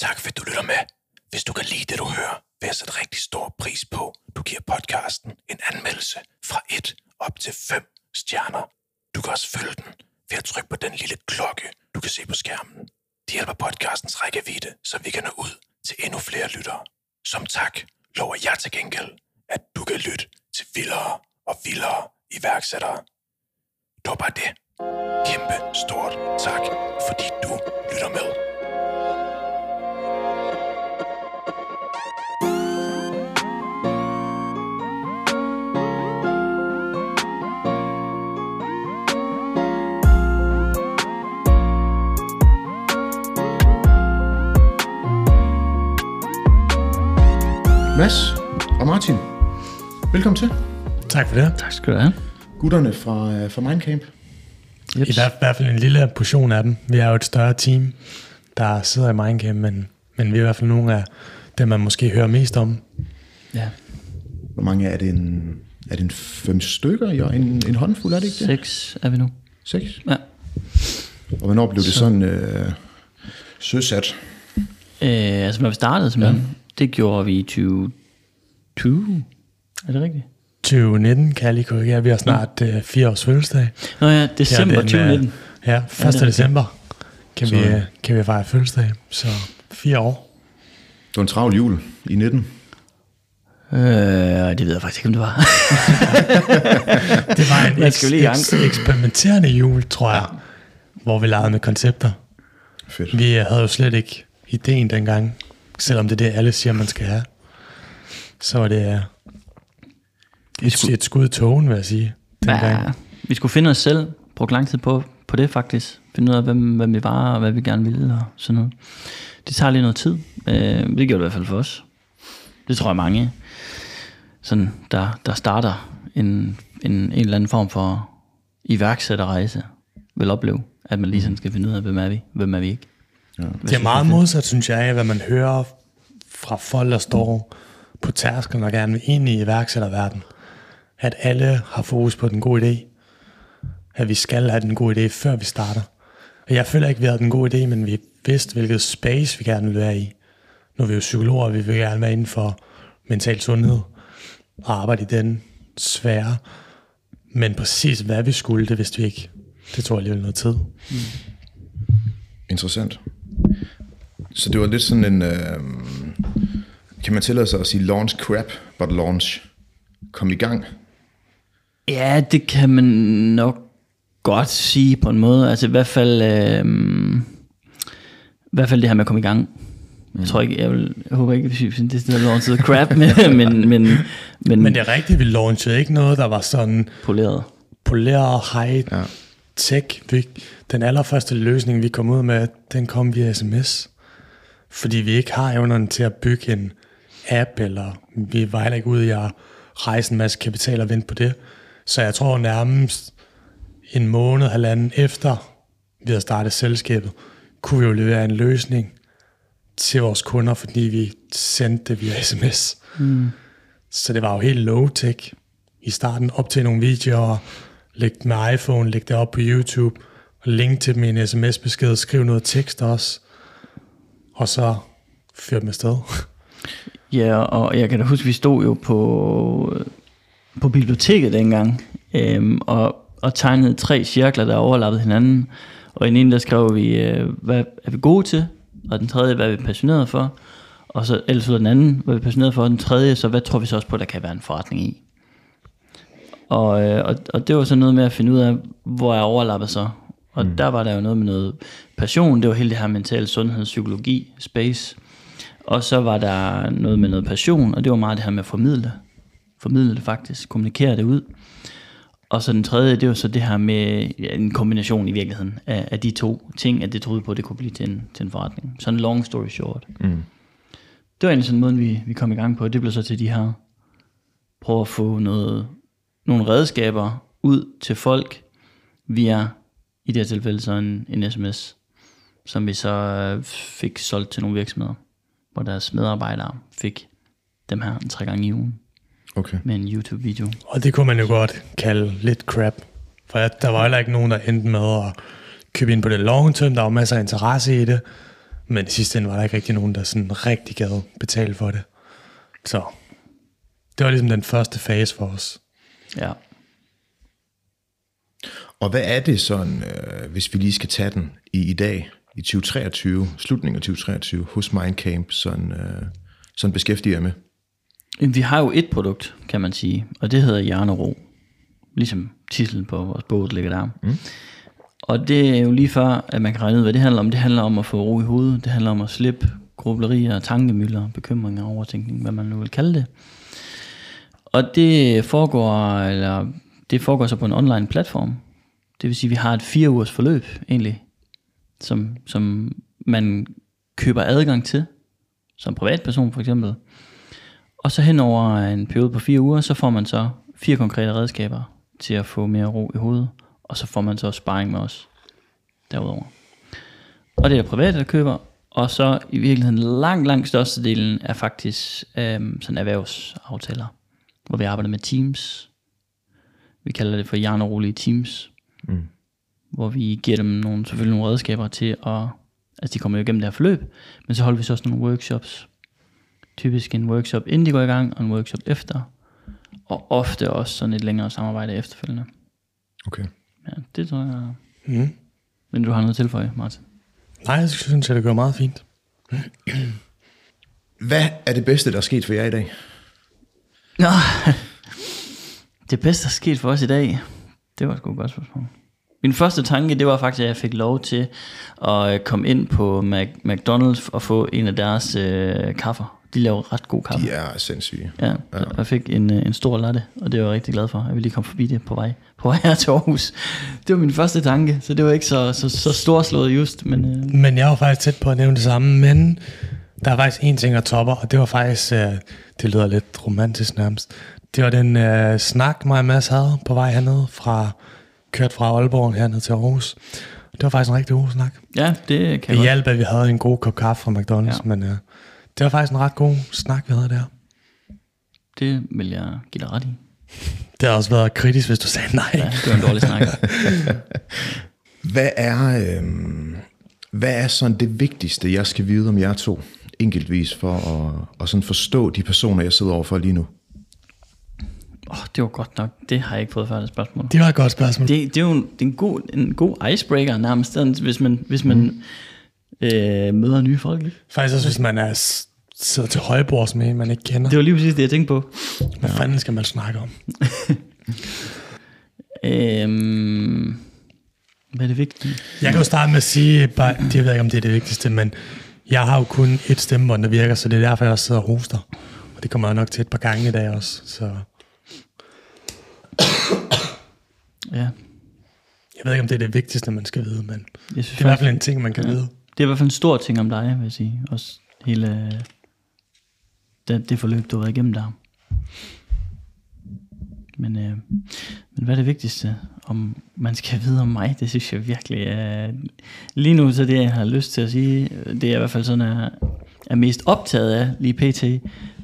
Tak fordi du lytter med. Hvis du kan lide det, du hører, vil jeg sætte rigtig stor pris på, du giver podcasten en anmeldelse fra 1 op til 5 stjerner. Du kan også følge den ved at trykke på den lille klokke, du kan se på skærmen. Det hjælper podcastens rækkevidde, så vi kan nå ud til endnu flere lyttere. Som tak lover jeg til gengæld, at du kan lytte til vildere og vildere iværksættere. Det var bare det. Kæmpe stort tak, fordi du lytter med. Mads og Martin, velkommen til. Tak for det. Tak skal du have. Gutterne fra, øh, fra Mindcamp. I hvert, hvert fald en lille portion af dem. Vi er jo et større team, der sidder i Mindcamp, men, men vi er i hvert fald nogle af dem, man måske hører mest om. Ja. Hvor mange er det? En, er det en fem stykker? Ja, en, en håndfuld, er det ikke det? Seks er vi nu. Seks. Ja. Og hvornår blev det sådan øh, søsat? Øh, altså, når vi startede simpelthen, ja. Det gjorde vi i 2020. Er det rigtigt? 2019 kan jeg lige korrigere. Vi har snart øh, fire års fødselsdag. Nå ja, december Her den, 2019. øh, Ja, 1. det er rigtigt. december kan, Så- vi, øh, kan vi fejre fødselsdag. Så fire år. Det var en travl jul i 19. Øh, det ved jeg faktisk ikke, om det var. Det var en gang. eks- eksperimenterende jul, tror jeg, hvor vi legede med koncepter. Fedt. Vi øh, havde jo slet ikke ideen dengang, selvom det er det, alle siger, man skal have. Så var det øh, et, skulle- et skud i togen, vil jeg sige. Ja, vi skulle finde os selv. Brugte lang tid på, på det faktisk. Finde ud af, hvem, hvem vi var, og hvad vi gerne ville, og sådan noget. Det tager lige noget tid. Øh, det gjorde det i hvert fald for os. Det tror jeg mange, sådan, der, der starter en, en, en eller anden form for iværksætterrejse, vil opleve, at man lige sådan skal finde ud af, hvem er vi, hvem er vi ikke. Ja. Det er meget modsat, synes jeg, af hvad man hører fra folk, der står på tærsklen og gerne vil ind i iværksætterverdenen. At alle har fokus på den gode idé. At vi skal have den gode idé, før vi starter. Og jeg føler ikke, at vi havde den gode idé, men vi vidste, hvilket space vi gerne ville være i. Nu er vi jo psykologer, og vi vil gerne være inden for mental sundhed og arbejde i den sfære. Men præcis hvad vi skulle, det vidste vi ikke. Det tog alligevel noget tid. Interessant. Så det var lidt sådan en... Øh, kan man tillade sig at sige launch crap, but launch? Kom i gang. Ja, det kan man nok godt sige på en måde. Altså i hvert fald, øh, i hvert fald det her med at komme i gang. Jeg tror ikke, jeg, vil, jeg håber ikke, at vi synes, det er tid crap, men, men, men, men, Men det er rigtigt, vi launchede ikke noget, der var sådan poleret. poleret high Ja. tech. Vi, den allerførste løsning, vi kom ud med, den kom via sms. Fordi vi ikke har evnerne til at bygge en app, eller vi var heller ikke ude i at rejse en masse kapital og vente på det. Så jeg tror nærmest en måned, halvanden efter vi havde startet selskabet, kunne vi jo levere en løsning til vores kunder, fordi vi sendte det via sms. Mm. Så det var jo helt low-tech i starten, op til nogle videoer, læg med iPhone, læg det op på YouTube, og link til en sms-besked, skriv noget tekst også, og så fyr med sted. Ja, og jeg kan da huske, vi stod jo på, på biblioteket dengang, øhm, og, og tegnede tre cirkler, der overlappede hinanden. Og i den ene, der skrev vi, øh, hvad er vi gode til? Og den tredje, hvad er vi passionerede for? Og så ellers så den anden, hvad er vi passionerede for? Og den tredje, så hvad tror vi så også på, der kan være en forretning i? Og, øh, og, og det var så noget med at finde ud af, hvor er overlappet så? Og mm. der var der jo noget med noget passion, det var hele det her mental sundhed, psykologi, space. Og så var der noget med noget passion, og det var meget det her med at formidle. Formidle det faktisk, kommunikere det ud. Og så den tredje, det var så det her med ja, en kombination i virkeligheden af, af de to ting, at det troede på, at det kunne blive til en, til en forretning. Sådan long story short. Mm. Det var egentlig sådan en måde, vi, vi kom i gang på. Det blev så til de her, prøve at få noget, nogle redskaber ud til folk via, i det her tilfælde, så en, en sms, som vi så øh, fik solgt til nogle virksomheder, hvor deres medarbejdere fik dem her en tre gange i ugen Okay. med en YouTube-video. Og det kunne man jo godt kalde lidt crap. For at der var heller ikke nogen, der endte med at købe ind på det long term. Der var masser af interesse i det. Men i sidste ende var der ikke rigtig nogen, der sådan rigtig gad betale for det. Så det var ligesom den første fase for os. Ja. Og hvad er det sådan, øh, hvis vi lige skal tage den i, i dag, i 2023, slutningen af 2023, hos Mindcamp, sådan, øh, sådan beskæftiger jeg med? Vi har jo et produkt, kan man sige, og det hedder Hjernero. Ligesom titlen på vores bog ligger der. Mm. Og det er jo lige før, at man kan regne ud, hvad det handler om. Det handler om at få ro i hovedet. Det handler om at slippe grublerier, tankemøller, bekymringer, overtænkning, hvad man nu vil kalde det. Og det foregår, eller det foregår så på en online platform. Det vil sige, at vi har et fire ugers forløb egentlig, som, som man køber adgang til, som privatperson for eksempel. Og så hen over en periode på fire uger, så får man så fire konkrete redskaber til at få mere ro i hovedet. Og så får man så sparring med os derudover. Og det er der private, der køber. Og så i virkeligheden langt, langt størstedelen er faktisk øhm, sådan erhvervsaftaler, hvor vi arbejder med teams. Vi kalder det for jernrolige teams. Hvor vi giver dem nogle, selvfølgelig nogle redskaber til at, altså de kommer jo igennem det her forløb, men så holder vi så også nogle workshops. Typisk en workshop inden de går i gang, og en workshop efter. Og ofte også sådan et længere samarbejde efterfølgende. Okay. Ja, det tror jeg. Mm. Men du har noget til for Martin? Nej, jeg synes, jeg, det gør meget fint. Hvad er det bedste, der er sket for jer i dag? Nå, det bedste, der er sket for os i dag, det var sgu et godt spørgsmål. Min første tanke, det var faktisk, at jeg fik lov til at øh, komme ind på Mac- McDonald's og få en af deres øh, kaffer. De laver ret god kaffe. De er sindssyge. Ja, ja. jeg fik en, øh, en stor latte, og det var jeg rigtig glad for. Jeg ville lige komme forbi det på vej, på vej her til Aarhus. Det var min første tanke, så det var ikke så, så, så storslået just, men øh, Men jeg var faktisk tæt på at nævne det samme, men der er faktisk en ting, der topper, og det var faktisk, øh, det lyder lidt romantisk nærmest, det var den øh, snak, mig og Mads havde på vej hernede fra, kørt fra Aalborg hernede til Aarhus. Det var faktisk en rigtig god snak. ja, det kan Det hjalp, at vi havde en god kop kaffe fra McDonald's, Ja. men øh, det var faktisk en ret god snak, vi havde der. Det vil jeg give dig ret i. Det har også været kritisk, hvis du sagde nej. Ja, det var en dårlig snak. Hvad er, øh, hvad er sådan det vigtigste, jeg skal vide om jer to, enkeltvis, for at, at sådan forstå de personer, jeg sidder overfor lige nu? Åh, oh, det var godt nok. Det har jeg ikke fået før, det spørgsmål. Det var et godt spørgsmål. Det, det er jo en, det er en, god, en god icebreaker nærmest, hvis man, hvis man mm. øh, møder nye folk. Faktisk også, hvis man er sidder til højbords med man ikke kender. Det var lige præcis det, jeg tænkte på. Hvad fanden skal man snakke om? Øhm, hvad er det vigtige? Jeg kan jo starte med at sige, bare, det jeg ved ikke, om det er det vigtigste, men jeg har jo kun et stemmebånd, der virker, så det er derfor, jeg også sidder og hoster. Og det kommer jeg nok til et par gange i dag også. Så Ja, jeg ved ikke, om det er det vigtigste, man skal vide, men jeg synes det er i hvert fald en ting, man kan Ja. vide. Det er i hvert fald en stor ting om dig, vil jeg sige. Også hele det, det forløb, du har været igennem der. Men, øh, men hvad er det vigtigste, om man skal vide om mig? Det synes jeg virkelig er... Lige nu, så det jeg har lyst til at sige, det er i hvert fald sådan, at jeg er mest optaget af lige pt.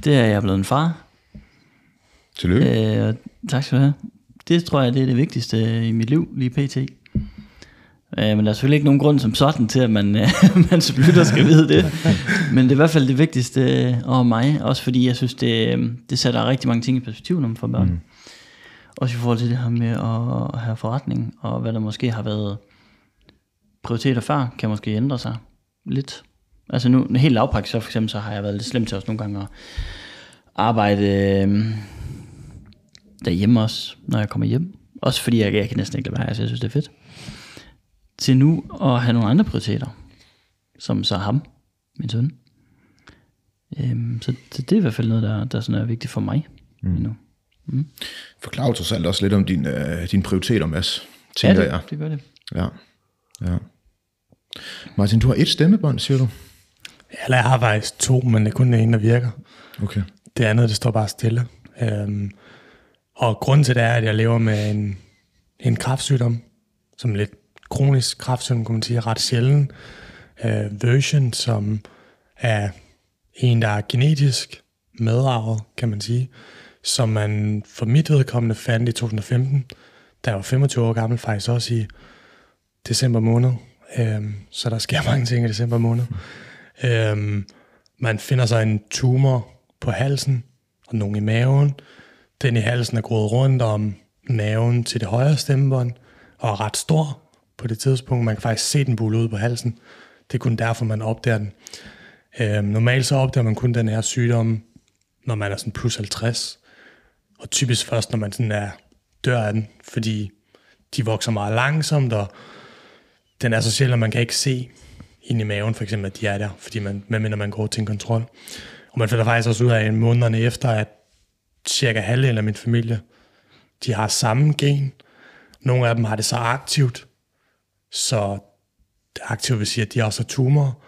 Det er, at jeg er blevet en far. Tillykke. Øh, og tak skal du have. Det tror jeg, det er det vigtigste i mit liv, lige pt. Øh, men der er selvfølgelig ikke nogen grund som sådan til, at man, øh, man som lytter skal vide det. Men det er i hvert fald det vigtigste øh, over mig. Også fordi jeg synes, det, øh, det sætter rigtig mange ting i perspektiv, når man får børn. Mm. Også i forhold til det her med at have forretning, og hvad der måske har været prioriteter før, kan måske ændre sig lidt. Altså nu, helt lavpraktisk, så for eksempel, så har jeg været lidt slem til også nogle gange at arbejde øh, derhjemme også, når jeg kommer hjem. Også fordi jeg, jeg kan næsten ikke lade være, altså jeg synes, det er fedt. Til nu at have nogle andre prioriteter, som så ham, min søn. Øhm, så, så det er i hvert fald noget, der, der sådan er vigtigt for mig mm. nu. Forklar trods alt også lidt om din, øh, din prioriteter, Mads, Ja, tænker det, jeg. det gør det. Ja. ja. Martin, du har et stemmebånd, siger du? Eller jeg har faktisk to, men det er kun den ene, der virker. Okay. Det andet, det står bare stille. Øhm, og grunden til det er, at jeg lever med en, en kræftsygdom, som lidt kronisk kræftsygdom, kan man sige, ret sjælden øh, version, som er en, der er genetisk medarvet, kan man sige, som man for mit vedkommende fandt i 2015, da jeg var 25 år gammel, faktisk også i december måned. Øhm, så der sker mange ting i december måned. Øhm, man finder sig en tumor på halsen og nogen i maven. Den i halsen er groet rundt om naven til det højre stemmebånd og er ret stor på det tidspunkt. Man kan faktisk se den bulle ud på halsen. Det er kun derfor, man opdager den. Øhm, normalt så opdager man kun den her sygdom, når man er sådan plus 50. Og typisk først, når man sådan er dør af den, fordi de vokser meget langsomt, og den er så sjældent, at man kan ikke se ind i maven, for eksempel, at de er der, fordi man, medmindre man går til en kontrol. Og man finder faktisk også ud af, månederne efter, at cirka halvdelen af min familie, de har samme gen. Nogle af dem har det så aktivt, så det aktivt vil sige, at de også har tumor.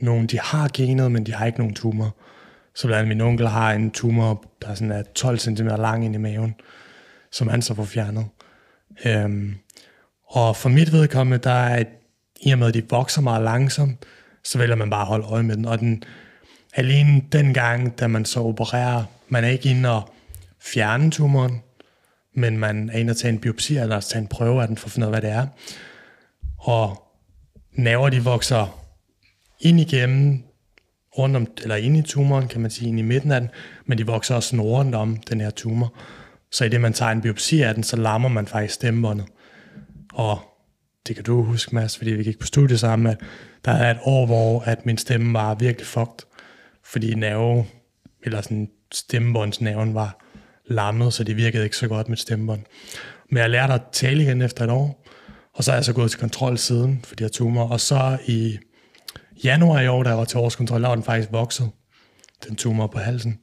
Nogle de har genet, men de har ikke nogen tumor. Så blandt andet min onkel har en tumor, der sådan er 12 cm lang ind i maven, som han så får fjernet. Øhm, og for mit vedkommende, der er et, i og med, at de vokser meget langsomt, så vælger man bare at holde øje med den. Og den, alene dengang, da man så opererer, man er ikke inde og fjerne tumoren, men man er inde og tage en biopsi, eller tage en prøve af den, for at finde ud af, hvad det er. Og naver, de vokser ind igennem, rundt om, eller ind i tumoren, kan man sige, ind i midten af den, men de vokser også rundt om den her tumor. Så i det, man tager en biopsi af den, så lammer man faktisk stemmebåndet. Og det kan du huske, Mads, fordi vi gik på studie sammen, at der er et år, hvor at min stemme var virkelig fucked, fordi nerve, eller sådan stemmebåndsnerven var lammet, så det virkede ikke så godt med stemmebånd. Men jeg lærte at tale igen efter et år, og så er jeg så gået til kontrol siden for de her tumor. Og så i januar i år, da jeg var til årskontrol, der var den faktisk vokset, den tumor på halsen.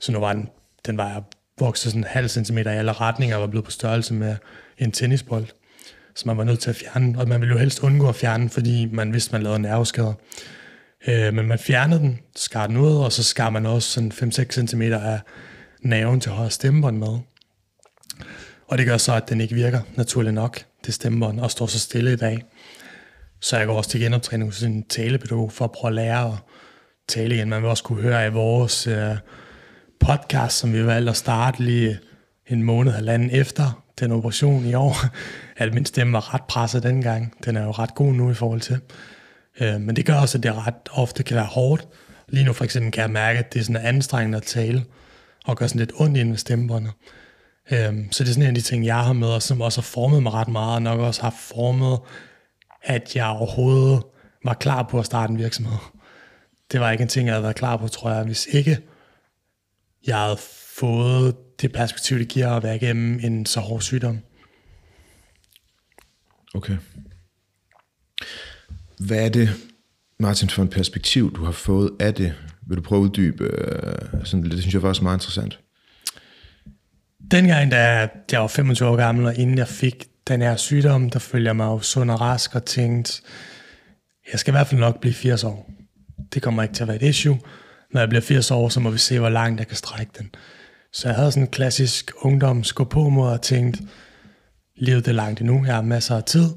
Så nu var den, den var vokset sådan en halv centimeter i alle retninger, og var blevet på størrelse med en tennisbold. Så man var nødt til at fjerne og man ville jo helst undgå at fjerne fordi man vidste, man lavede nerveskader. Øh, men man fjernede den, skar den ud, og så skar man også sådan 5-6 cm af naven til højre stemmebånd med. Og det gør så, at den ikke virker naturligt nok, det stemmebånd, og står så stille i dag. Så jeg går også til genoptræning hos en talepædagog for at prøve at lære at tale igen. Man vil også kunne høre i vores øh, podcast, som vi valgte at starte lige en måned, halvanden efter den operation i år, at min stemme var ret presset dengang. Den er jo ret god nu i forhold til. Øh, men det gør også, at det ret ofte kan være hårdt. Lige nu for eksempel kan jeg mærke, at det er sådan anstrengende at tale, og gør sådan lidt ondt ind med stemmebåndet. Øhm, så det er sådan en af de ting, jeg har med, og som også har formet mig ret meget, og nok også har formet, at jeg overhovedet var klar på at starte en virksomhed. Det var ikke en ting, jeg havde været klar på, tror jeg, hvis ikke jeg havde fået det perspektiv, det giver at være igennem en så hård sygdom. Okay. Hvad er det, Martin, for en perspektiv, du har fået af det? Vil du prøve at uddybe? Øh, sådan, det synes jeg faktisk er meget interessant. Dengang, da jeg var 25 år gammel, og inden jeg fik den her sygdom, der følger jeg mig jo sund og rask og tænkt, jeg skal i hvert fald nok blive 80 år. Det kommer ikke til at være et issue. Når jeg bliver 80 år, så må vi se, hvor langt jeg kan strække den. Så jeg havde sådan en klassisk ungdoms gå på mod og tænkt, livet er langt endnu, jeg har masser af tid.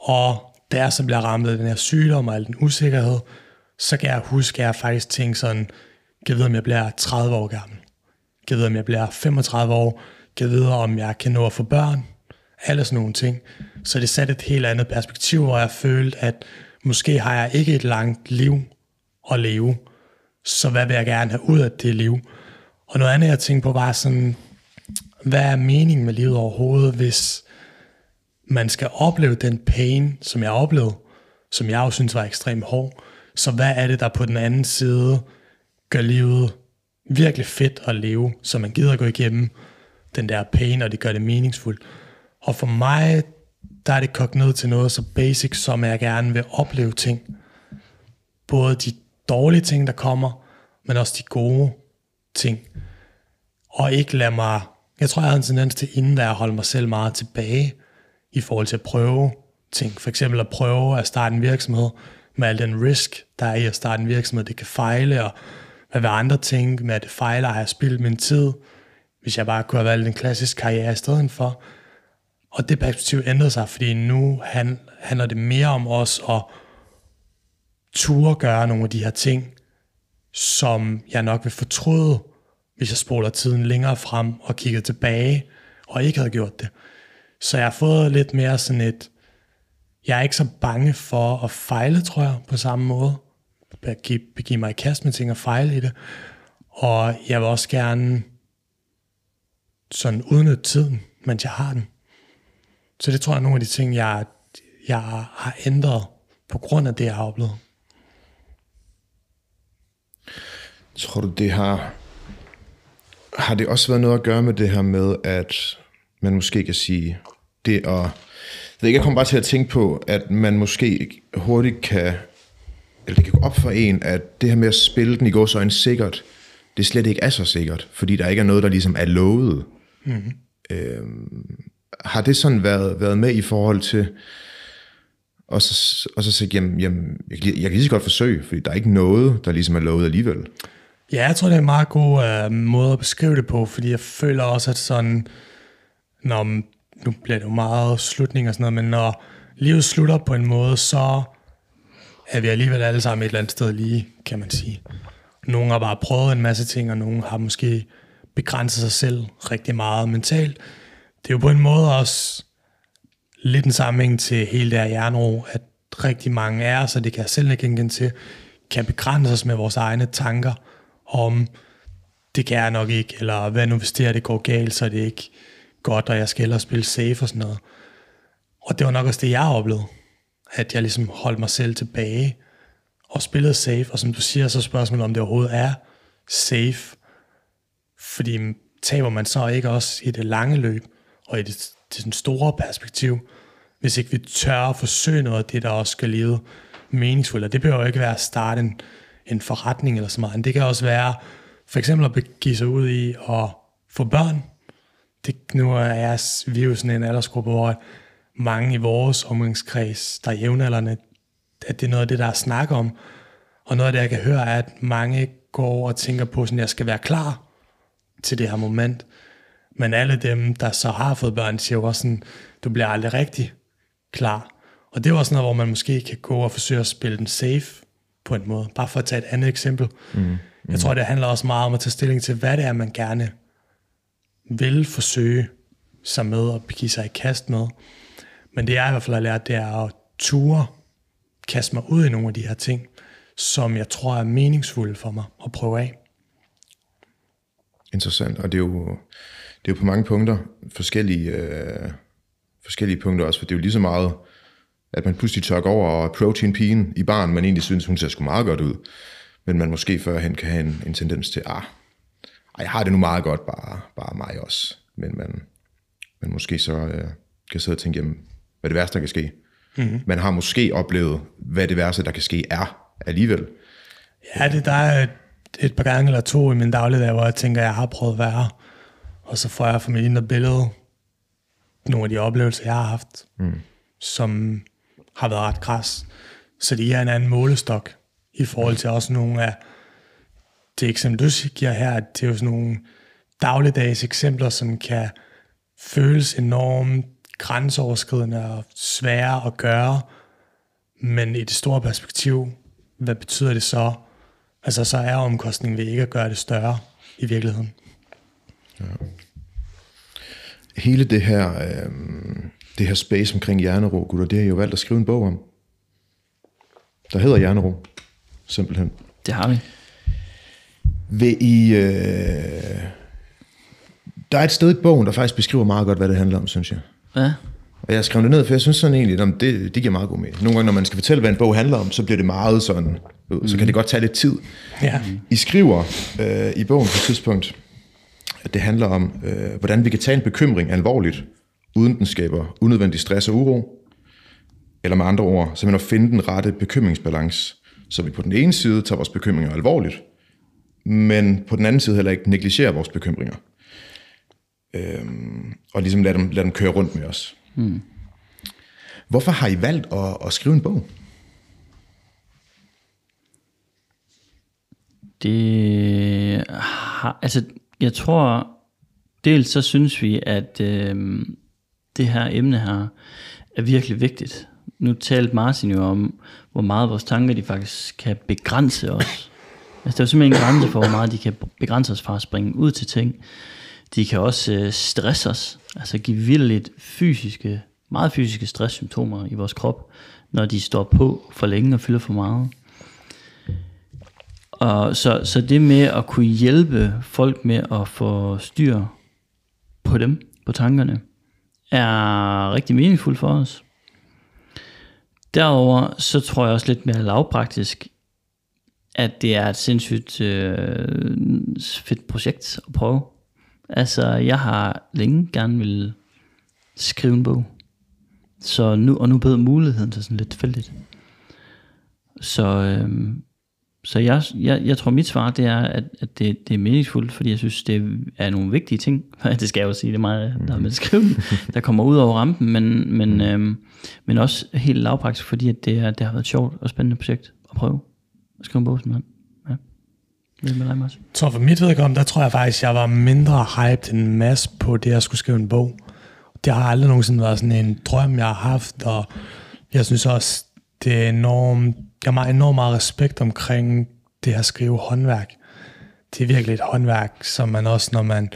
Og da jeg så bliver ramt af den her sygdom og al den usikkerhed, så kan jeg huske, at jeg faktisk tænkte sådan, kan vide, om jeg bliver 30 år gammel. Kan vide, om jeg bliver 35 år. Kan vide, om jeg kan nå at få børn. Alle sådan nogle ting. Så det satte et helt andet perspektiv, hvor jeg følte, at måske har jeg ikke et langt liv at leve. Så hvad vil jeg gerne have ud af det liv? Og noget andet, jeg tænkte på, var sådan, hvad er meningen med livet overhovedet, hvis man skal opleve den pain, som jeg oplevede, som jeg også synes var ekstremt hård. Så hvad er det, der på den anden side gør livet virkelig fedt at leve, så man gider at gå igennem den der pain, og det gør det meningsfuldt. Og for mig, der er det kogt ned til noget så basic, som jeg gerne vil opleve ting. Både de dårlige ting, der kommer, men også de gode ting. Og ikke lade mig, jeg tror, jeg har en tendens til inden at holde mig selv meget tilbage, i forhold til at prøve ting. For eksempel at prøve at starte en virksomhed med al den risk, der er i at starte en virksomhed. Det kan fejle, og hvad vil andre tænke med, at det fejler, har jeg spildt min tid, hvis jeg bare kunne have valgt en klassisk karriere i stedet for. Og det perspektiv ændrede sig, fordi nu handler det mere om os at turde gøre nogle af de her ting, som jeg nok vil fortryde, hvis jeg spoler tiden længere frem og kigger tilbage, og ikke havde gjort det. Så jeg har fået lidt mere sådan et, jeg er ikke så bange for at fejle, tror jeg, på samme måde. begive, begive mig i kast med ting og fejle i det. Og jeg vil også gerne sådan udnytte tiden, mens jeg har den. Så det tror jeg er nogle af de ting, jeg, jeg har ændret på grund af det, jeg har oplevet. Tror du, det har... Har det også været noget at gøre med det her med, at man måske kan sige, det at... Ved ikke, jeg kommer bare til at tænke på, at man måske hurtigt kan... Eller det kan gå op for en, at det her med at spille den i går så en sikkert, det slet ikke er så sikkert, fordi der ikke er noget, der ligesom er lovet. Mm-hmm. Øhm, har det sådan været, været med i forhold til, og så, og så sige, jamen, jamen jeg, jeg kan lige så godt forsøge, fordi der er ikke noget, der ligesom er lovet alligevel. Ja, jeg tror, det er en meget god uh, måde at beskrive det på, fordi jeg føler også, at sådan, når, nu bliver det jo meget slutning og sådan noget, men når livet slutter på en måde, så er vi alligevel alle sammen et eller andet sted lige, kan man sige. Nogle har bare prøvet en masse ting, og nogle har måske begrænset sig selv rigtig meget mentalt. Det er jo på en måde også lidt en sammenhæng til hele det her jernro, at rigtig mange af os, og det kan jeg selv ikke genkende til, kan begrænse os med vores egne tanker om, det kan jeg nok ikke, eller hvad nu hvis det her det går galt, så det ikke godt, og jeg skal hellere spille safe og sådan noget. Og det var nok også det, jeg oplevede, at jeg ligesom holdt mig selv tilbage og spillede safe, og som du siger, så spørgsmålet, om det overhovedet er safe, fordi taber man så ikke også i det lange løb, og i det, det den store perspektiv, hvis ikke vi tør at forsøge noget af det, der også skal leve meningsfuldt. Og det behøver ikke være at starte en, en forretning eller så meget. Det kan også være for eksempel at begive sig ud i at få børn. Det, nu er jeg, vi er jo sådan en aldersgruppe, hvor mange i vores omgangskreds, der er jævnaldrende, at det er noget af det, der er snak om. Og noget af det, jeg kan høre, er, at mange går og tænker på, at jeg skal være klar til det her moment. Men alle dem, der så har fået børn, siger jo også sådan, du bliver aldrig rigtig klar. Og det er også noget, hvor man måske kan gå og forsøge at spille den safe på en måde. Bare for at tage et andet eksempel. Mm. Mm. Jeg tror, det handler også meget om at tage stilling til, hvad det er, man gerne vil forsøge sig med og give sig i kast med. Men det jeg i hvert fald har lært, det er at ture, kaste mig ud i nogle af de her ting, som jeg tror er meningsfulde for mig at prøve af. Interessant, og det er jo, det er jo på mange punkter forskellige, øh, forskellige punkter også, for det er jo lige så meget, at man pludselig tør over og protein pigen i barn, man egentlig synes, hun ser sgu meget godt ud, men man måske førhen kan have en, en tendens til, ah, ej, jeg har det nu meget godt, bare, bare mig også, men man, man måske så øh, kan sidde og tænke, jamen, hvad det værste, der kan ske. Mm-hmm. Man har måske oplevet, hvad det værste, der kan ske, er alligevel. Ja, det der er et, et par gange eller to i min dagligdag, hvor jeg tænker, jeg har prøvet værre. Og så får jeg fra mit indre billede nogle af de oplevelser, jeg har haft, mm. som har været ret græs. Så det er en anden målestok i forhold til også nogle af det eksempel, du giver her, det er jo sådan nogle dagligdags eksempler, som kan føles enormt grænseoverskridende og svære at gøre, men i det store perspektiv, hvad betyder det så? Altså så er omkostningen ved ikke at gøre det større i virkeligheden. Ja. Hele det her, øh, det her space omkring hjernero, gutter, det har I jo valgt at skrive en bog om. Der hedder hjernero, simpelthen. Det har vi. Vil I... Øh, der er et sted i bogen, der faktisk beskriver meget godt, hvad det handler om, synes jeg. Ja. Og jeg skrev det ned, for jeg synes sådan egentlig, at det, det giver meget god mening. Nogle gange, når man skal fortælle, hvad en bog handler om, så bliver det meget sådan, så kan det godt tage lidt tid. Ja. I skriver øh, i bogen på et tidspunkt, at det handler om, øh, hvordan vi kan tage en bekymring alvorligt, uden den skaber unødvendig stress og uro. Eller med andre ord, så at finde den rette bekymringsbalance, så vi på den ene side tager vores bekymringer alvorligt, men på den anden side heller ikke negligerer vores bekymringer. Øhm, og ligesom lade dem, lade dem køre rundt med os. Hmm. Hvorfor har I valgt at, at skrive en bog? Det har, altså, jeg tror, dels så synes vi, at øh, det her emne her er virkelig vigtigt. Nu talte Martin jo om, hvor meget vores tanker de faktisk kan begrænse os. Altså, der er jo simpelthen en grænse for, hvor meget de kan begrænse os fra at springe ud til ting. De kan også øh, stresse os, altså give vildt fysiske, meget fysiske stresssymptomer i vores krop, når de står på for længe og fylder for meget. Og så, så det med at kunne hjælpe folk med at få styr på dem, på tankerne, er rigtig meningsfuldt for os. Derover så tror jeg også lidt mere lavpraktisk, at det er et sindssygt øh, fedt projekt at prøve. Altså, jeg har længe gerne vil skrive en bog. Så nu, og nu bedre muligheden til sådan lidt tilfældigt. Så, øh, så jeg, jeg, jeg tror, mit svar det er, at, at det, det er meningsfuldt, fordi jeg synes, det er nogle vigtige ting. det skal jeg jo sige, det er meget, der er med at skrive der kommer ud over rampen, men, men, øhm, men også helt lavpraktisk, fordi at det, er, det har været et sjovt og spændende projekt at prøve skrive en bog, simpelthen. Ja. Det er med dig, Mads. Så for mit vedkommende, der tror jeg faktisk, jeg var mindre hyped end Mads på det, at skulle skrive en bog. Det har aldrig nogensinde været sådan en drøm, jeg har haft, og jeg synes også, det er enormt, jeg har enormt meget respekt omkring det her skrive håndværk. Det er virkelig et håndværk, som man også, når man,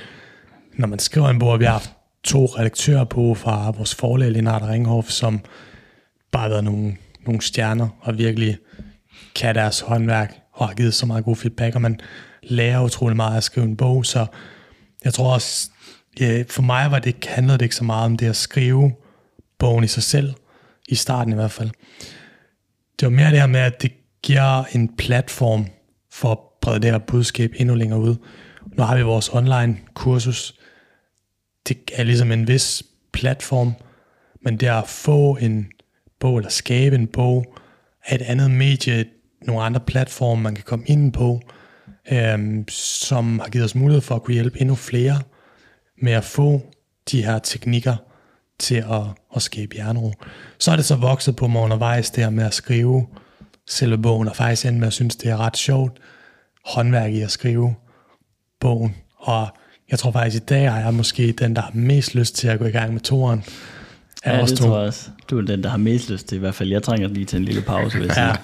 når man skriver en bog, vi har haft to redaktører på fra vores forlag, Lennart Ringhoff, som bare har været nogle, nogle stjerner, og virkelig kan deres håndværk, og har givet så meget god feedback, og man lærer utrolig meget at skrive en bog, så jeg tror også, ja, for mig var det, handlede det ikke så meget om det at skrive bogen i sig selv, i starten i hvert fald. Det var mere det her med, at det giver en platform for at brede det her budskab endnu længere ud. Nu har vi vores online kursus. Det er ligesom en vis platform, men det at få en bog, eller skabe en bog, af et andet medie, nogle andre platforme, man kan komme ind på, øhm, som har givet os mulighed for at kunne hjælpe endnu flere med at få de her teknikker til at, at skabe jernro. Så er det så vokset på mig undervejs der med at skrive selve bogen, og faktisk endte med at synes, det er ret sjovt håndværk i at skrive bogen. Og jeg tror faktisk, i dag er jeg måske den, der har mest lyst til at gå i gang med toren. Ja, det to. tror jeg også. Du er den, der har mest lyst til i hvert fald. Jeg trænger lige til en lille pause, hvis jeg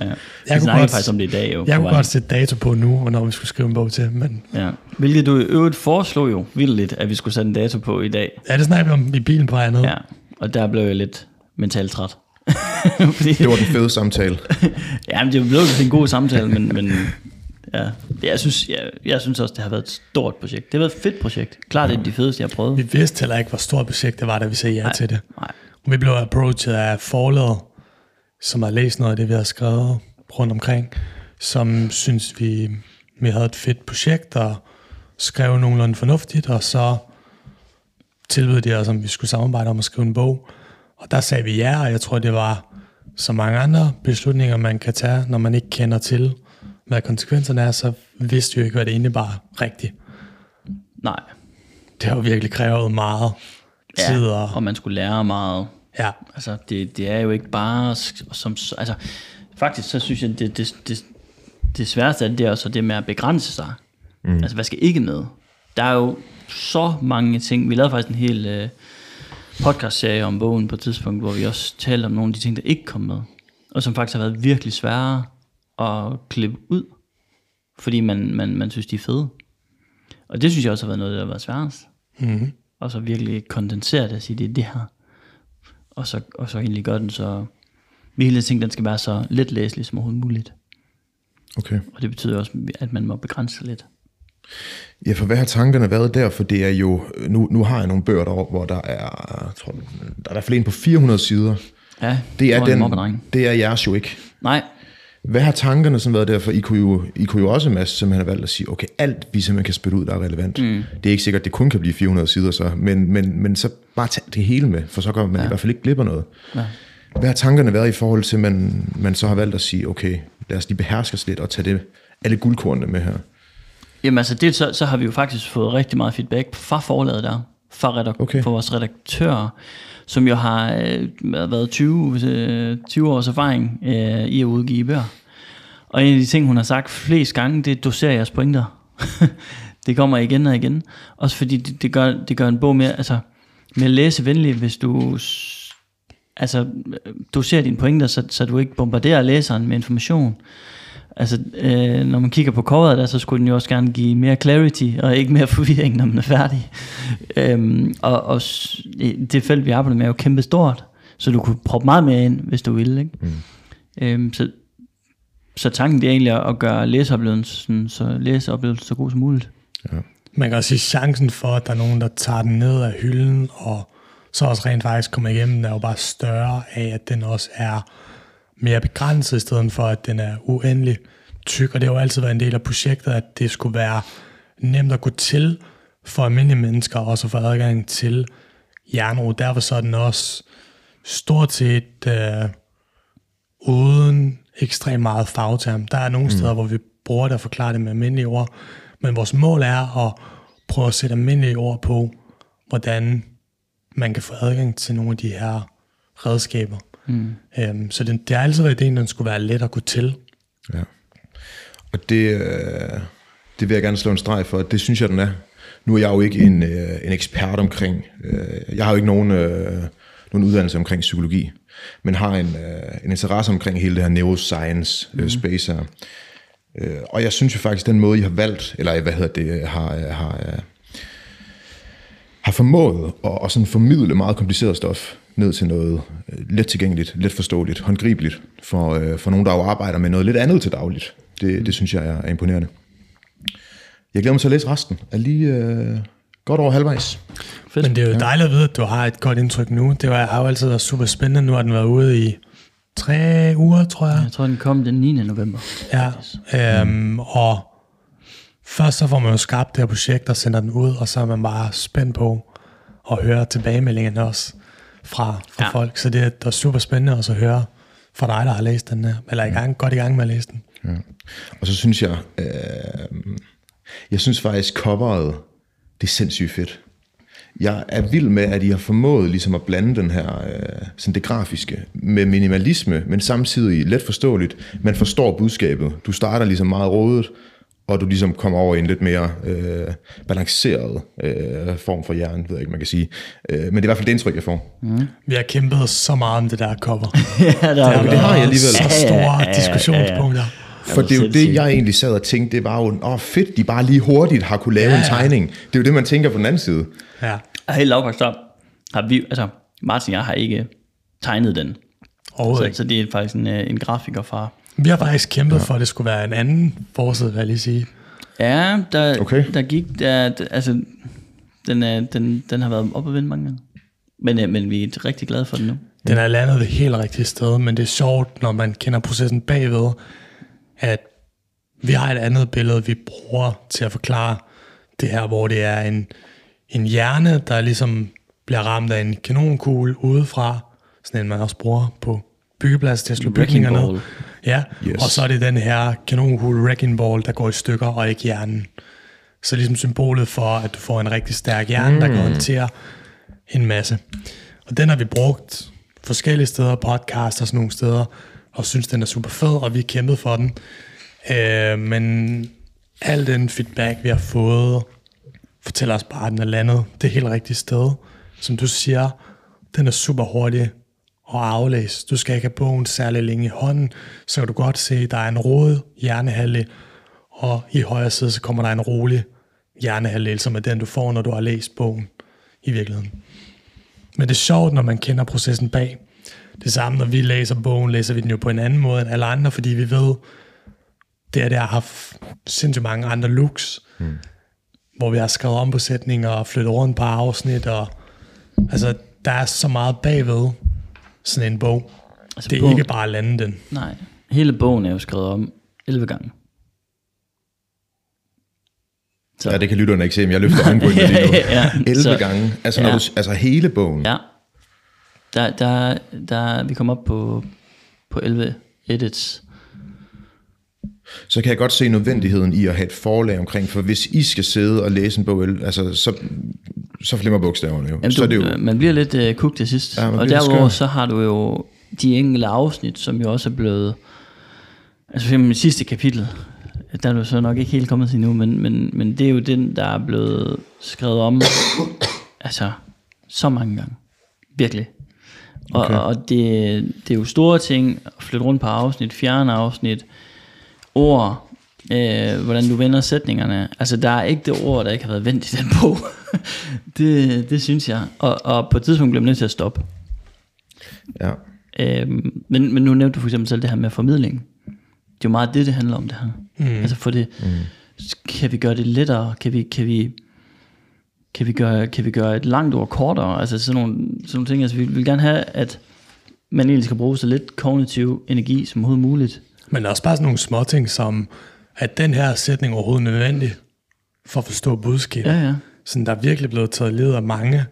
ja. ja. Jeg kunne godt, faktisk om det i dag. Jo, jeg kunne godt sætte dato på nu, hvornår vi skulle skrive en bog til. Men... Ja. Hvilket du i øvrigt foreslog jo vildt, at vi skulle sætte en dato på i dag. Ja, det snakker vi om i bilen på andet. Ja, og der blev jeg lidt mentalt træt. Fordi, det var den fede samtale. ja, men det blev en god samtale, men, men ja, jeg synes, jeg, jeg synes også, det har været et stort projekt. Det har været et fedt projekt. Klart, det er de fedeste, jeg har prøvet. Vi vidste heller ikke, hvor stort projekt det var, da vi sagde ja nej, til det. Nej. Og vi blev approached af forlaget, som har læst noget af det, vi har skrevet rundt omkring, som synes, vi, vi havde et fedt projekt, og skrev nogenlunde fornuftigt, og så tilbød de os, om vi skulle samarbejde om at skrive en bog. Og der sagde vi ja, og jeg tror, det var så mange andre beslutninger, man kan tage, når man ikke kender til, hvad konsekvenserne er, så vidste vi jo ikke, hvad det indebar rigtigt. Nej. Det har jo virkelig krævet meget ja, tid. Og, og man skulle lære meget. Ja. Altså, det, det er jo ikke bare som... Altså, faktisk så synes jeg, det, det, det, det sværeste af det er også det med at begrænse sig. Mm. Altså, hvad skal ikke med? Der er jo så mange ting. Vi lavede faktisk en hel øh, podcast-serie om bogen på et tidspunkt, hvor vi også talte om nogle af de ting, der ikke kom med. Og som faktisk har været virkelig svære at klippe ud, fordi man, man, man synes, de er fede. Og det synes jeg også har været noget, der har været sværest. Mm-hmm. Og så virkelig kondensere det og sige, det er det her. Og så, og så egentlig gøre den så... Vi hele tiden den skal være så let læselig som overhovedet muligt. Okay. Og det betyder også, at man må begrænse lidt. Ja, for hvad har tankerne været der? For det er jo, nu, nu har jeg nogle bøger derovre, hvor der er, tror, der er i hvert fald en på 400 sider. Ja, det er, den, det er jeres jo ikke. Nej, hvad har tankerne sådan været der? For I kunne jo, I kunne jo også, Mads, simpelthen have valgt at sige, okay, alt vi simpelthen kan spytte ud, der er relevant. Mm. Det er ikke sikkert, at det kun kan blive 400 sider så, men, men, men så bare tag det hele med, for så går man ja. i hvert fald ikke glip af noget. Ja. Hvad har tankerne været i forhold til, at man, man så har valgt at sige, okay, lad os lige beherske os lidt og tage det, alle guldkornene med her? Jamen altså, det, så, så har vi jo faktisk fået rigtig meget feedback fra forlaget der, fra, redak- okay. fra vores redaktører, som jo har øh, været 20, øh, 20 års erfaring øh, i at udgive bøger. Og en af de ting, hun har sagt flest gange, det er, doserer jeres pointer. det kommer igen og igen. Også fordi det, det, gør, det gør en bog mere, altså, mere læsevenlig, hvis du altså, øh, doserer dine pointer, så, så du ikke bombarderer læseren med information. Altså, øh, når man kigger på coveret der, så skulle den jo også gerne give mere clarity, og ikke mere forvirring, når man er færdig. Øhm, og, og det felt, vi arbejder med, er jo kæmpe stort, så du kunne proppe meget mere ind, hvis du ville. Ikke? Mm. Øhm, så så tanken det er egentlig at gøre læseoplevelsen så, læseoplevelsen så god som muligt. Man kan også sige, chancen for, at der er nogen, der tager den ned af hylden, og så også rent faktisk kommer igennem, er jo bare større af, at den også er mere begrænset, i stedet for, at den er uendelig tyk. Og det har jo altid været en del af projektet, at det skulle være nemt at gå til for almindelige mennesker, også at få adgang til jernro. Derfor så er den også stort set øh, uden ekstremt meget fagterm. Der er nogle steder, hvor vi bruger det og forklarer det med almindelige ord, men vores mål er at prøve at sætte almindelige ord på, hvordan man kan få adgang til nogle af de her redskaber. Mm. Øhm, så det, det har altid været ideen, den skulle være let at gå til. Ja. Og det, øh, det vil jeg gerne slå en streg for. Det synes jeg, den er. Nu er jeg jo ikke en, øh, en ekspert omkring, øh, jeg har jo ikke nogen, øh, nogen uddannelse omkring psykologi, men har en, øh, en interesse omkring hele det her neuroscience øh, space her. Øh, og jeg synes jo faktisk, den måde, I har valgt, eller hvad hedder det, har, har, øh, har formået at, at sådan formidle meget kompliceret stof ned til noget øh, let tilgængeligt, let forståeligt, håndgribeligt for, øh, for nogen, der jo arbejder med noget lidt andet til dagligt. Det, det synes jeg er, er imponerende. Jeg glæder mig til at læse resten. Er lige øh, godt over halvvejs. Fedt. Men det er jo dejligt at vide, at du har et godt indtryk nu. Det var, har jo altid været super spændende. Nu har den været ude i tre uger, tror jeg. Jeg tror, den kom den 9. november. Ja, øhm, og først så får man jo skabt det her projekt og sender den ud, og så er man bare spændt på at høre tilbagemeldingerne også fra, fra Ja. ja. folk. Så det er, det er super spændende også at høre fra dig, der har læst den her, eller er i gang, godt i gang med at læse den. Og så synes jeg, øh, jeg synes faktisk coveret, det er sindssygt fedt. Jeg er vild med, at I har formået ligesom at blande den her, øh, sådan det grafiske, med minimalisme, men samtidig let forståeligt. Man forstår budskabet. Du starter ligesom meget rådet, og du ligesom kommer over i en lidt mere øh, balanceret øh, form for jern, ved jeg ikke, man kan sige. Øh, men det er i hvert fald det indtryk, jeg får. Vi har kæmpet så meget om det der cover. ja, der har men det har jeg alligevel. Så store diskussionspunkter. For det er jo det, jeg egentlig sad og tænkte, det var jo, åh fedt, de bare lige hurtigt har kunne lave Ja, en ja. tegning. Det er jo det, man tænker på den anden side. Ja, Og helt lavpraktisk så har vi, altså Martin og jeg har ikke tegnet den. Så, så det er faktisk en, øh, en grafiker fra... Vi har faktisk kæmpet for, at det skulle være en anden forside, vil jeg lige sige. Ja, der, Okay. der gik... Der, der, altså, den, er, den, den har været op og vinde mange gange. Men, øh, men vi er rigtig glade for den nu. Den er landet det helt rigtige sted, men det er sjovt, når man kender processen bagved, at vi har et andet billede, vi bruger til at forklare det her, hvor det er en, en hjerne, der ligesom bliver ramt af en kanonkugle udefra, sådan en man også bruger på byggeplads til at slå Wrecking bygninger ned. ball. Ja, Yes. og så er det den her kanonkugle wrecking ball, der går i stykker, og ikke hjernen. Så ligesom symbolet for, at du får en rigtig stærk hjerne, mm. der kan håndtere en masse. Og den har vi brugt forskellige steder, podcast og sådan nogle steder, og synes, den er super fed, og vi har kæmpet for den. Øh, men al den feedback, vi har fået, fortæller os bare, at den er landet det helt rigtige sted. Som du siger, den er super hurtig at aflæse. Du skal ikke have bogen særlig længe i hånden, så kan du godt se, at der er en rød hjernehalvdel, og i højre side, så kommer der en rolig hjernehalvdel, som er den, du får, når du har læst bogen i virkeligheden. Men det er sjovt, når man kender processen bag. Det samme, når vi læser bogen, læser vi den jo på en anden måde end alle andre, fordi vi ved, det er der har haft sindssygt mange andre looks, mm. hvor vi har skrevet om på sætninger og flyttet rundt på afsnit, og altså, der er så meget bagved sådan en bog. Altså, det er bogen- ikke bare at lande den. Nej, hele bogen er jo skrevet om 11 gange. Så. Ja, det kan lytterne ikke se, men jeg løfter øjenbrynene lige nu. ja, 11 så- gange. Altså, når ja. du, altså hele bogen. Ja. Der, der, der, vi kom op på, på 11 edits. Så kan jeg godt se nødvendigheden i at have et forlag omkring, for hvis I skal sidde og læse en bog, altså, så, så flimmer bogstaverne jo. Jamen, så du, er det jo Man bliver lidt uh, cooked til sidst. Ja, og derudover så har du jo de enkelte afsnit, som jo også er blevet... Altså for det sidste kapitel, der er du så nok ikke helt kommet til nu, men, men, men det er jo den, der er blevet skrevet om altså så mange gange. Virkelig. Og, Okay. okay. og det, det er jo store ting, at flytte rundt på afsnit, fjerne afsnit, ord, øh, hvordan du vender sætningerne. Altså, der er ikke det ord, der ikke har været vendt i den bog. det, det synes jeg. Og, og på et tidspunkt blev man nødt til at stoppe. ja. Øhm, men, men nu nævnte du for eksempel selv det her med formidling. Det er jo meget det, det handler om det her. Mm. Altså for det, mm. kan vi gøre det lettere? Kan vi, kan vi, kan vi, gøre, kan vi gøre et langt ord kortere? Altså sådan nogle, sådan nogle ting. Altså vi vil gerne have, at man egentlig skal bruge så lidt kognitiv energi som overhovedet muligt. Men også bare sådan nogle små ting som, at den her sætning overhovedet er nødvendig for at forstå budskabet. Ja, ja. Sådan, der er virkelig blevet taget led af mange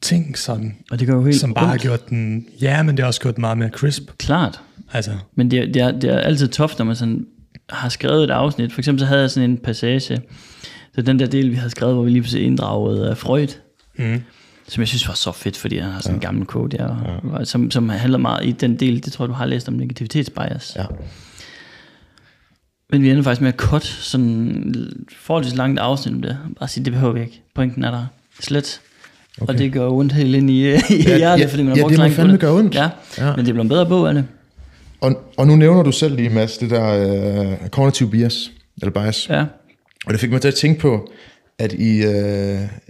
ting, sådan, Og det gør jo helt som bare har ondt. gjort den, ja, men det har også gjort den meget mere crisp. Klart. Altså, Men det, er- det, er, det er altid toft, når man sådan har skrevet et afsnit. For eksempel så havde jeg sådan en passage. Så den der del, vi havde skrevet, hvor vi lige pludselig inddragede uh, Freud. mm. Som jeg synes var så fedt, fordi han har sådan en gammel quote, ja, og, som, som handler meget i den del, det tror jeg, du har læst om negativitetsbias. Ja. Men vi ender faktisk med at cut sådan forholdsvis langt afsnit om det. Bare sige, det behøver vi ikke. Pointen er der slet. Okay. Og det gør ondt helt ind i, i Ja, hjertet, ja, fordi man har ja, brugt det må på fandme gøre ondt. Ja, Ja. ja, men det bliver en bedre bog af det. Og, og nu nævner du selv lige, Mads, det der uh, cognitive bias, eller bias. Ja, Og det fik mig til at tænke på, at I, uh, I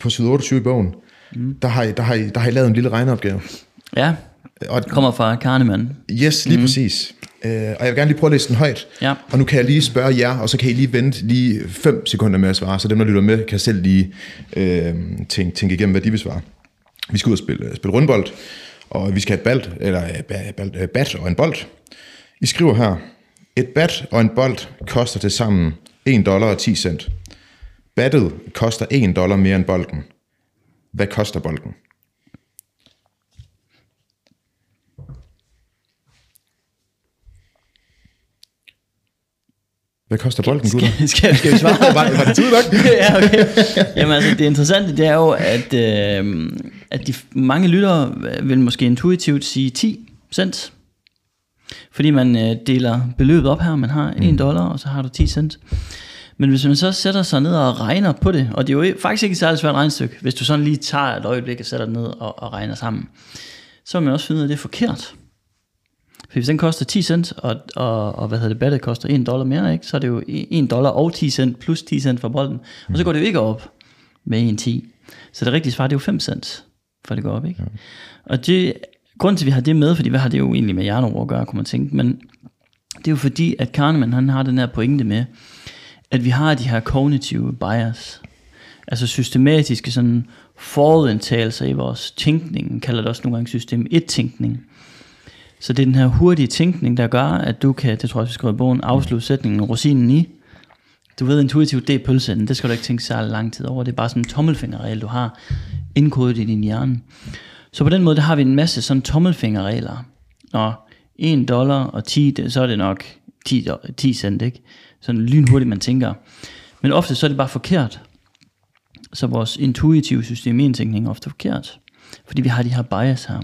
på side 28 i bogen, mm. der, har I, der, har I, der har I lavet en lille regneopgave. ja Og, kommer fra Kahneman. yes, lige mm. præcis. Uh, og jeg vil gerne lige prøve at læse den højt. Ja. Og nu kan jeg lige spørge jer, og så kan I lige vente lige 5 sekunder med at svare, så dem, der lytter med, kan selv lige øh, tænke, tænke igennem, hvad de vil svare. Vi skal ud og spille, spille rundbold, og vi skal have et bald, eller øh, ba- bald, øh, bat og en bold. I skriver her, et bat og en bold koster til sammen 1 dollar og 10 cent. Battet koster 1 dollar mere end bolden. Hvad koster bolden? Hvad koster bolden, gutter? Skal, skal, skal vi svare? var, var det tid nok? ja, okay. Jamen altså, det interessante, det er jo, at, øh, at de mange lyttere vil måske intuitivt sige 10 cent. Fordi man øh, deler beløbet op her, man har 1 dollar, og så har du 10 cent. Men hvis man så sætter sig ned og regner på det, og det er jo faktisk ikke et særligt svært regnestykke, hvis du sådan lige tager et øjeblik og sætter det ned og, og regner sammen, så vil man også finde ud af, at det er forkert. For hvis den koster 10 cent, og, og, og hvad hedder det, battet koster 1 dollar mere, ikke, så er det jo 1 dollar og 10 cent plus 10 cent for bolden. Og så går det jo ikke op med 1,10. Så det rigtige svar, det er jo 5 cent, for det går op, ikke? Ja. Og det, grunden til, at vi har det med, fordi hvad har det jo egentlig med hjerneord at gøre, kunne man tænke, men det er jo fordi, at Kahneman, han har den her pointe med, at vi har de her kognitive bias, altså systematiske sådan forudindtagelser i vores tænkning, kalder det også nogle gange system 1-tænkning. Så det er den her hurtige tænkning, der gør, at du kan, det tror jeg, vi skriver i bogen, afslutte sætningen rosinen i. Du ved intuitivt, det er pølsen. Det skal du ikke tænke særlig lang tid over. Det er bare sådan en tommelfingerregel, du har indkodet i din hjerne. Så på den måde, der har vi en masse sådan tommelfingerregler. Og 1 dollar og 10, så er det nok 10, 10 cent, ikke? Sådan lynhurtigt, man tænker. Men ofte så er det bare forkert. Så vores intuitive system indtænkning er ofte forkert. Fordi vi har de her bias her.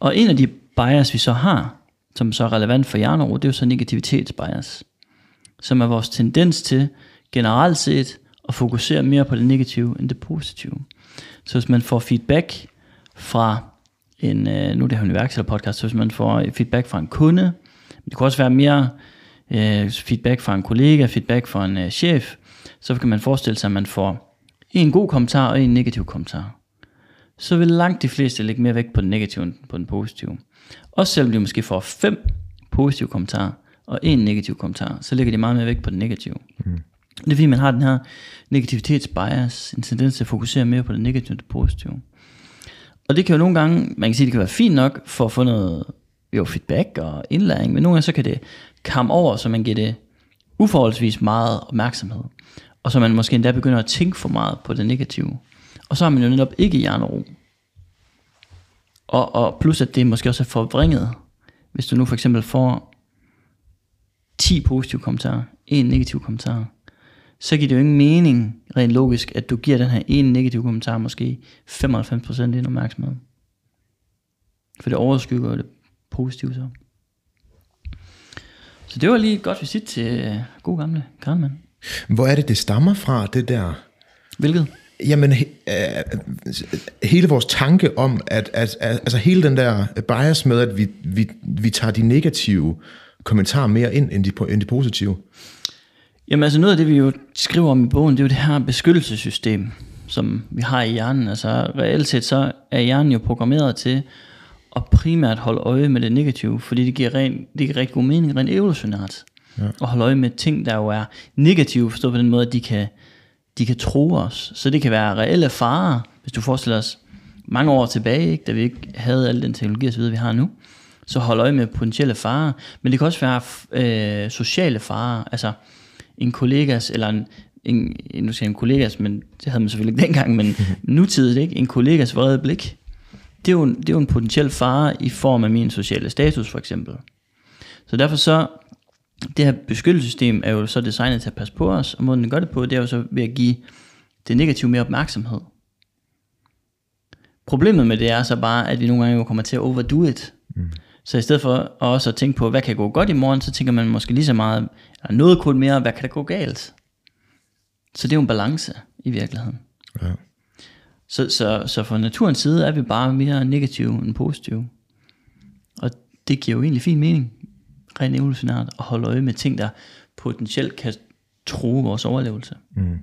Og en af de bias, vi så har, som så er relevant for hjernero, det er jo så negativitetsbias. Som er vores tendens til generelt set at fokusere mere på det negative end det positive. Så hvis man får feedback fra en, øh, nu er det her en iværksætterpodcast, så hvis man får feedback fra en kunde, det kunne også være mere øh, feedback fra en kollega, feedback fra en øh, chef, så kan man forestille sig, at man får en god kommentar og en negativ kommentar. Så vil langt de fleste lægge mere vægt på den negative end på den positive. Også selvom de måske får fem positive kommentarer og en negativ kommentar, så lægger de meget mere vægt på den negative. Mm. Det er fordi, man har den her negativitetsbias, en tendens til at fokusere mere på det negative end det positive. Og det kan jo nogle gange, man kan sige, det kan være fint nok for at få noget jo, feedback og indlæring, men nogle gange så kan det kam over, så man giver det uforholdsvis meget opmærksomhed. Og så man måske endda begynder at tænke for meget på det negative. Og så har man jo netop ikke hjernero. Og, og plus at det måske også er forvrænget. Hvis du nu for eksempel får 10 positive kommentarer, en negativ kommentar, så giver det jo ingen mening, rent logisk, at du giver den her ene negative kommentar måske 95% din opmærksomhed. For det overskygger det positive så. Så det var lige et godt visit til øh, god gamle Kahneman. Hvor er det, det stammer fra, det der? Hvilket? Jamen, he, øh, hele vores tanke om, at, at, at altså hele den der bias med, at vi, vi, vi tager de negative kommentarer mere ind, end de, end de positive. Jamen altså noget af det, vi jo skriver om i bogen, det er jo det her beskyttelsessystem, som vi har i hjernen. Altså reelt set så er hjernen jo programmeret til og primært holde øje med det negative, fordi det giver, ren, det giver rigtig god mening, rent evolutionært. Ja. Og holde øje med ting, der jo er negative, forstået på den måde, at de kan, de kan tro os. Så det kan være reelle farer, hvis du forestiller os mange år tilbage, ikke, da vi ikke havde al den teknologi osv., vi har nu. Så hold øje med potentielle farer. Men det kan også være øh, sociale farer. Altså en kollegas, eller en, en, nu siger en kollegas, men det havde man selvfølgelig ikke dengang, men nutidigt, ikke? En kollegas vrede blik. Det er, jo en, det er jo en potentiel fare i form af min sociale status, for eksempel. Så derfor så, det her beskyttelsessystem er jo så designet til at passe på os, og måden den gør det på, det er jo så ved at give det negative mere opmærksomhed. Problemet med det er så bare, at vi nogle gange jo kommer til at overdo it. Mm. Så i stedet for også at tænke på, hvad kan gå godt i morgen, så tænker man måske lige så meget, eller noget kun mere, hvad kan der gå galt? Så det er jo en balance i virkeligheden. Ja. Så, så, så fra naturens side er vi bare mere negative end positive. Og det giver jo egentlig fin mening, rent evolutionært, at holde øje med ting, der potentielt kan true vores overlevelse. Mm.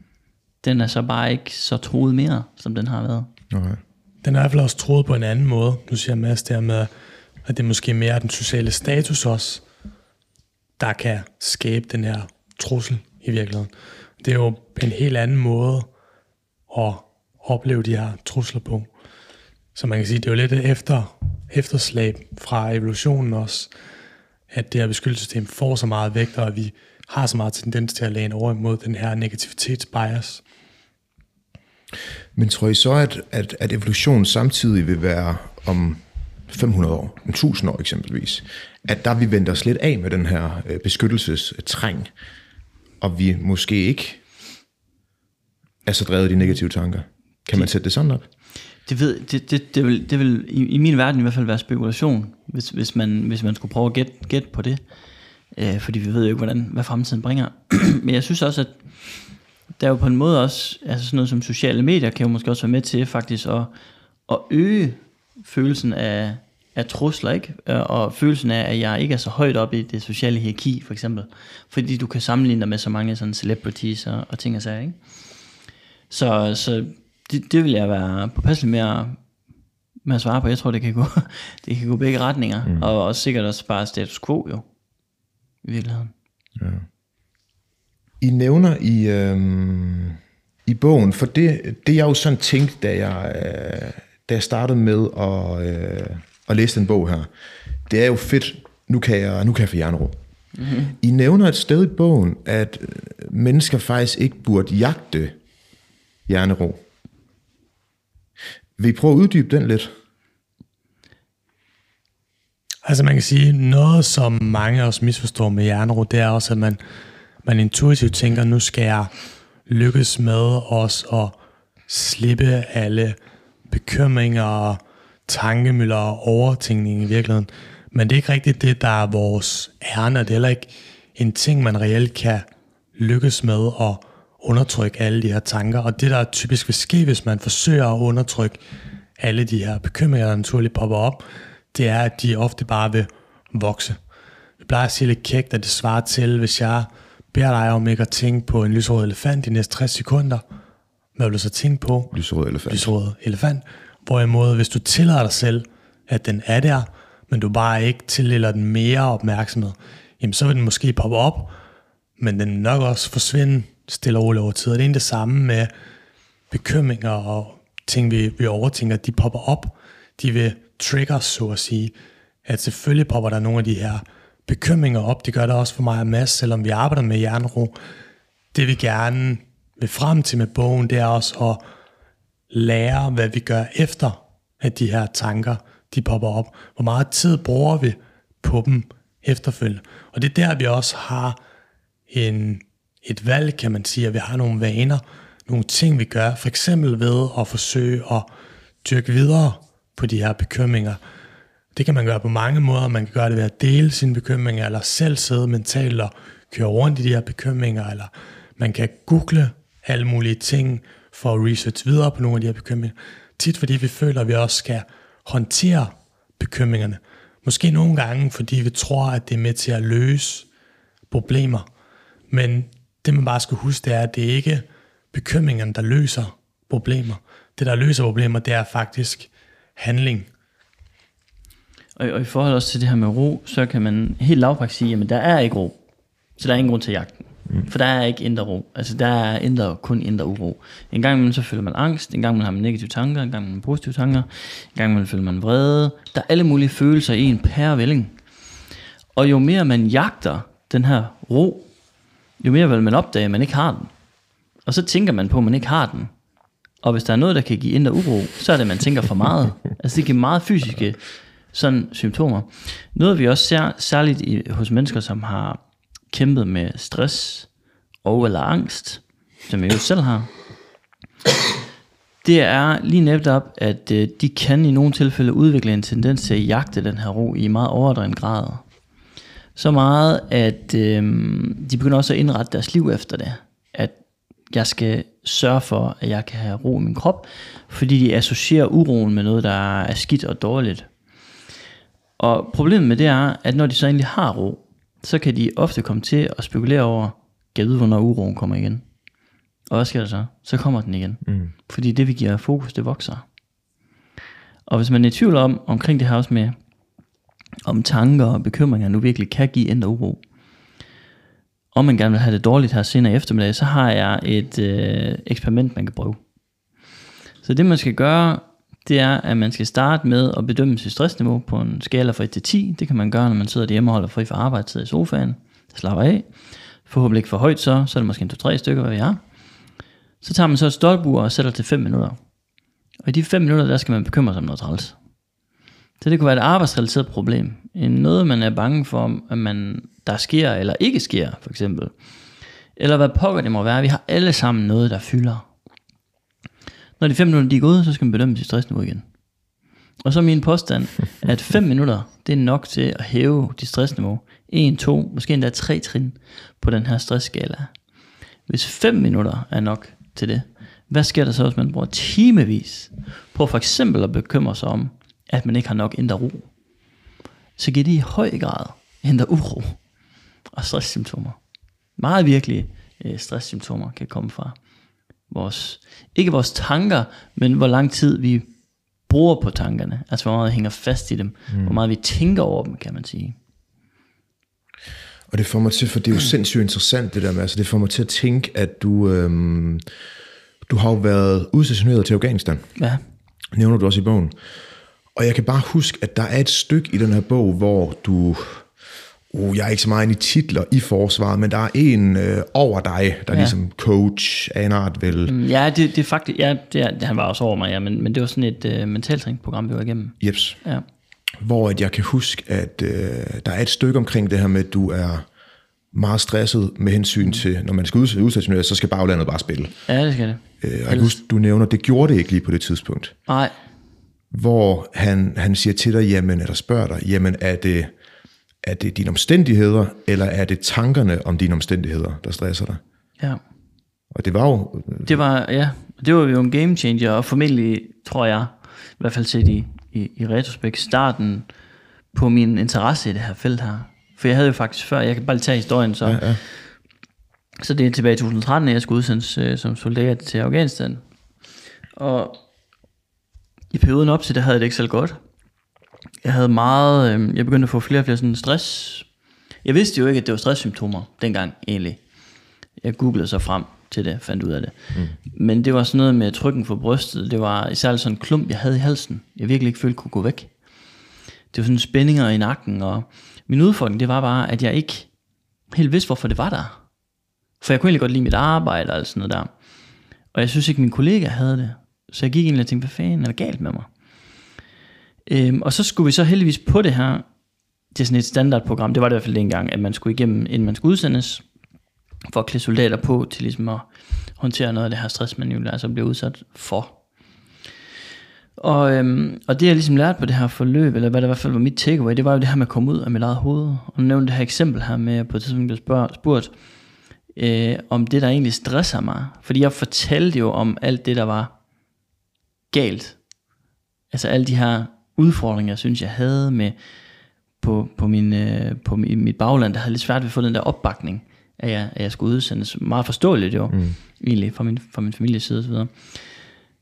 Den er så bare ikke så troet mere, som den har været. Okay. Den er i hvert fald også troet på en anden måde. Nu siger Mads der med, at det måske mere er den sociale status også, der kan skabe den her trussel i virkeligheden. Det er jo en helt anden måde at opleve de her trusler på. Så man kan sige, det er jo lidt efter, efterslag fra evolutionen også, at det her beskyttelsessystem får så meget vægt, og at vi har så meget tendens til at læne over imod den her negativitetsbias. Men tror I så, at, at, at evolutionen samtidig vil være om 500 år, 1000 år eksempelvis, at der vi venter os lidt af med den her øh, beskyttelsestræng, og vi måske ikke er så drevet af de negative tanker? Kan man sætte det sådan op? Det, ved, det, det, det, vil, det vil i, i min verden i hvert fald være spekulation, hvis, hvis, man, hvis man skulle prøve at gætte, gætte på det. Øh, fordi vi ved jo ikke, hvordan, hvad fremtiden bringer. Men jeg synes også, at der er jo på en måde også, altså sådan noget som sociale medier, kan jo måske også være med til faktisk at, at øge følelsen af, af trusler, ikke? Og følelsen af, at jeg ikke er så højt oppe i det sociale hierarki, for eksempel. Fordi du kan sammenligne dig med så mange sådan celebrities og, og ting og sager, ikke? Så, så det, det vil jeg være påpasselig med at, med at svare på. Jeg tror, det kan gå, det kan gå begge retninger. Mm. Og også sikkert også bare status quo, jo. I virkeligheden. Ja. I nævner i, øhm, i bogen, for det, det jeg jo sådan tænkte, da jeg, øh, da jeg startede med at, øh, at læse den bog her, det er jo fedt, nu kan jeg, nu kan jeg få jernro. Mm-hmm. I nævner et sted i bogen, at mennesker faktisk ikke burde jagte hjernero. Vil I prøve at uddybe den lidt? Altså man kan sige, noget som mange også misforstår med hjernero, det er også, at man, man intuitivt tænker, nu skal jeg lykkes med os at slippe alle bekymringer og tankemøller og overtænkning i virkeligheden. Men det er ikke rigtigt det, der er vores ærne, det er heller ikke en ting, man reelt kan lykkes med at undertrykke alle de her tanker. Og det, der typisk vil ske, hvis man forsøger at undertrykke alle de her bekymringer, der naturligt popper op, det er, at de ofte bare vil vokse. Vi plejer at sige lidt kægt, at det svarer til, hvis jeg beder dig om ikke at tænke på en lyserød elefant de næste 60 sekunder, hvad vil du så tænke på? Lyserød elefant. Lyserød elefant. Hvorimod, hvis du tillader dig selv, at den er der, men du bare ikke tildeler den mere opmærksomhed, jamen så vil den måske poppe op, men den nok også forsvinde stille og roligt over tid. Og det er det samme med bekymringer og ting, vi, vi overtænker, de popper op. De vil trigge så at sige. At selvfølgelig popper der nogle af de her bekymringer op. Det gør det også for mig og Mads, selvom vi arbejder med jernro. Det vi gerne vil frem til med bogen, det er også at lære, hvad vi gør efter, at de her tanker, de popper op. Hvor meget tid bruger vi på dem efterfølgende. Og det er der, vi også har en et valg, kan man sige, at vi har nogle vaner, nogle ting, vi gør, for eksempel ved at forsøge at dyrke videre på de her bekymringer. Det kan man gøre på mange måder. Man kan gøre det ved at dele sine bekymringer, eller selv sidde mentalt og køre rundt i de her bekymringer, eller man kan google alle mulige ting for at research videre på nogle af de her bekymringer. Tit fordi vi føler, at vi også skal håndtere bekymringerne. Måske nogle gange, fordi vi tror, at det er med til at løse problemer. Men det man bare skal huske, det er, at det ikke er bekymringerne, der løser problemer. Det, der løser problemer, det er faktisk handling. Og, og i forhold også til det her med ro, så kan man helt lavpraktisk sige, jamen der er ikke ro. Så der er ingen grund til jagten. Mm. For der er ikke indre ro. Altså der er indre, kun indre uro. En gang imellem så føler man angst, en gang imellem har man negative tanker, en gang imellem positive tanker, en gang imellem føler man vrede. Der er alle mulige følelser i en pærevælling. Og jo mere man jagter den her ro, jo mere vil man opdage, at man ikke har den. Og så tænker man på, at man ikke har den. Og hvis der er noget, der kan give indre uro, så er det, at man tænker for meget. altså det giver meget fysiske sådan symptomer. Noget vi også ser særligt i, hos mennesker, som har kæmpet med stress og eller angst, som jeg jo selv har, det er lige netop, at øh, de kan i nogle tilfælde udvikle en tendens til at jagte den her ro i meget overdreven grad. Så meget, at øh, de begynder også at indrette deres liv efter det. At jeg skal sørge for, at jeg kan have ro i min krop, fordi de associerer uroen med noget, der er skidt og dårligt. Og problemet med det er, at når de så egentlig har ro, så kan de ofte komme til at spekulere over, kan vide, hvornår uroen kommer igen. Og hvad sker der så? Så kommer den igen. Mm. Fordi det, vi giver fokus, det vokser. Og hvis man er i tvivl om, omkring det her også med, om tanker og bekymringer nu virkelig kan give indre uro, om man gerne vil have det dårligt her senere i eftermiddag, så har jeg et øh, eksperiment, man kan prøve. Så det man skal gøre, det er, at man skal starte med at bedømme sit stressniveau på en skala fra 1 til 10. Det kan man gøre, når man sidder derhjemme og holder fri fra arbejdstid i sofaen. Slapper af. Forhåbentlig ikke for højt så, så er det måske en 2-3 stykker, hvad vi er. Så tager man så et stolpur og sætter til 5 minutter. Og i de 5 minutter, der skal man bekymre sig om noget træls. Så det kunne være et arbejdsrelateret problem. En noget, man er bange for, at man, der sker eller ikke sker, for eksempel. Eller hvad pokker det må være. Vi har alle sammen noget, der fylder. Når de 5 minutter de er gået, så skal man bedømme sit stressniveau igen. Og så min påstand, at 5 minutter, det er nok til at hæve dit stressniveau. 1, 2, måske endda 3 trin på den her stressskala. Hvis 5 minutter er nok til det, hvad sker der så, hvis man bruger timevis på for eksempel at bekymre sig om, at man ikke har nok indre ro? Så giver det i høj grad indre uro og stresssymptomer. Meget virkelige øh, stresssymptomer kan komme fra vores, ikke vores tanker, men hvor lang tid vi bruger på tankerne. Altså hvor meget vi hænger fast i dem. Mm. Hvor meget vi tænker over dem, kan man sige. Og det får mig til, for det er jo sindssygt interessant det der med, altså det får mig til at tænke, at du, øhm, du har jo været udstationeret til Afghanistan. Ja. Nævner du også i bogen. Og jeg kan bare huske, at der er et stykke i den her bog, hvor du uh, jeg er ikke så meget i titler i forsvaret, men der er en øh, over dig, der er Ja. ligesom coach af en art vel. Mm, Ja, det, det er faktisk, ja, det, er, han var også over mig, ja, men, men det var sådan et øh, mentaltræningsprogram, vi var igennem. Jeps. Ja. Hvor at jeg kan huske, at øh, der er et stykke omkring det her med, at du er meget stresset med hensyn til, når man skal ud- udstationere, så skal baglandet bare spille. ja, det skal det. Øh, og jeg kan huske, du nævner, det gjorde det ikke lige på det tidspunkt. Nej, Hvor han, han siger til dig, jamen, eller spørger dig, jamen er det, er det dine omstændigheder, eller er det tankerne om dine omstændigheder, der stresser dig? ja. Og det var jo, Det var, ja, det var jo en game changer, og formentlig, tror jeg, i hvert fald set i, i, i retrospekt, starten på min interesse i det her felt her. For jeg havde jo faktisk før, jeg kan bare lige tage historien, så, ja, ja. så det er tilbage i 2013, at jeg skulle udsendes øh, som soldat til Afghanistan. Og i perioden op til det havde jeg det ikke selv godt. Jeg havde meget, øh, jeg begyndte at få flere og flere sådan stress. Jeg vidste jo ikke, at det var stresssymptomer dengang egentlig. Jeg googlede så frem til det, fandt ud af det. Mm. Men det var sådan noget med trykken for brystet. Det var især sådan en klump, jeg havde i halsen. Jeg virkelig ikke følte kunne gå væk. Det var sådan spændinger i nakken. Og min udfordring, det var bare, at jeg ikke helt vidste, hvorfor det var der. For jeg kunne egentlig godt lide mit arbejde og alt sådan noget der. Og jeg synes ikke, min kollega havde det. Så jeg gik egentlig og tænkte, hvad fanden er der galt med mig? Øhm, og så skulle vi så heldigvis på det her, det er sådan et standardprogram, det var det i hvert fald dengang, at man skulle igennem, inden man skulle udsendes, for at klæde soldater på til ligesom at håndtere noget af det her stress, man jo altså bliver udsat for. Og, øhm, og det jeg ligesom lærte på det her forløb, eller hvad der i hvert fald var mit takeaway, det var jo det her med at komme ud af mit eget hoved. Og nu nævnte det her eksempel her med, på et tidspunkt blev spurgt, øh, om det der egentlig stresser mig. Fordi jeg fortalte jo om alt det, der var galt. Altså alle de her udfordringer, jeg synes, jeg havde med på, på, min, øh, på min, mit bagland, der havde lidt svært ved at få den der opbakning, at jeg, at jeg skulle udsendes. Meget forståeligt jo, mm. egentlig, fra min, fra min families side osv.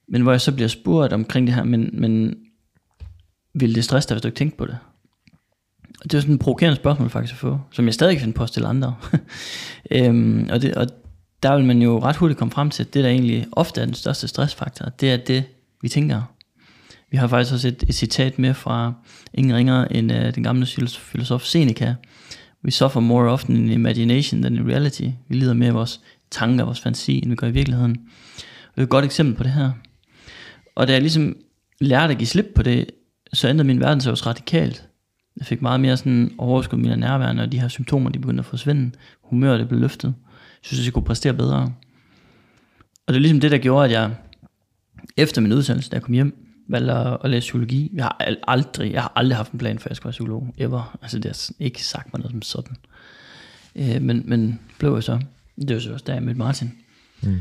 Men hvor jeg så bliver spurgt omkring det her, men, men vil det stresse dig, hvis du ikke tænker på det? Og det er sådan et provokerende spørgsmål faktisk at få, som jeg stadig kan finde på at stille andre. øhm, og, det, og der vil man jo ret hurtigt komme frem til, at det der egentlig ofte er den største stressfaktor, det er det, vi tænker. Vi har faktisk også et, et citat med fra ingen ringere end uh, den gamle filosof Seneca. We suffer more often in imagination than in reality. Vi lider mere af vores tanker, vores fantasi, end vi gør i virkeligheden. Og det er et godt eksempel på det her. Og da jeg ligesom lærte at give slip på det, så ændrede min verden sig også radikalt. Jeg fik meget mere sådan overskud mine nærværende, og de her symptomer, de begyndte at forsvinde. Humøret blev løftet. Jeg synes, jeg kunne præstere bedre. Og det er ligesom det, der gjorde, at jeg efter min uddannelse, da jeg kom hjem, valgte at, at læse psykologi. Jeg har aldrig, jeg har aldrig haft en plan for, at jeg skulle være psykolog, ever. Altså det har ikke sagt mig noget som sådan. Øh, men, men blev jeg så. Det var så også, da jeg mødte Martin. Mm.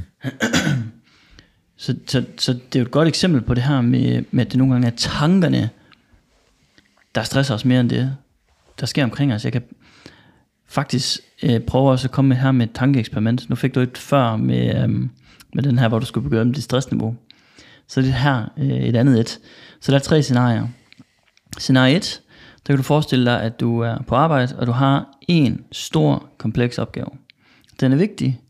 så, så, så det er jo et godt eksempel på det her med, med at det nogle gange er tankerne, der stresser os mere end det, der sker omkring os. Jeg kan faktisk øh, prøve også at komme med her med et tankeeksperiment. Nu fik du et før med, øh, med den her, hvor du skulle begynde dit stressniveau. Så det her øh, et andet et. Så der er tre scenarier. Scenarie 1, der kan du forestille dig, at du er på arbejde, og du har en stor, kompleks opgave. Den er vigtig,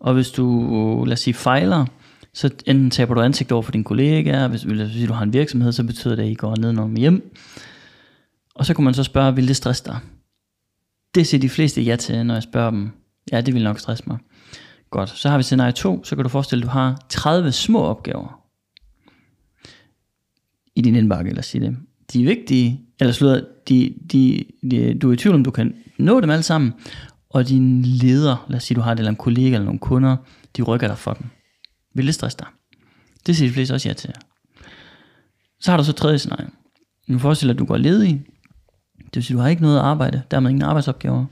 og hvis du, lad os sige, fejler, så enten taber du ansigt over for dine kollegaer, hvis, hvis du har en virksomhed, så betyder det, at I går ned og hjem. Og så kunne man så spørge, vil det stresse dig? Det siger de fleste ja til, når jeg spørger dem. Ja, det vil nok stresse mig. Godt, så har vi scenarie 2, så kan du forestille dig, at du har 30 små opgaver i din indbakke, eller sige det. De er vigtige, eller slutter, de, de, de, du er i tvivl om, du kan nå dem alle sammen, og din leder, lad os sige, du har det, eller en kollega eller nogle kunder, de rykker dig for dem. Vil det stresse dig? Det siger de fleste også ja til. Så har du så tredje scenarie. Nu forestiller at du går ledig. Det vil sige, du har ikke noget arbejde, dermed ingen arbejdsopgaver,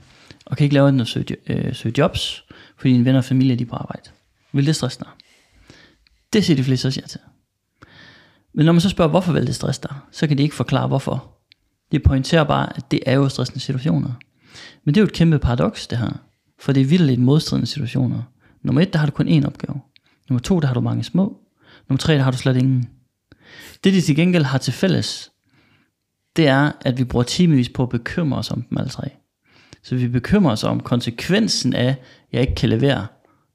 og kan ikke lave noget søge, øh, søge jobs, fordi dine venner og familie de er på arbejde. Vil det stresse dig? Det siger de fleste også ja til. Men når man så spørger, hvorfor vil det stresse dig, så kan de ikke forklare hvorfor. De pointerer bare, at det er jo stressende situationer. Men det er jo et kæmpe paradoks det her. For det er vildt modstridende situationer. Nummer et, der har du kun én opgave. Nummer to, der har du mange små. Nummer tre, der har du slet ingen. Det de til gengæld har til fælles, det er, at vi bruger timevis på at bekymre os om dem alle tre. Så vi bekymrer os om konsekvensen af, at jeg ikke kan levere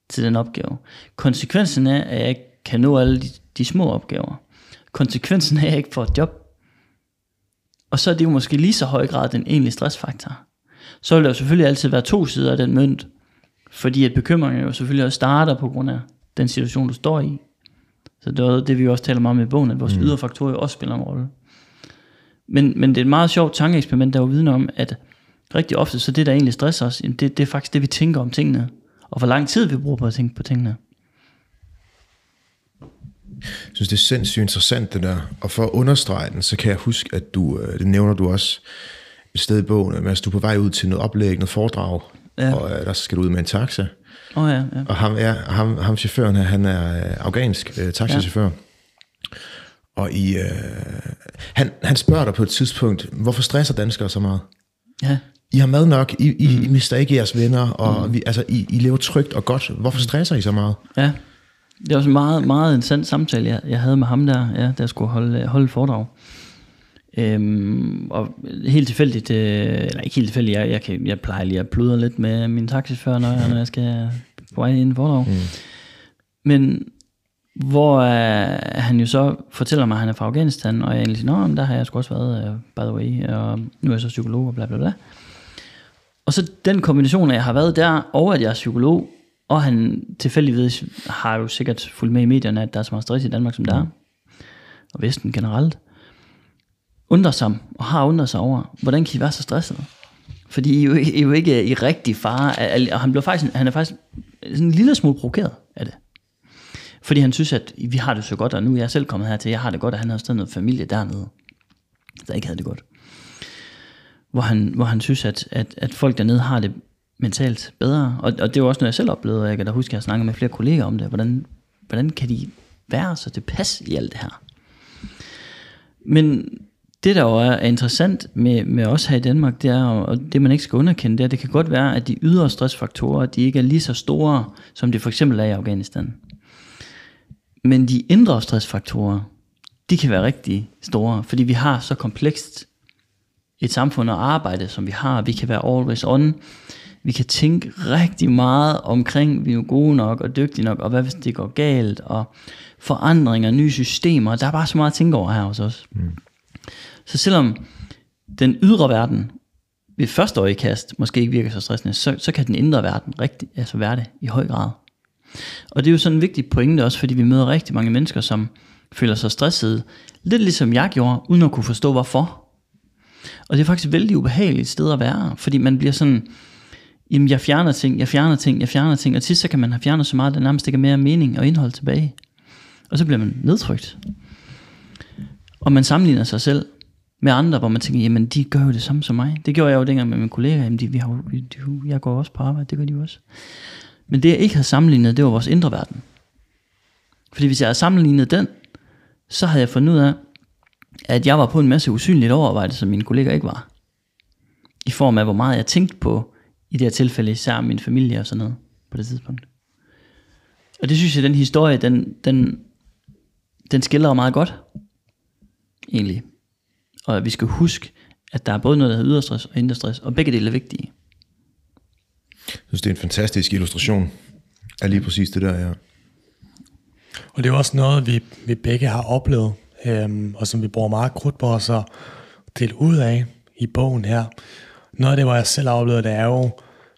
til den opgave. Konsekvensen af, at jeg ikke kan nå alle de, de små opgaver konsekvensen af, at jeg ikke får et job. Og så er det jo måske lige så høj grad den egentlige stressfaktor. Så vil der jo selvfølgelig altid være to sider af den mønt, fordi at bekymringen jo selvfølgelig også starter på grund af den situation, du står i. Så det er det, vi også taler meget om i bogen, at vores mm. ydre faktorer også spiller en rolle. Men, men det er et meget sjovt tankeeksperiment, der er jo viden om, at rigtig ofte, så det, der egentlig stresser os, det, det er faktisk det, vi tænker om tingene, og hvor lang tid vi bruger på at tænke på tingene. Jeg synes, det er sindssygt interessant, det der. Og for at understrege den, så kan jeg huske, at du, øh, det nævner du også et sted i bogen, at altså, du er på vej ud til noget oplæg, noget foredrag, ja. og uh, der skal du ud med en taxa. Oh, ja, ja. Og ham, er, ham, ham chaufføren her, han er uh, afghansk uh, taxichauffør. Ja. Og i, uh, han, han spørger dig på et tidspunkt, hvorfor stresser danskere så meget? Ja. I har mad nok, I, I, mm. I mister ikke jeres venner, og mm. vi, altså, I, I lever trygt og godt. Hvorfor stresser I så meget? Ja. Det var også en meget, meget interessant samtale, jeg, jeg havde med ham der, ja, der skulle holde, holde et foredrag. Øhm, og helt tilfældigt, øh, eller ikke helt tilfældigt, jeg, jeg, kan, jeg plejer lige at pludre lidt med min taxichauffør, når, jeg, når jeg skal på vej ind i foredrag. Mm. Men hvor øh, han jo så fortæller mig, at han er fra Afghanistan, og jeg egentlig siger, Nå, der har jeg sgu også været, uh, by the way, og nu er jeg så psykolog, og bla bla bla. Og så den kombination af, at jeg har været der, og at jeg er psykolog, og han tilfældigvis har jo sikkert fulgt med i medierne, at der er så meget stress i Danmark, som der er. Og Vesten generelt. Undrer sig og har undret sig over, hvordan kan I være så stresset? Fordi I er jo, I er jo ikke i rigtig fare. Og han, blev faktisk, han er faktisk sådan en lille smule provokeret af det. Fordi han synes, at vi har det så godt, og nu er jeg selv kommet her til, jeg har det godt, og han har stadig noget familie dernede, der ikke havde det godt. Hvor han, hvor han synes, at, at, at folk dernede har det mentalt bedre. Og, og det er jo også noget, jeg selv oplevede, og jeg kan da huske, at jeg snakkede med flere kolleger om det. Hvordan, hvordan kan de være så tilpas i alt det her? Men det, der jo er interessant med, med os her i Danmark, det er, og det man ikke skal underkende, det er, at det kan godt være, at de ydre stressfaktorer, de ikke er lige så store, som det for eksempel er i Afghanistan. Men de indre stressfaktorer, de kan være rigtig store, fordi vi har så komplekst et samfund og arbejde, som vi har. Vi kan være always on. Vi kan tænke rigtig meget omkring, vi er jo gode nok og dygtige nok, og hvad hvis det går galt, og forandringer, nye systemer. Der er bare så meget at tænke over her hos os. Mm. Så selvom den ydre verden ved første øjekast måske ikke virker så stressende, så, så kan den indre verden rigtig, altså være det i høj grad. Og det er jo sådan en vigtig pointe også, fordi vi møder rigtig mange mennesker, som føler sig stressede, lidt ligesom jeg gjorde, uden at kunne forstå hvorfor. Og det er faktisk et vældig ubehageligt sted at være, fordi man bliver sådan, jamen jeg fjerner ting, jeg fjerner ting, jeg fjerner ting, og til så kan man have fjernet så meget, at der nærmest ikke er mere mening og indhold tilbage. Og så bliver man nedtrykt. Og man sammenligner sig selv med andre, hvor man tænker, jamen de gør jo det samme som mig. Det gjorde jeg jo dengang med mine kollegaer, jamen de, vi har, de, jeg går også på arbejde, det gør de jo også. Men det jeg ikke havde sammenlignet, det var vores indre verden. Fordi hvis jeg havde sammenlignet den, så havde jeg fundet ud af, at jeg var på en masse usynligt overarbejde, som mine kolleger ikke var. I form af, hvor meget jeg tænkte på, i det her tilfælde især min familie og sådan noget, på det tidspunkt. Og det synes jeg, den historie, den, den, den skiller meget godt, egentlig. Og vi skal huske, at der er både noget, der hedder yderstress og indre stress, og begge dele er vigtige. Jeg synes, det er en fantastisk illustration af lige præcis det der, ja. Og det er også noget, vi, vi begge har oplevet, øhm, og som vi bruger meget krudt på os at dele ud af i bogen her. Noget af det, hvor jeg selv har oplevet, det er jo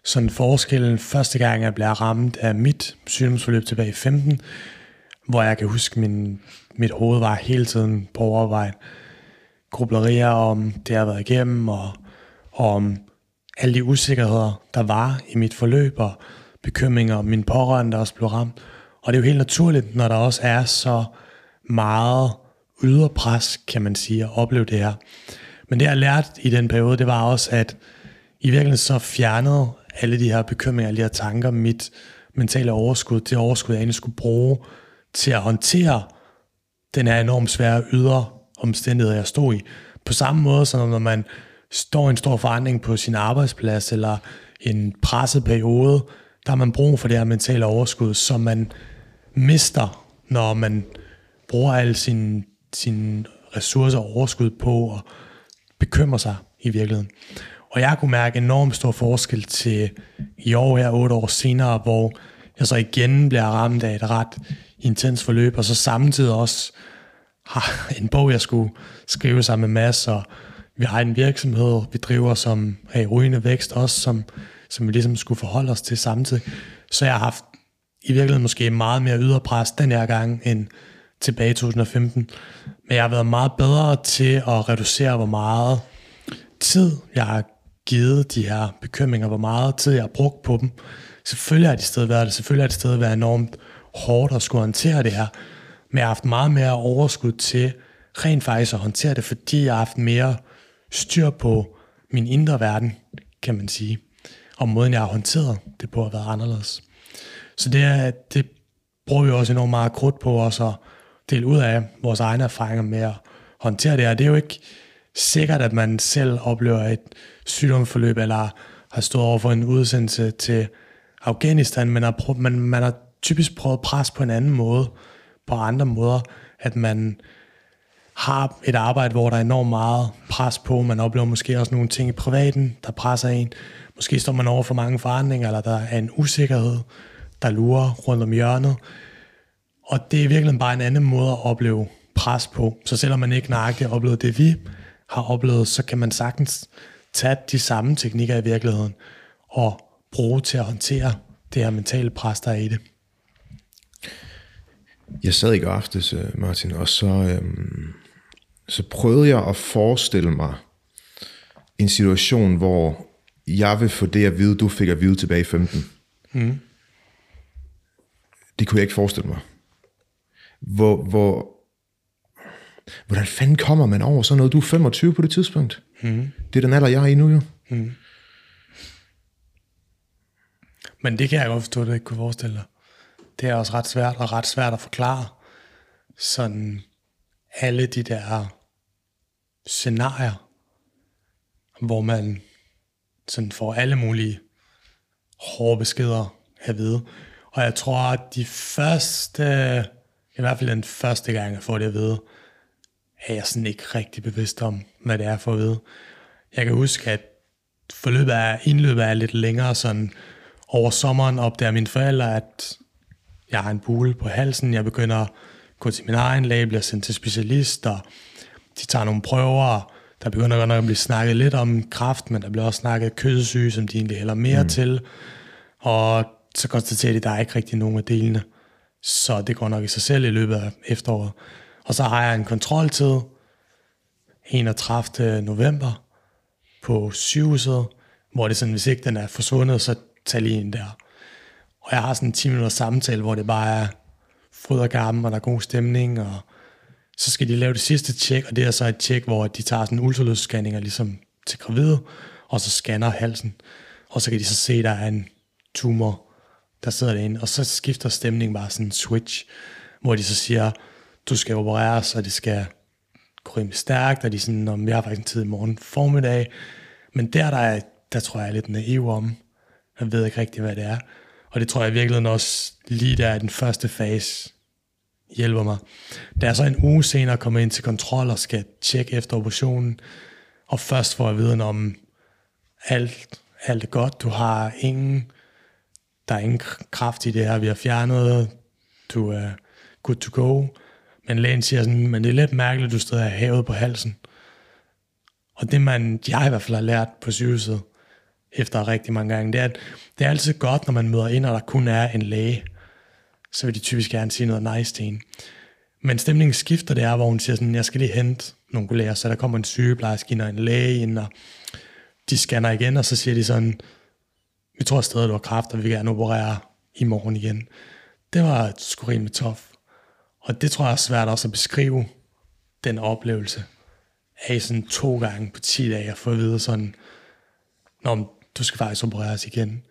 sådan forskellen første gang, jeg bliver ramt af mit sygdomsforløb tilbage i 15, hvor jeg kan huske, min, mit hoved var hele tiden på overvejen. Grublerier om det, jeg har været igennem, og, og om alle de usikkerheder, der var i mit forløb, og bekymringer om min pårørende, der også blev ramt. Og det er jo helt naturligt, når der også er så meget ydre pres, kan man sige, at opleve det her. Men det jeg lærte i den periode, det var også, at i virkeligheden så fjernede alle de her bekymringer, alle de her tanker, mit mentale overskud, det overskud, jeg egentlig skulle bruge til at håndtere den her enormt svære ydre omstændighed, jeg stod i. På samme måde, som når man står i en stor forandring på sin arbejdsplads, eller en presset periode, der har man brug for det her mentale overskud, som man mister, når man bruger alle sine, sine ressourcer og overskud på at bekymre sig i virkeligheden. Og jeg kunne mærke enormt stor forskel til i år her, otte år senere, hvor jeg så igen bliver ramt af et ret intens forløb, og så samtidig også har en bog, jeg skulle skrive sammen med Mads, og vi har en virksomhed, vi driver, som har i rygende vækst også, som, som vi ligesom skulle forholde os til samtidig. Så jeg har haft i virkeligheden måske meget mere yderpres den her gang end tilbage i 2015. Men jeg har været meget bedre til at reducere, hvor meget tid jeg har givet de her bekymringer, hvor meget tid jeg har brugt på dem. Selvfølgelig har det stadig været det, selvfølgelig har det stadig været enormt hårdt at skulle håndtere det her, men jeg har haft meget mere overskud til rent faktisk at håndtere det, fordi jeg har haft mere styr på min indre verden, kan man sige, og måden jeg har håndteret det på har været anderledes. Så det, er, det bruger vi også enormt meget krudt på os at dele ud af vores egne erfaringer med at håndtere det, og det er jo ikke sikkert, at man selv oplever et sygdomsforløb, eller har stået over for en udsendelse til Afghanistan, men har prøvet, man, man har typisk prøvet pres på en anden måde, på andre måder, at man har et arbejde, hvor der er enormt meget pres på, man oplever måske også nogle ting i privaten, der presser en, måske står man over for mange forandringer, eller der er en usikkerhed, der lurer rundt om hjørnet, og det er virkelig bare en anden måde at opleve pres på. Så selvom man ikke nøjagtigt har oplevet det, vi har oplevet, så kan man sagtens tage de samme teknikker i virkeligheden og bruge til at håndtere det her mentale pres, der er i det. Jeg sad i går aftes, øh, Martin, og så, øhm, så prøvede jeg at forestille mig en situation, hvor jeg vil få det at vide, du fik at vide tilbage i 15. Mm. Det kunne jeg ikke forestille mig. Hvor, hvor, hvordan fanden kommer man over sådan noget? Du er 25 på det tidspunkt. Mm. Det er den alder, jeg er i nu jo. Mm. Men det kan jeg godt forstå, at du ikke kunne forestille dig. Det er også ret svært, og ret svært at forklare sådan alle de der scenarier, hvor man sådan får alle mulige hårde beskeder at vide. Og jeg tror, at de første, i hvert fald den første gang, jeg får det at vide, er jeg sådan ikke rigtig bevidst om, hvad det er for at vide. Jeg kan huske, at forløbet af indløbet er lidt længere, sådan over sommeren opdager mine forældre, at jeg har en bule på halsen, jeg begynder at gå til min egen læge, bliver sendt til specialist, og de tager nogle prøver, der begynder godt nok at blive snakket lidt om kraft, men der bliver også snakket kødsyge, som de egentlig hælder mere mm. til, og så konstaterer de, at der er ikke rigtig nogen af delene, så det går nok i sig selv i løbet af efteråret. Og så har jeg en kontroltid, 31. november, på sygehuset, hvor det er sådan, hvis ikke den er forsvundet, så tag lige ind der. Og jeg har sådan en 10 minutters samtale, hvor det bare er fryd og gammel, og der er god stemning, og så skal de lave det sidste tjek, og det er så et tjek, hvor de tager sådan ultralydsscanninger ligesom til gravide, og så scanner halsen, og så kan de så se, at der er en tumor, der sidder derinde, og så skifter stemningen bare sådan en switch, hvor de så siger, du skal opereres, og det skal gå rimelig stærkt, og de sådan, om jeg har faktisk en tid i morgen formiddag, men der, der, er, der tror jeg er lidt naiv om, jeg ved ikke rigtig, hvad det er, og det tror jeg i virkeligheden også lige der den første fase hjælper mig. Da jeg så en uge senere kommer ind til kontrol og skal tjekke efter operationen, og først får jeg viden om alt, alt er godt, du har ingen, der er ingen kraft i det her, vi har fjernet, du er good to go. Men lægen siger sådan, men det er lidt mærkeligt, at du stadig har havet på halsen. Og det man, jeg i hvert fald har lært på sygehuset, efter rigtig mange gange, det er, at det er altid godt, når man møder ind, og der kun er en læge. Så vil de typisk gerne sige noget nice til en. Men stemningen skifter, det er, hvor hun siger sådan, jeg skal lige hente nogle kolleger, så der kommer en sygeplejerske ind og en læge ind, og de scanner igen, og så siger de sådan, vi tror stadig, du har kræft, og vi vil gerne operere i morgen igen. Det var sgu rimelig tough. Og det tror jeg er svært også at beskrive, den oplevelse af sådan to gange på 10 dage at få at vide sådan, Nå, du skal faktisk opereres igen.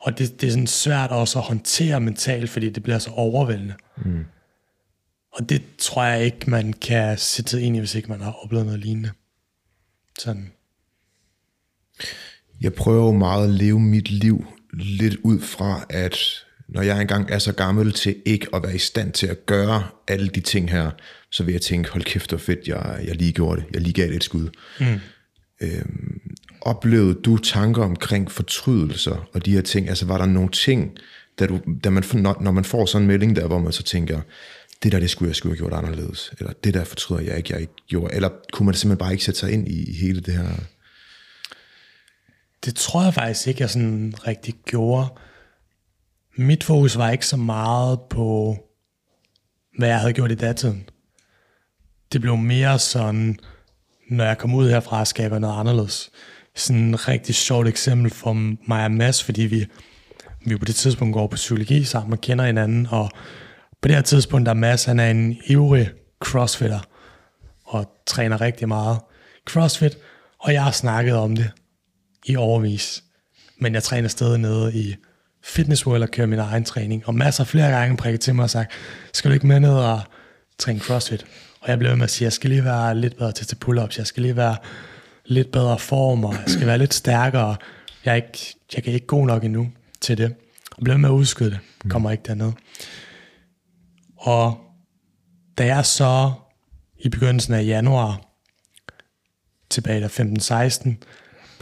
Og det, det er sådan svært også at håndtere mentalt, fordi det bliver så overvældende. Mm. Og det tror jeg ikke, man kan sætte ind i, hvis ikke man har oplevet noget lignende. Sådan. Jeg prøver jo meget at leve mit liv lidt ud fra, at når jeg engang er så gammel til ikke at være i stand til at gøre alle de ting her, så vil jeg tænke, hold kæft, hvor fedt, jeg, jeg lige gjorde det. Jeg lige gav det et skud. Mm. Øhm, oplevede du tanker omkring fortrydelser og de her ting? Altså var der nogle ting, da du, da man, når, når man får sådan en melding der, hvor man så tænker, det der, det skulle jeg skulle have gjort anderledes, eller det der fortryder jeg ikke, jeg ikke gjorde, eller kunne man simpelthen bare ikke sætte sig ind i, i hele det her? Det tror jeg faktisk ikke, jeg sådan rigtig gjorde. Mit fokus var ikke så meget på, hvad jeg havde gjort i datiden. Det blev mere sådan, når jeg kom ud herfra, skaber noget anderledes sådan et rigtig sjovt eksempel for mig og Mads, fordi vi, vi på det tidspunkt går på psykologi sammen og kender hinanden, og på det her tidspunkt, der Mads, han er en ivrig crossfitter, og træner rigtig meget crossfit, og jeg har snakket om det i overvis. Men jeg træner stadig nede i Fitness World og kører min egen træning, og masser flere gange prikket til mig og sagt, skal du ikke med ned og træne crossfit? Og jeg blev med at sige, jeg skal lige være lidt bedre til til pull-ups, jeg skal lige være lidt bedre form, og jeg skal være lidt stærkere. Jeg er ikke, jeg er ikke god nok endnu til det. Og bliver med at udskyde det. Mm. Kommer ikke derned. Og da jeg så i begyndelsen af januar, tilbage der 15-16,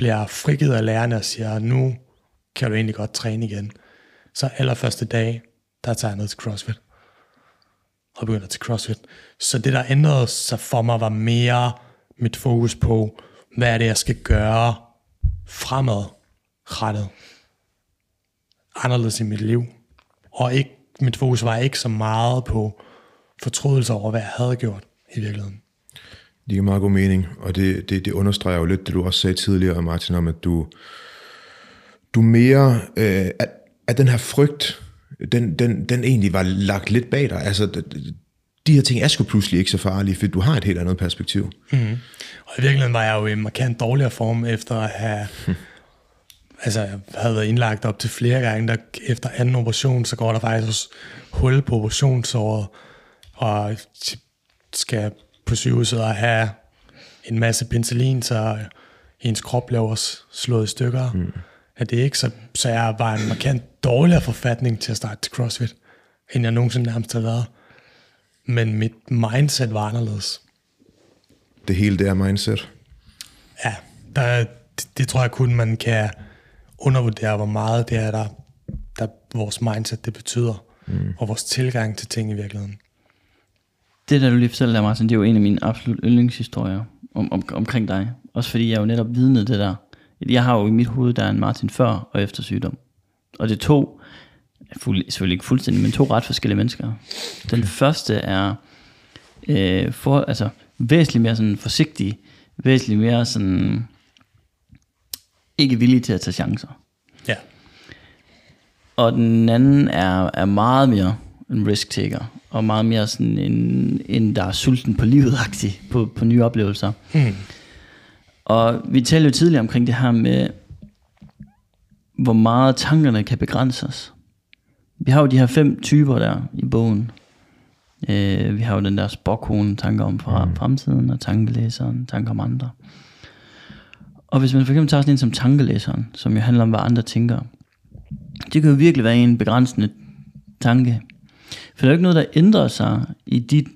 bliver frigivet af lærerne og siger, nu kan du egentlig godt træne igen. Så allerførste dag, der tager jeg ned til CrossFit. Og begynder til CrossFit. Så det, der ændrede sig for mig, var mere mit fokus på, hvad er det, jeg skal gøre fremadrettet anderledes i mit liv. Og ikke, mit fokus var ikke så meget på fortrydelse over, hvad jeg havde gjort i virkeligheden. Det giver meget god mening, og det, det, det understreger jo lidt det, du også sagde tidligere, Martin, om at du, du mere, øh, at, at den her frygt, den, den, den egentlig var lagt lidt bag dig. Altså, de her ting er sgu pludselig ikke så farlige, for du har et helt andet perspektiv. Mm. Og i virkeligheden var jeg jo i en markant dårligere form, efter at have... Hmm. Altså, jeg havde været indlagt op til flere gange, der efter anden operation, så går der faktisk hul på operationsåret, og skal på sygehuset og have en masse penicillin, så ens krop bliver også slået i stykker. Mm. Er det ikke? Så, så jeg var en markant dårligere forfatning til at starte til CrossFit, end jeg nogensinde nærmest har været men mit mindset var anderledes. Det hele det er mindset? Ja, Der, det, det tror jeg kun, man kan undervurdere, hvor meget det er, der, der vores mindset det betyder, mm. og vores tilgang til ting i virkeligheden. Det der du lige fortæller der, Martin, det er jo en af mine absolut yndlingshistorier om, om, omkring dig. Også fordi jeg jo netop vidnet det der. Jeg har jo i mit hoved, der er en Martin før og efter sygdom. Og det er to, fuld, selvfølgelig ikke fuldstændig, men to ret forskellige mennesker. Den første er øh, for, altså, væsentligt mere sådan forsigtig, væsentligt mere sådan ikke villig til at tage chancer. Ja. Og den anden er, er meget mere en risk taker, og meget mere sådan en, en der er sulten på livet på, på nye oplevelser. Hmm. Og vi talte jo tidligere omkring det her med, hvor meget tankerne kan begrænse os. Vi har jo de her fem typer der i bogen. Øh, vi har jo den der spokkone, tanker om fra mm. fremtiden, og tankelæseren, tanker om andre. Og hvis man for eksempel tager sådan en som tankelæseren, som jo handler om, hvad andre tænker, det kan jo virkelig være en begrænsende tanke. For der er jo ikke noget, der ændrer sig i dit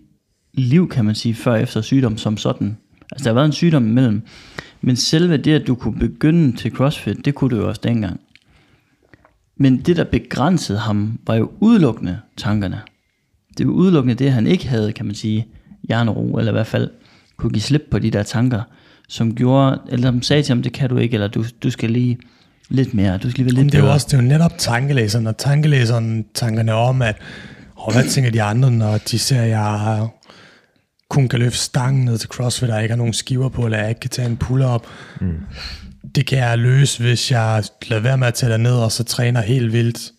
liv, kan man sige, før og efter sygdom som sådan. Altså der har været en sygdom imellem. Men selve det, at du kunne begynde til CrossFit, det kunne du jo også dengang. Men det, der begrænsede ham, var jo udelukkende tankerne. Det var udelukkende det, han ikke havde, kan man sige, hjernero, eller i hvert fald kunne give slip på de der tanker, som gjorde, eller som sagde til ham, det kan du ikke, eller du, du skal lige lidt mere, du skal lige være lidt det er jo også det er jo netop tankelæseren, og tankelæseren tankerne om, at oh, hvad tænker de andre, når de ser, at jeg kun kan løfte stangen ned til CrossFit, og ikke har nogen skiver på, eller jeg ikke kan tage en pull-up. Mm. Det kan jeg løse, hvis jeg lader være med at tage ned og så træner helt vildt,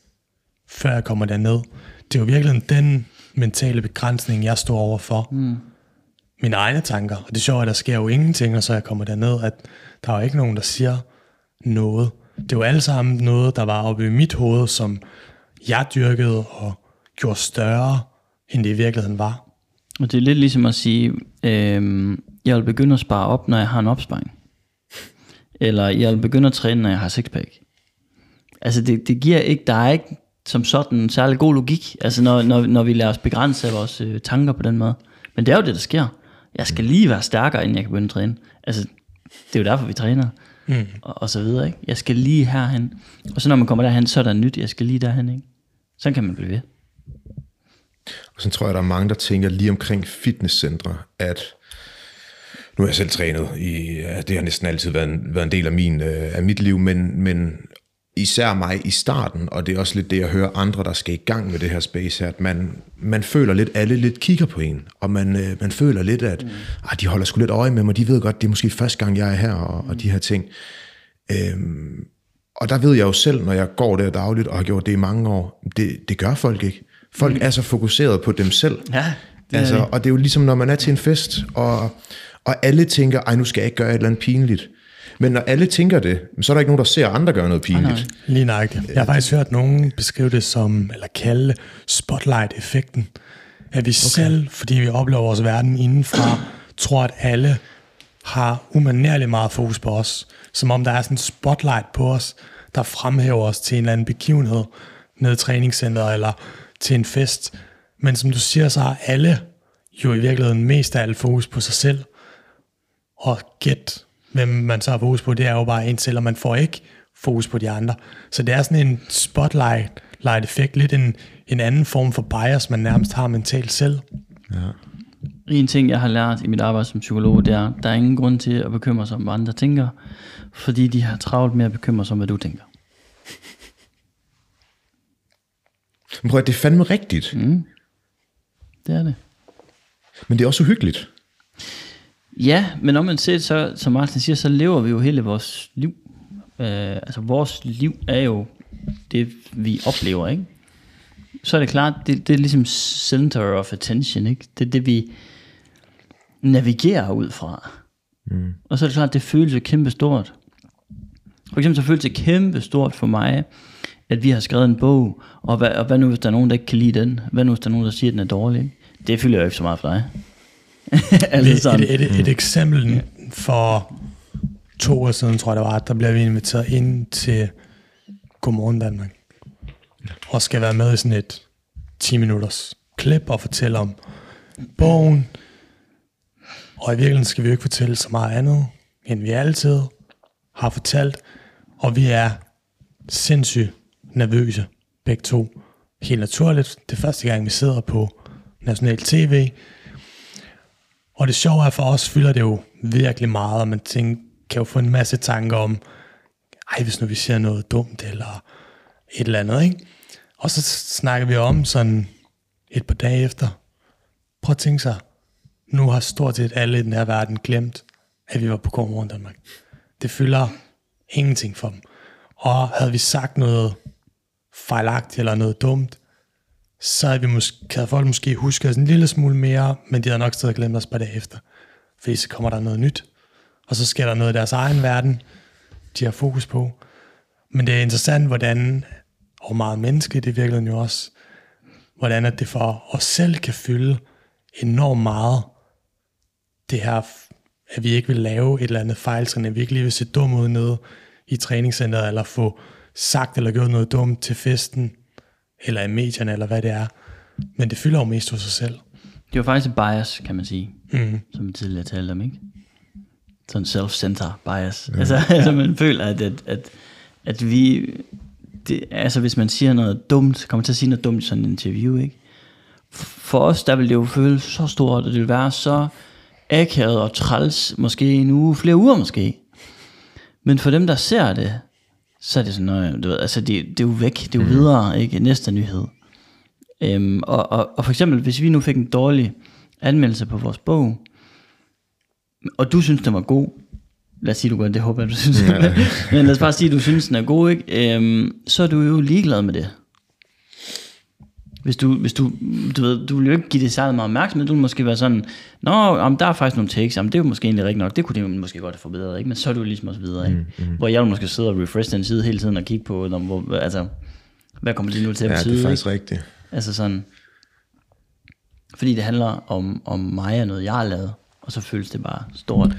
før jeg kommer derned. Det er jo virkelig den mentale begrænsning, jeg står overfor. Mm. Mine egne tanker. Og det er sjovt, at der sker jo ingenting, og så jeg kommer derned, at der er jo ikke nogen, der siger noget. Det er jo alle sammen noget, der var oppe i mit hoved, som jeg dyrkede og gjorde større, end det i virkeligheden var. Og det er lidt ligesom at sige, øh, jeg vil begynde at spare op, når jeg har en opsparing. Eller jeg vil begynde at træne, når jeg har sixpack. Altså det, det giver ikke, der er ikke som sådan en særlig god logik, altså når, når, når vi lader os begrænse vores øh, tanker på den måde. Men det er jo det, der sker. Jeg skal lige være stærkere, inden jeg kan begynde at træne. Altså, det er jo derfor, vi træner. Mm. Og, og så videre, ikke? Jeg skal lige herhen. Og så når man kommer derhen, så er der nyt, jeg skal lige derhen, ikke? Sådan kan man blive ved. Og så tror jeg, der er mange, der tænker lige omkring fitnesscentre, at nu er jeg selv trænet, i, ja, det har næsten altid været en, været en del af, min, øh, af mit liv, men, men især mig i starten, og det er også lidt det, jeg hører andre, der skal i gang med det her space her, at man, man føler lidt, alle lidt kigger på en, og man, øh, man føler lidt, at mm. ah, de holder sgu lidt øje med mig, de ved godt, det er måske første gang, jeg er her, og, og de her ting. Øhm, og der ved jeg jo selv, når jeg går der dagligt, og har gjort det i mange år, det, det gør folk ikke. Folk mm. er så fokuseret på dem selv. Ja, det altså, det. og det er jo ligesom, når man er til en fest, og, og alle tænker, ej, nu skal jeg ikke gøre et eller andet pinligt. Men når alle tænker det, så er der ikke nogen, der ser andre gøre noget pinligt. Lige nøjagtigt. Jeg har faktisk hørt nogen beskrive det som, eller kalde spotlight-effekten. At vi okay. selv, fordi vi oplever vores verden indenfra, tror, at alle har umanerligt meget fokus på os. Som om der er sådan en spotlight på os, der fremhæver os til en eller anden begivenhed nede i træningscenteret eller til en fest. Men som du siger, så har alle jo i virkeligheden mest af alt fokus på sig selv. Og gæt, hvem man så har fokus på, det er jo bare en selv, og man får ikke fokus på de andre. Så det er sådan en spotlight light effekt, lidt en, en anden form for bias, man nærmest har mentalt selv. Ja. En ting, jeg har lært i mit arbejde som psykolog, det er, der er ingen grund til at bekymre sig om, hvad andre tænker, fordi de har travlt med at bekymre sig om, hvad du tænker. Men prøv at det er fandme rigtigt. Mm. Det er det. Men det er også uhyggeligt. Ja, men når man ser så, som Martin siger, så lever vi jo hele vores liv. Øh, altså vores liv er jo det, vi oplever, ikke? Så er det klart, det, det er ligesom center of attention, ikke? Det er det, vi navigerer ud fra. Mm. Og så er det klart, det føles jo kæmpe stort. For eksempel så føles det kæmpe stort for mig, at vi har skrevet en bog, og hvad, og hvad nu hvis der er nogen, der ikke kan lide den? Hvad nu hvis der er nogen, der siger, at den er dårlig? Det fylder jo ikke så meget for dig. altså Et, et, et, et eksempel for to år siden, tror jeg det var, der bliver vi inviteret ind til Godmorgen Danmark. Og skal være med i sådan et 10 minutters klip og fortælle om bogen. Og i virkeligheden skal vi jo ikke fortælle så meget andet, end vi altid har fortalt, og vi er sindssygt nervøse, begge to. Helt naturligt. Det er første gang, vi sidder på national tv. Og det sjove er for os, fylder det jo virkelig meget, og man tænker, kan jo få en masse tanker om, ej, hvis nu vi ser noget dumt, eller et eller andet, ikke? Og så snakker vi om sådan et par dage efter. Prøv at tænke sig, nu har stort set alle i den her verden glemt, at vi var på Godmorgen Danmark. Det fylder ingenting for dem. Og havde vi sagt noget fejlagtigt eller noget dumt, så havde, vi måske, havde folk måske husket en lille smule mere, men de havde nok stadig glemt os på det efter. Fordi så kommer der noget nyt, og så sker der noget i deres egen verden, de har fokus på. Men det er interessant, hvordan, og meget menneske det virkelig jo også, hvordan at det for os selv kan fylde enormt meget, det her, at vi ikke vil lave et eller andet fejl, at vi ikke lige vil se dum ud nede i træningscenteret, eller få sagt eller gjort noget dumt til festen, eller i medierne, eller hvad det er. Men det fylder jo mest hos sig selv. Det var faktisk en bias, kan man sige, Mm. som vi tidligere talte om, ikke? Sådan self-center bias. Ja. Altså, altså man føler, at, at, at, at vi... Det, altså hvis man siger noget dumt, kommer til at sige noget dumt i sådan en interview, ikke? For os, der vil det jo føles så stort, og det vil være så akavet og træls, måske en uge, flere uger måske. Men for dem, der ser det, så er det sådan noget, du ved, altså det, det er jo væk, det er jo mm. videre, ikke? Næste nyhed. Øhm, og, og, og for eksempel, hvis vi nu fik en dårlig anmeldelse på vores bog, og du synes, den var god, lad os sige, du gør det, håber jeg, du synes, ja. men lad os bare sige, du synes, den er god, ikke? Øhm, så er du jo ligeglad med det. Hvis du, hvis du, du ved, du vil jo ikke give det særlig meget opmærksomhed, du vil måske være sådan, nå, om der er faktisk nogle takes, jamen, det er jo måske egentlig rigtigt nok, det kunne det måske godt have forbedret, ikke? men så er du ligesom også videre, ikke? Mm, mm. hvor jeg vil måske sidde og refresh den side hele tiden og kigge på, når, hvor, altså, hvad kommer det nu til at Ja, betyde? det er faktisk ikke? rigtigt. Altså sådan, fordi det handler om, om mig og noget, jeg har lavet, og så føles det bare stort, i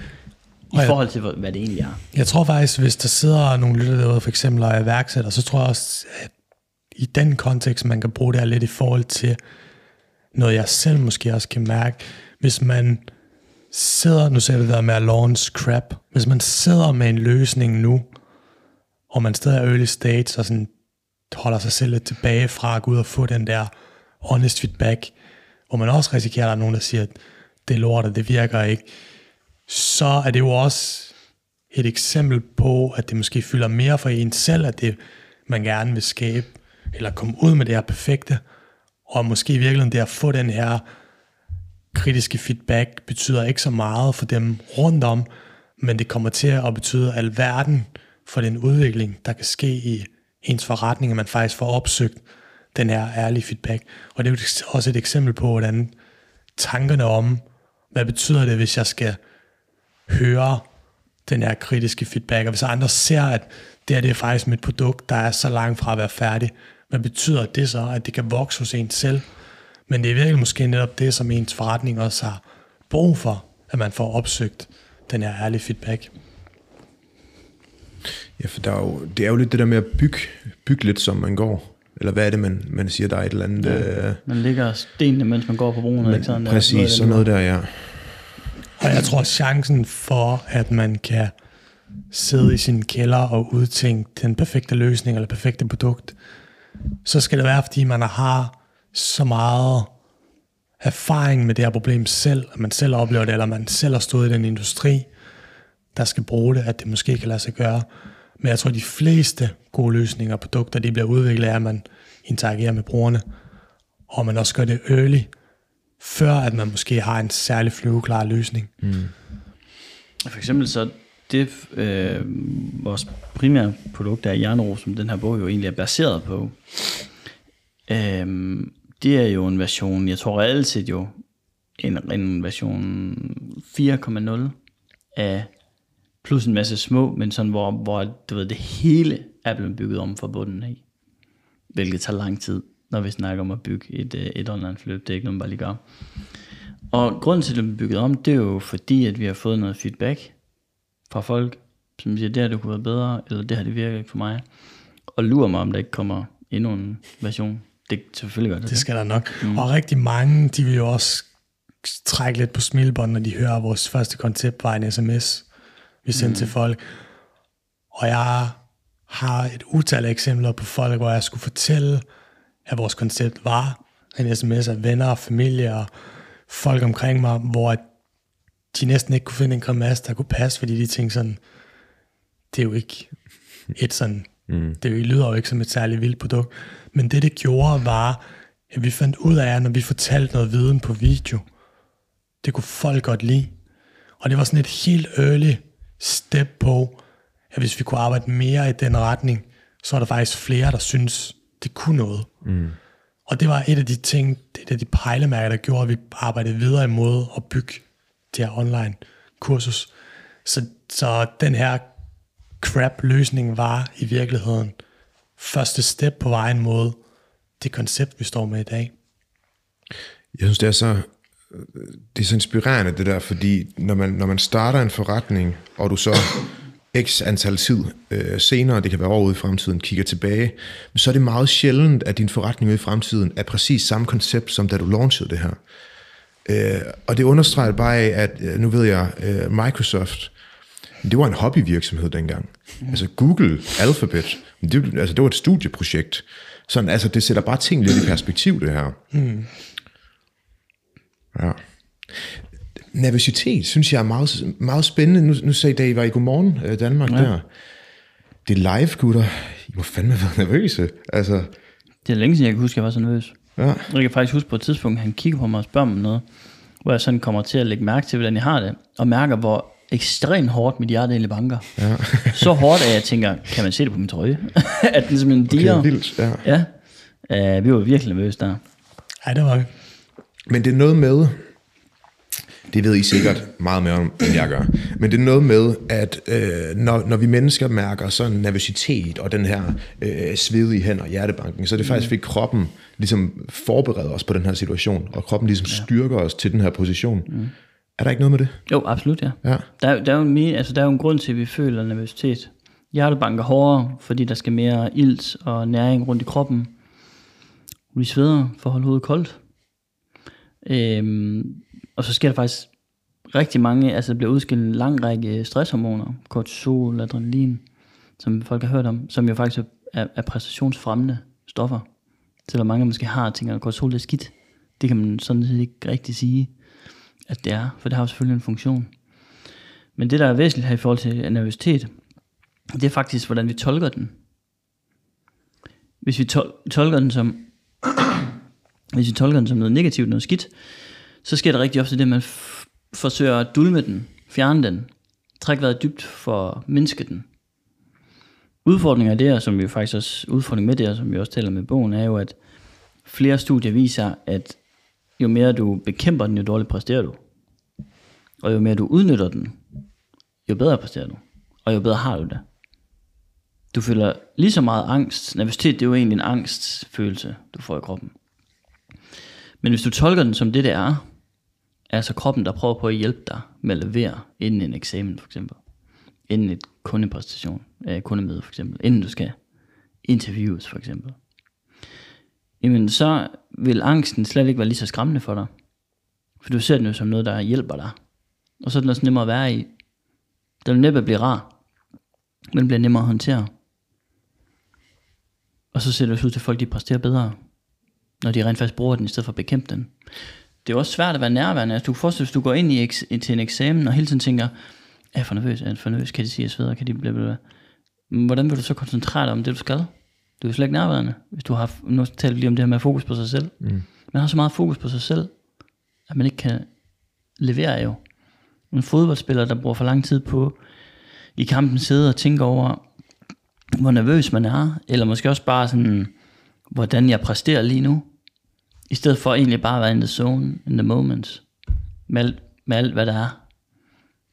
Og jeg- forhold til, hvad hvad det egentlig er. Jeg tror faktisk, hvis der sidder nogle lytter derude, for eksempel og er iværksætter, så tror jeg også, at i den kontekst, man kan bruge det her lidt i forhold til noget, jeg selv måske også kan mærke. Hvis man sidder, nu ser det der med at launch crap, hvis man sidder med en løsning nu, og man stadig er early stage, og sådan holder sig selv lidt tilbage fra at gå ud og få den der honest feedback, hvor man også risikerer, at der er nogen, der siger, at det er lort, og det virker ikke, så er det jo også et eksempel på, at det måske fylder mere for en selv, at det man gerne vil skabe, eller komme ud med det her perfekte, og måske i virkeligheden det at få den her kritiske feedback, betyder ikke så meget for dem rundt om, men det kommer til at betyde alverden for den udvikling, der kan ske i ens forretning, at man faktisk får opsøgt den her ærlige feedback. Og det er jo også et eksempel på, hvordan tankerne om, hvad betyder det, hvis jeg skal høre den her kritiske feedback, og hvis andre ser, at det her det er faktisk mit produkt, der er så langt fra at være færdig, hvad betyder det så, at det kan vokse hos en selv? Men det er virkelig måske netop det, som ens forretning også har brug for, at man får opsøgt den her ærlige feedback. Ja, for der er jo, det er jo lidt det der med at bygge, bygge lidt, som man går. Eller hvad er det, man, man siger, der er et eller andet... Ja. Øh, Man ligger stenene, mens man går på broen, ikke sådan? der? præcis, Noget af sådan noget der, ja. Og jeg tror, chancen for, at man kan sidde i sin kælder og udtænke den perfekte løsning eller perfekte produkt, så skal det være, fordi man har så meget erfaring med det her problem selv, at man selv oplever det, eller man selv har stået i den industri, der skal bruge det, at det måske kan lade sig gøre. Men jeg tror, at de fleste gode løsninger og produkter, de bliver udviklet af, at man interagerer med brugerne, og man også gør det early, før at man måske har en særlig flyveklar løsning. Mm. For eksempel så det, øh, vores primære produkt er Jernro, som den her bog jo egentlig er baseret på. Øh, det er jo en version, jeg tror reelt set jo, en, en version 4,0 af plus en masse små, men sådan hvor, hvor du ved, det hele er blevet bygget om fra bunden af. Hvilket tager lang tid, når vi snakker om at bygge et, øh, et online forløb. Det er ikke noget, man bare lige gør. Og grunden til, at det er bygget om, det er jo fordi, at vi har fået noget feedback fra folk, som siger, det her det kunne være bedre, eller det her det virker ikke for mig. Og lurer mig, om der ikke kommer endnu en version. Det selvfølgelig gør det. Det skal der nok. Mm. Og rigtig mange, de vil jo også trække lidt på smilbånd, når de hører, at vores første koncept var en sms, vi sendte mm. til folk. Og jeg har et utal af eksempler på folk, hvor jeg skulle fortælle, at vores koncept var en sms af venner og familie og folk omkring mig, hvor de næsten ikke kunne finde en grimasse, der kunne passe, fordi de tænkte sådan, det er jo ikke et sådan, mm. det lyder jo ikke som et særligt vildt produkt. Men det, det gjorde, var, at vi fandt ud af, at når vi fortalte noget viden på video, det kunne folk godt lide. Og det var sådan et helt early step på, at hvis vi kunne arbejde mere i den retning, så var der faktisk flere, der synes det kunne noget. Mm. Og det var et af de ting, et af de pejlemærker, der gjorde, at vi arbejdede videre imod at bygge det her online kursus. Så, så den her crap-løsning var i virkeligheden første step på vejen mod det koncept, vi står med i dag. Jeg synes, det er så, øh, det er så inspirerende det der, fordi når man, når man starter en forretning, og du så x antal tid øh, senere, det kan være år ude i fremtiden, kigger tilbage, så er det meget sjældent, at din forretning ude i fremtiden er præcis samme koncept, som da du launchede det her. Øh, og det understreger bare af, at øh, nu ved jeg, øh, Microsoft, det var en hobbyvirksomhed dengang. Mm. Altså Google, Alphabet, det, altså det var et studieprojekt. Sådan, altså det sætter bare ting lidt i perspektiv, det her. Mm. Ja. Nervøsitet, synes jeg er meget, meget spændende. Nu, nu sagde I, I var i Godmorgen øh, Danmark ja. der. Det er live, gutter. I må fandme være nervøse. Altså. Det er længe siden, jeg kan huske, at jeg var så nervøs. Ja. Jeg kan faktisk huske på et tidspunkt, at han kigger på mig og spørger mig noget, hvor jeg sådan kommer til at lægge mærke til, hvordan jeg har det, og mærker, hvor ekstremt hårdt mit hjerte egentlig banker. Ja. så hårdt, at jeg tænker, kan man se det på min trøje? at den simpelthen diger. Okay, vildt, ja. ja. Uh, vi var virkelig nervøse der. Ja, det var vi. Men det er noget med, det ved I sikkert meget mere om, end jeg gør. Men det er noget med, at øh, når, når vi mennesker mærker sådan nervøsitet og den her øh, svedige hænder, hjertebanken, så er det faktisk, fordi kroppen ligesom forbereder os på den her situation, og kroppen ligesom ja. styrker os til den her position. Mm. Er der ikke noget med det? Jo, absolut, ja. ja. Der, der, er jo en, altså, der er jo en grund til, at vi føler nervøsitet. Hjertebanken er hårdere, fordi der skal mere ilt og næring rundt i kroppen. Vi sveder for at holde hovedet koldt. Øhm, og så sker der faktisk rigtig mange, altså der bliver udskilt en lang række stresshormoner, kortisol, adrenalin, som folk har hørt om, som jo faktisk er, er præstationsfremmende stoffer. Selvom mange måske har tænker, at kortisol er skidt. Det kan man sådan set ikke rigtig sige, at det er, for det har jo selvfølgelig en funktion. Men det, der er væsentligt her i forhold til nervøsitet, det er faktisk, hvordan vi tolker den. Hvis vi tol- tolker den som hvis vi tolker den som noget negativt, noget skidt, så sker der rigtig ofte det, at man f- forsøger at dulme den, fjerne den, trække vejret dybt for at mindske den udfordringer der, det som vi faktisk også, udfordring med det som vi også taler med bogen, er jo, at flere studier viser, at jo mere du bekæmper den, jo dårligt præsterer du. Og jo mere du udnytter den, jo bedre præsterer du. Og jo bedre har du det. Du føler lige så meget angst. Nervøsitet, det er jo egentlig en angstfølelse, du får i kroppen. Men hvis du tolker den som det, det er, altså kroppen, der prøver på at hjælpe dig med at levere inden en eksamen for eksempel, inden et kundepræstation, øh, kundemøde for eksempel, inden du skal interviews for eksempel, jamen så vil angsten slet ikke være lige så skræmmende for dig. For du ser den jo som noget, der hjælper dig. Og så er den også nemmere at være i. Den vil næppe blive rar, men den bliver nemmere at håndtere. Og så ser det ud til, at folk de præsterer bedre når de rent faktisk bruger den, i stedet for at bekæmpe den. Det er også svært at være nærværende. Altså, du kan forestille, hvis du går ind i til en eksamen, og hele tiden tænker, er for nervøs, er for nervøs, kan de sige, jeg sveder, kan de blive ved. Hvordan vil du så koncentrere dig om det, du skal? Du er slet ikke nærværende, hvis du har, nu taler lige om det her med fokus på sig selv. Mm. Man har så meget fokus på sig selv, at man ikke kan levere jo. En fodboldspiller, der bruger for lang tid på i kampen sidde og tænke over, hvor nervøs man er, eller måske også bare sådan, hvordan jeg præsterer lige nu, i stedet for egentlig bare at være in the zone, in the moment, med alt, med alt hvad der er.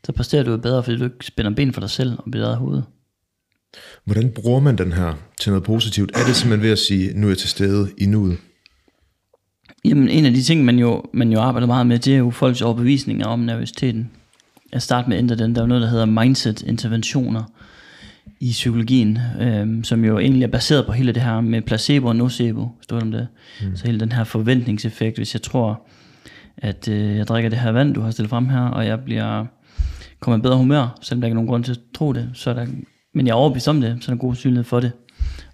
Så præsterer du bedre, fordi du ikke spænder ben for dig selv og bedre hoved. Hvordan bruger man den her til noget positivt? Er det simpelthen ved at sige, nu er jeg til stede i nuet? Jamen, en af de ting, man jo, man jo arbejder meget med, det er jo folks overbevisninger om nervøsiteten. Jeg starter med at den. Der er noget, der hedder mindset-interventioner, i psykologien, øh, som jo egentlig er baseret på hele det her med placebo og nocebo, stod om det. Mm. Så hele den her forventningseffekt, hvis jeg tror, at øh, jeg drikker det her vand, du har stillet frem her, og jeg bliver kommer i bedre humør, selvom der ikke er nogen grund til at tro det, så er der Men jeg er overbevist om det, så er der god synlighed for det.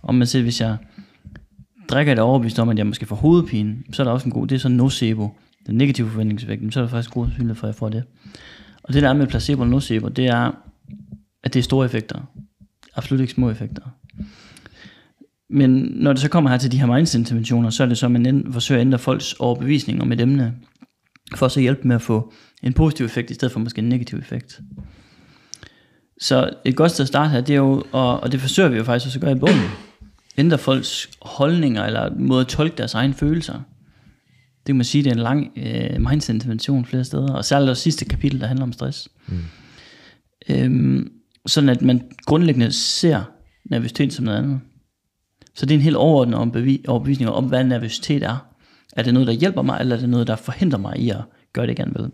Og man ser, hvis jeg drikker det overbevist om, at jeg måske får hovedpine, så er der også en god, det er sådan nocebo, den negative forventningsvægt, så er der faktisk god synlighed for, at jeg får det. Og det der er med placebo og nocebo, det er, at det er store effekter. Absolut ikke små effekter. Men når det så kommer her til de her mindset-interventioner, så er det så, at man forsøger at ændre folks overbevisning om et emne, for så at hjælpe med at få en positiv effekt, i stedet for måske en negativ effekt. Så et godt sted at starte her, det er jo, og, og det forsøger vi jo faktisk også at gøre i bogen, ændre folks holdninger, eller måde at tolke deres egne følelser. Det kan man sige, det er en lang øh, mindset-intervention flere steder, og særligt også sidste kapitel, der handler om stress. Mm. Øhm, sådan at man grundlæggende ser nervøsitet som noget andet. Så det er en helt overordnet overbevisning om, hvad nervøsitet er. Er det noget, der hjælper mig, eller er det noget, der forhindrer mig i at gøre det, jeg gerne vil?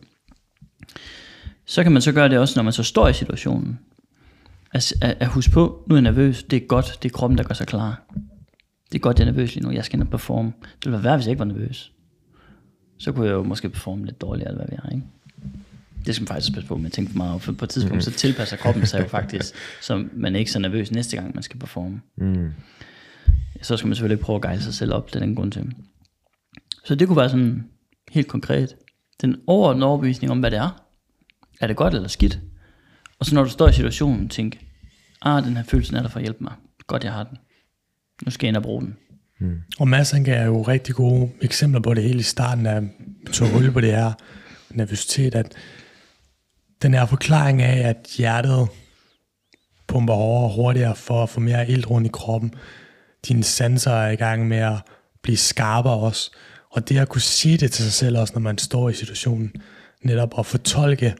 Så kan man så gøre det også, når man så står i situationen. At, at, at huske på, nu er jeg nervøs, det er godt, det er kroppen, der gør sig klar. Det er godt, jeg er nervøs lige nu, jeg skal ind og performe. Det ville være værd, hvis jeg ikke var nervøs. Så kunne jeg jo måske performe lidt dårligere, eller hvad vi har, ikke? Det skal man faktisk passe på med at tænke for meget For på et tidspunkt, mm. så tilpasser kroppen sig jo faktisk, så man er ikke så nervøs næste gang, man skal performe. Mm. Så skal man selvfølgelig prøve at gejle sig selv op, det er den grund til. Så det kunne være sådan helt konkret. Den overordnede overbevisning om, hvad det er. Er det godt eller skidt? Og så når du står i situationen, tænk, ah, den her følelse er der for at hjælpe mig. Godt, jeg har den. Nu skal jeg ind og bruge den. Mm. Og Mads han gav jo rigtig gode eksempler på det hele i starten af tog hul på det her nervøsitet, at den her forklaring af, at hjertet pumper hårdere og hurtigere for at få mere ild rundt i kroppen. Dine sanser er i gang med at blive skarpere også. Og det at kunne sige det til sig selv også, når man står i situationen, netop at fortolke,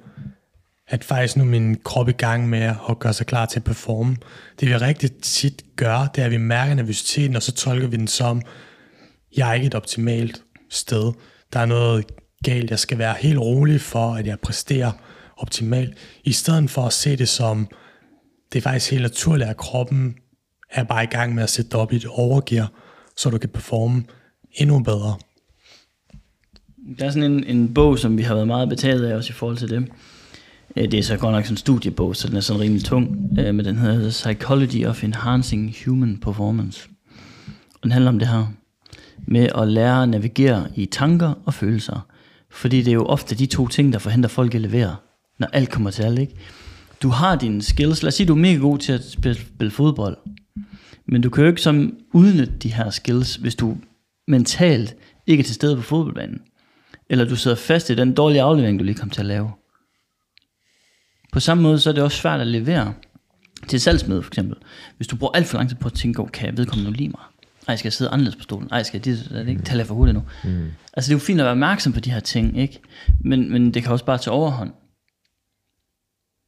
at faktisk nu er min krop i gang med at gøre sig klar til at performe. Det vi rigtig tit gør, det er, at vi mærker nervøsiteten, og så tolker vi den som, jeg er ikke et optimalt sted. Der er noget galt. Jeg skal være helt rolig for, at jeg præsterer optimalt. I stedet for at se det som, det er faktisk helt naturligt, at kroppen er bare i gang med at sætte op i et overgear, så du kan performe endnu bedre. Der er sådan en, en bog, som vi har været meget betaget af også i forhold til det. Øh, det er så godt nok sådan en studiebog, så den er sådan rimelig tung, øh, men den hedder The Psychology of Enhancing Human Performance. Og den handler om det her med at lære at navigere i tanker og følelser. Fordi det er jo ofte de to ting, der forhindrer folk at levere, når alt kommer til alt. Ikke? Du har dine skills. Lad os sige, du er mega god til at spille, spille fodbold. Men du kan jo ikke som udnytte de her skills, hvis du mentalt ikke er til stede på fodboldbanen. Eller du sidder fast i den dårlige aflevering, du lige kom til at lave. På samme måde, så er det også svært at levere til salgsmøde for eksempel. Hvis du bruger alt for lang tid på at tænke, okay, jeg vedkommende nu lige mig. Ej, skal jeg sidde anderledes på stolen? Ej, skal jeg det, det ikke tale for hurtigt nu? Mm. Altså, det er jo fint at være opmærksom på de her ting, ikke? Men, men det kan også bare tage overhånd.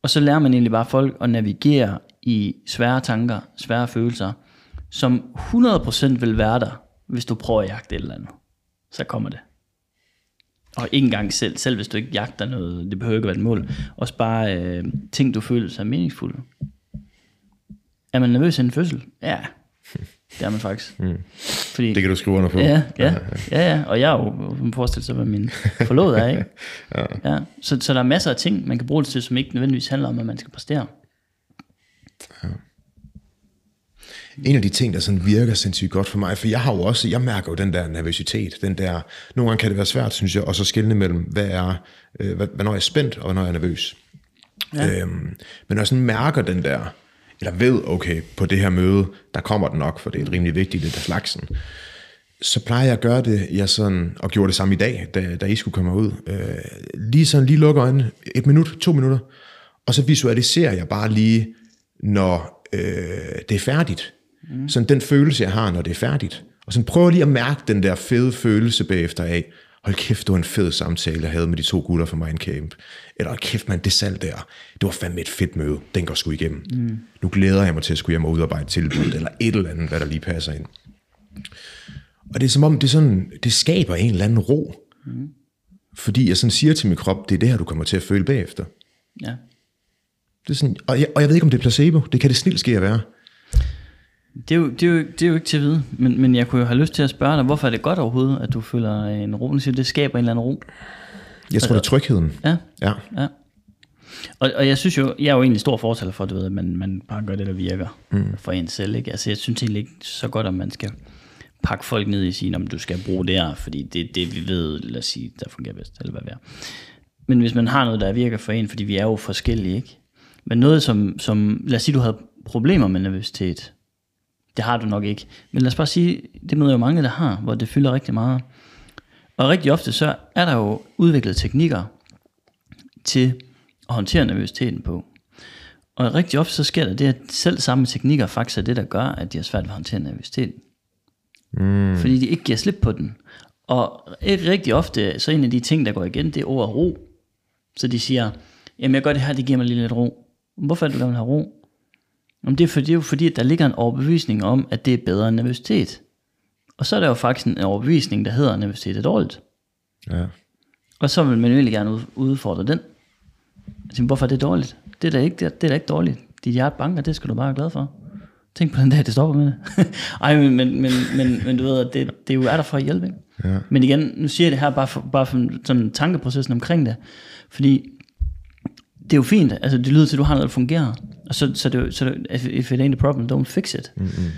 Og så lærer man egentlig bare folk at navigere i svære tanker, svære følelser, som 100% vil være der, hvis du prøver at jagte et eller andet. Så kommer det. Og ikke engang selv, selv hvis du ikke jagter noget, det behøver ikke være et mål. Også bare øh, ting, du føler sig meningsfulde. Er man nervøs i en fødsel? Ja, det er man faktisk. Mm. Fordi, det kan du skrive under på. Ja, ja, ja, ja. og jeg er jo, man forestille sig, hvad min forlod er, ikke? ja. ja. Så, så der er masser af ting, man kan bruge det til, som ikke nødvendigvis handler om, at man skal præstere. Ja. En af de ting, der sådan virker sindssygt godt for mig, for jeg har jo også, jeg mærker jo den der nervøsitet, den der, nogle gange kan det være svært, synes jeg, og så skille mellem, hvad er, øh, hvad, hvornår jeg er spændt, og hvornår jeg er nervøs. Ja. Øhm, men når jeg sådan mærker den der, eller ved, okay, på det her møde, der kommer den nok, for det er rimelig vigtigt, det der slagsen, så plejer jeg at gøre det, jeg sådan, og gjorde det samme i dag, da, da I skulle komme ud. Øh, lige sådan, lige lukker øjnene, et minut, to minutter, og så visualiserer jeg bare lige, når øh, det er færdigt. Mm. Sådan den følelse, jeg har, når det er færdigt. Og sådan prøver lige at mærke den der fede følelse bagefter af, hold kæft, det var en fed samtale, jeg havde med de to gutter fra Mindcamp. Eller kæft, man, det salg der, det var fandme et fedt møde, den går sgu igennem. Mm. Nu glæder jeg mig til at skulle hjem og udarbejde tilbud, eller et eller andet, hvad der lige passer ind. Og det er som om, det, sådan, det skaber en eller anden ro. Mm. Fordi jeg sådan siger til min krop, det er det her, du kommer til at føle bagefter. Ja. Det er sådan, og, jeg, og jeg ved ikke, om det er placebo. Det kan det snilt ske at være. Det er, jo, det, er jo, det er jo ikke til at vide, men, men jeg kunne jo have lyst til at spørge dig, hvorfor er det godt overhovedet, at du føler en ro? Du siger, det skaber en eller anden ro. Jeg tror, altså, det er trygheden. Ja. ja. ja. Og, og jeg synes jo, jeg er jo egentlig stor fortaler for, du ved, at man, man bare gør det, der virker mm. for en selv. Ikke? Altså jeg synes egentlig ikke så godt, at man skal pakke folk ned i sige, om du skal bruge det her, fordi det er det, vi ved, lad os sige, der fungerer bedst, eller hvad det er. Men hvis man har noget, der virker for en, fordi vi er jo forskellige, ikke? Men noget som, som lad os sige, du havde problemer med nervøsitet, det har du nok ikke. Men lad os bare sige, det møder jo mange, der har, hvor det fylder rigtig meget. Og rigtig ofte så er der jo udviklet teknikker til at håndtere nervøsiteten på. Og rigtig ofte så sker der det, at selv samme teknikker faktisk er det, der gør, at de har svært ved at håndtere nervøsiteten. Mm. Fordi de ikke giver slip på den. Og rigtig ofte, så en af de ting, der går igen, det er ordet ro. Så de siger, jamen jeg gør det her, det giver mig lige lidt ro. Hvorfor er du gerne have ro? Jamen det er, fordi, det er jo fordi, at der ligger en overbevisning om, at det er bedre end nervøsitet. Og så er der jo faktisk en overbevisning, der hedder, at nervøsitet er dårligt. Ja. Og så vil man jo egentlig gerne ud- udfordre den. Altså, hvorfor er det dårligt? Det er da ikke, det er, det er da ikke dårligt. Dit hjerte banker, det skal du bare være glad for. Tænk på den dag, det stopper med det. Ej, men, men, men, men, men du ved, at det, det er jo er der for at hjælpe. Ikke? Ja. Men igen, nu siger jeg det her bare for, bare for sådan tankeprocessen omkring det. Fordi det er jo fint, altså det lyder til, at du har noget, der fungerer. Og så, så, det, så det, if it ain't a problem, don't fix it. Mm-hmm.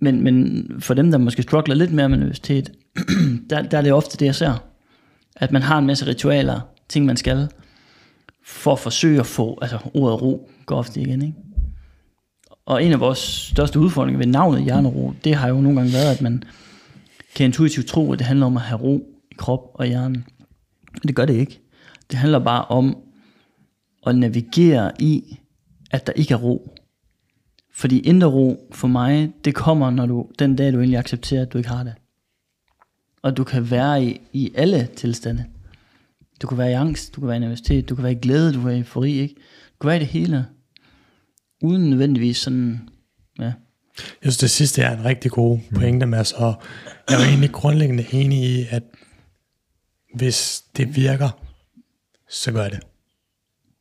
Men, men for dem, der måske struggler lidt mere med nervøsitet, der, der er det ofte det, jeg ser. At man har en masse ritualer, ting man skal, for at forsøge at få, altså ordet ro går ofte igen, ikke? Og en af vores største udfordringer ved navnet hjernero, det har jo nogle gange været, at man kan intuitivt tro, at det handler om at have ro i krop og hjerne. Men det gør det ikke. Det handler bare om at navigere i, at der ikke er ro. Fordi indre ro for mig, det kommer, når du, den dag du egentlig accepterer, at du ikke har det. Og du kan være i, i alle tilstande. Du kan være i angst, du kan være i nervøsitet, du kan være i glæde, du kan være i eufori, ikke? Du kan være i det hele. Uden nødvendigvis sådan, ja. Jeg synes, det sidste er en rigtig god pointe, Mads, og jeg er egentlig grundlæggende enig i, at hvis det virker, så gør det.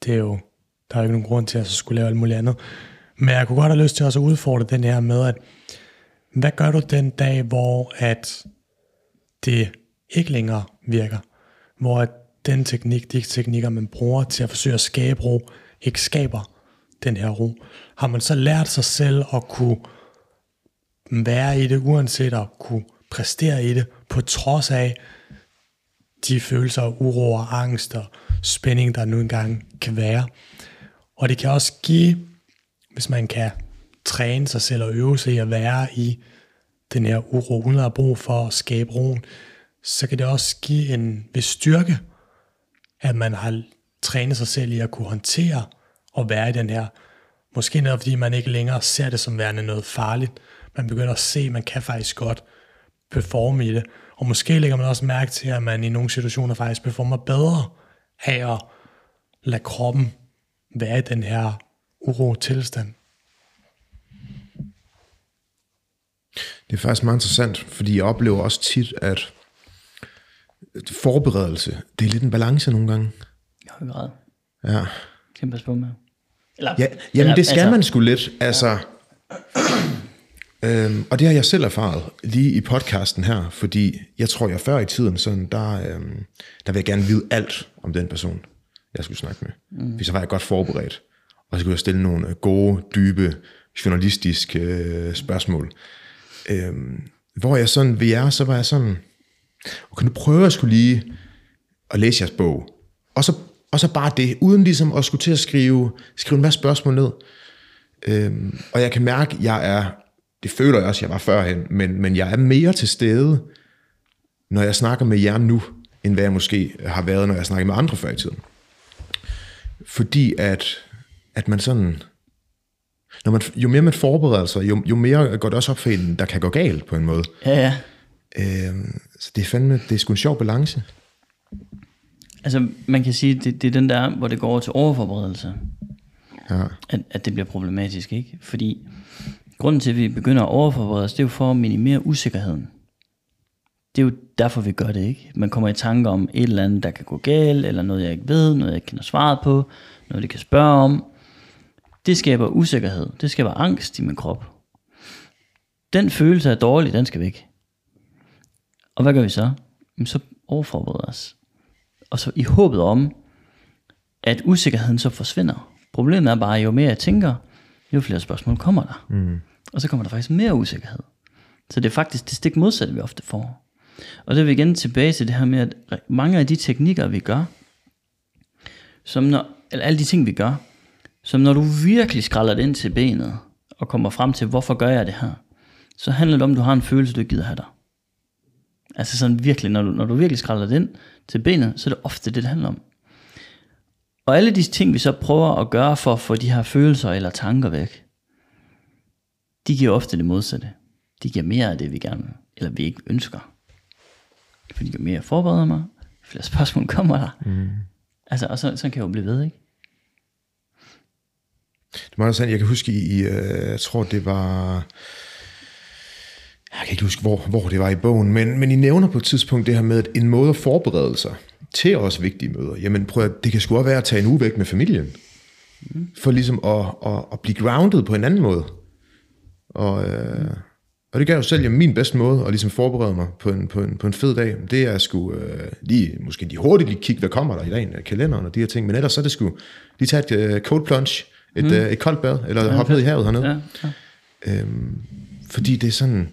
Det er jo, der er jo ikke nogen grund til at så skulle lave alt muligt andet. Men jeg kunne godt have lyst til også at udfordre den her med, at hvad gør du den dag, hvor at det ikke længere virker? Hvor at den teknik, de teknikker, man bruger til at forsøge at skabe ro, ikke skaber den her ro. Har man så lært sig selv at kunne være i det, uanset at kunne præstere i det, på trods af de følelser af uro og angst og spænding, der nu engang kan være. Og det kan også give, hvis man kan træne sig selv og øve sig i at være i den her uro, uden at brug for at skabe roen, så kan det også give en vis styrke, at man har trænet sig selv i at kunne håndtere og være i den her. Måske noget, fordi man ikke længere ser det som værende noget farligt. Man begynder at se, at man kan faktisk godt performe i det. Og måske lægger man også mærke til, at man i nogle situationer faktisk performer bedre af at lade kroppen være i den her uro tilstand. Det er faktisk meget interessant, fordi jeg oplever også tit, at forberedelse, det er lidt en balance nogle gange. I høj grad. Ja, passe på med. Eller, ja jamen det skal altså, man sgu lidt. Altså, øhm, og det har jeg selv erfaret lige i podcasten her, fordi jeg tror, jeg før i tiden, sådan, der, øhm, der vil jeg gerne vide alt om den person, jeg skulle snakke med. Mm. Fordi så var jeg godt forberedt. Og så kunne jeg stille nogle øh, gode, dybe, journalistiske øh, spørgsmål. Øhm, hvor jeg sådan ved jer, så var jeg sådan, okay, nu prøver jeg skulle lige at læse jeres bog. Og så, og så bare det, uden ligesom at skulle til at skrive, skrive en masse spørgsmål ned. Øhm, og jeg kan mærke, at jeg er, det føler jeg også, jeg var førhen, men, men jeg er mere til stede, når jeg snakker med jer nu, end hvad jeg måske har været, når jeg snakker med andre før i tiden. Fordi at, at man sådan, når man, jo mere man forbereder sig, jo, jo mere går det også op for en, der kan gå galt på en måde. Ja, ja. Øhm, så det er fandme, det er sgu en sjov balance. Altså, man kan sige, det, det er den der, hvor det går over til overforberedelse, Ja. at, at det bliver problematisk, ikke? Fordi grunden til, at vi begynder at overforberede os, det er jo for at minimere usikkerheden. Det er jo derfor, vi gør det, ikke? Man kommer i tanke om et eller andet, der kan gå galt, eller noget, jeg ikke ved, noget, jeg ikke kender svaret på, noget, de kan spørge om. Det skaber usikkerhed. Det skaber angst i min krop. Den følelse af dårlig, den skal væk. Og hvad gør vi så? Jamen, så overforbereder os. Og så i håbet om, at usikkerheden så forsvinder. Problemet er bare, at jo mere jeg tænker, jo flere spørgsmål kommer der. Mm. Og så kommer der faktisk mere usikkerhed. Så det er faktisk det stik modsatte, vi ofte får. Og det er vi igen tilbage til det her med, at mange af de teknikker, vi gør, som når, eller alle de ting, vi gør, som når du virkelig skralder det ind til benet, og kommer frem til, hvorfor gør jeg det her, så handler det om, at du har en følelse, du ikke gider have dig. Altså sådan virkelig, når du, når du virkelig skralder det ind til benet, så er det ofte det, det handler om. Og alle de ting, vi så prøver at gøre for at få de her følelser eller tanker væk, de giver ofte det modsatte. De giver mere af det, vi gerne vil, eller vi ikke ønsker. Fordi jo mere jeg forbereder mig, flere spørgsmål kommer der. Mm. Altså, og så, så kan jeg jo blive ved, ikke? Det var sådan, jeg kan huske i, i øh, jeg tror det var, jeg kan ikke huske, hvor, hvor det var i bogen, men, men I nævner på et tidspunkt det her med, at en måde at forberede sig til også vigtige møder, jamen prøv at, det kan sgu også være at tage en uge væk med familien, mm. for ligesom at, at, at blive grounded på en anden måde. Og, øh, og det gav jo selv jamen, min bedste måde at ligesom forberede mig på en, på en, på en fed dag. Det er sgu øh, lige, måske lige hurtigt lige kigge, hvad kommer der i dagen, kalenderen og de her ting. Men ellers så er det sgu lige tage et øh, cold plunge, et, mm. øh, et koldt bad, eller ja, hoppe ned i havet hernede. Ja, ja. Øhm, fordi det er sådan,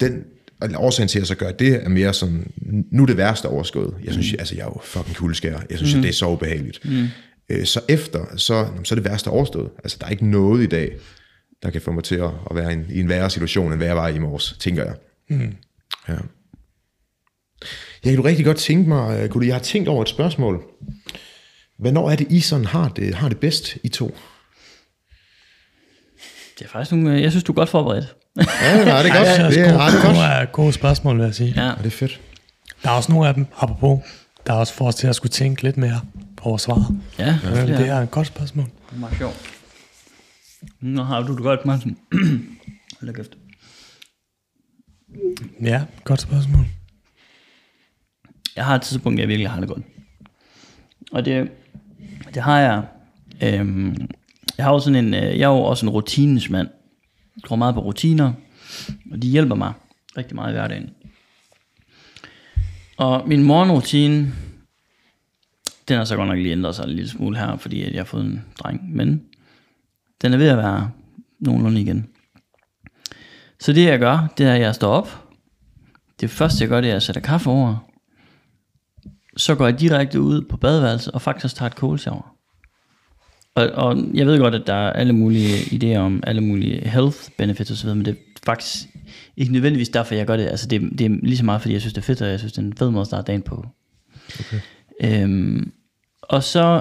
den, og årsagen til, at jeg så gør det, er mere sådan, nu er det værste overskået. Jeg synes, mm. altså jeg er jo fucking kuldskær. Jeg synes, mm. det er så ubehageligt. Mm. Øh, så efter, så, så er det værste overstået. Altså der er ikke noget i dag, der kan få mig til at, at være en, i en værre situation, end hvad jeg var i morges, tænker jeg. Mm. Ja. Jeg kan du rigtig godt tænke mig, kunne jeg har tænkt over et spørgsmål. Hvornår er det, I sådan har det, har det bedst, I to? Det er faktisk nogle, jeg synes, du er godt forberedt. ja, nej, det er godt. Ja, det er, gode, det er godt. Gode, spørgsmål, vil jeg sige. Ja. ja. det er fedt. Der er også nogle af dem, apropos, der er også for os til at skulle tænke lidt mere på vores svar. Ja, ja. Det er et godt spørgsmål. Det er meget sjovt. Nå har du det godt, Martin. Hold da kæft. Ja, godt spørgsmål. Jeg har et tidspunkt, jeg virkelig har det godt. Og det, det har jeg... Øhm, jeg har jo sådan en, øh, jeg er jo også en rutinesmand. Jeg tror meget på rutiner, og de hjælper mig rigtig meget i hverdagen. Og min morgenrutine, den har så godt nok lige ændret sig en lille smule her, fordi jeg har fået en dreng. Men den er ved at være nogenlunde igen. Så det jeg gør, det er, at jeg står op. Det første jeg gør, det er, at jeg sætter kaffe over. Så går jeg direkte ud på badeværelset og faktisk tager et cold shower. Og, og jeg ved godt, at der er alle mulige idéer om alle mulige health benefits osv., men det er faktisk ikke nødvendigvis derfor, jeg gør det. Altså det, det er lige så meget, fordi jeg synes, det er fedt, og jeg synes, det er en fed måde at starte dagen på. Okay. Øhm, og så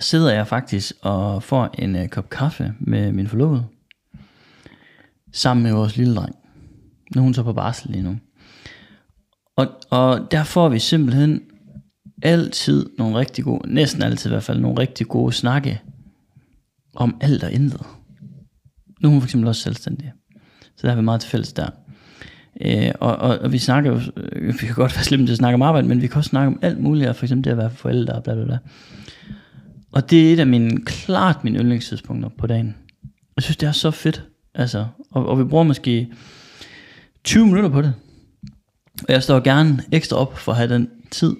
sidder jeg faktisk og får en uh, kop kaffe med min forlovede, sammen med vores lille dreng. Nu er hun så på barsel lige nu. Og, og der får vi simpelthen altid nogle rigtig gode, næsten altid i hvert fald, nogle rigtig gode snakke om alt og intet. Nu er hun for eksempel også selvstændig. Så der har vi meget til fælles der. Øh, og, og, og, vi snakker jo, øh, vi kan godt være slemme til at snakke om arbejde, men vi kan også snakke om alt muligt, for eksempel det at være forældre og bla bla bla. Og det er et af mine, klart mine yndlingstidspunkter på dagen. Jeg synes, det er så fedt. Altså, og, og vi bruger måske 20 minutter på det. Og jeg står gerne ekstra op for at have den tid.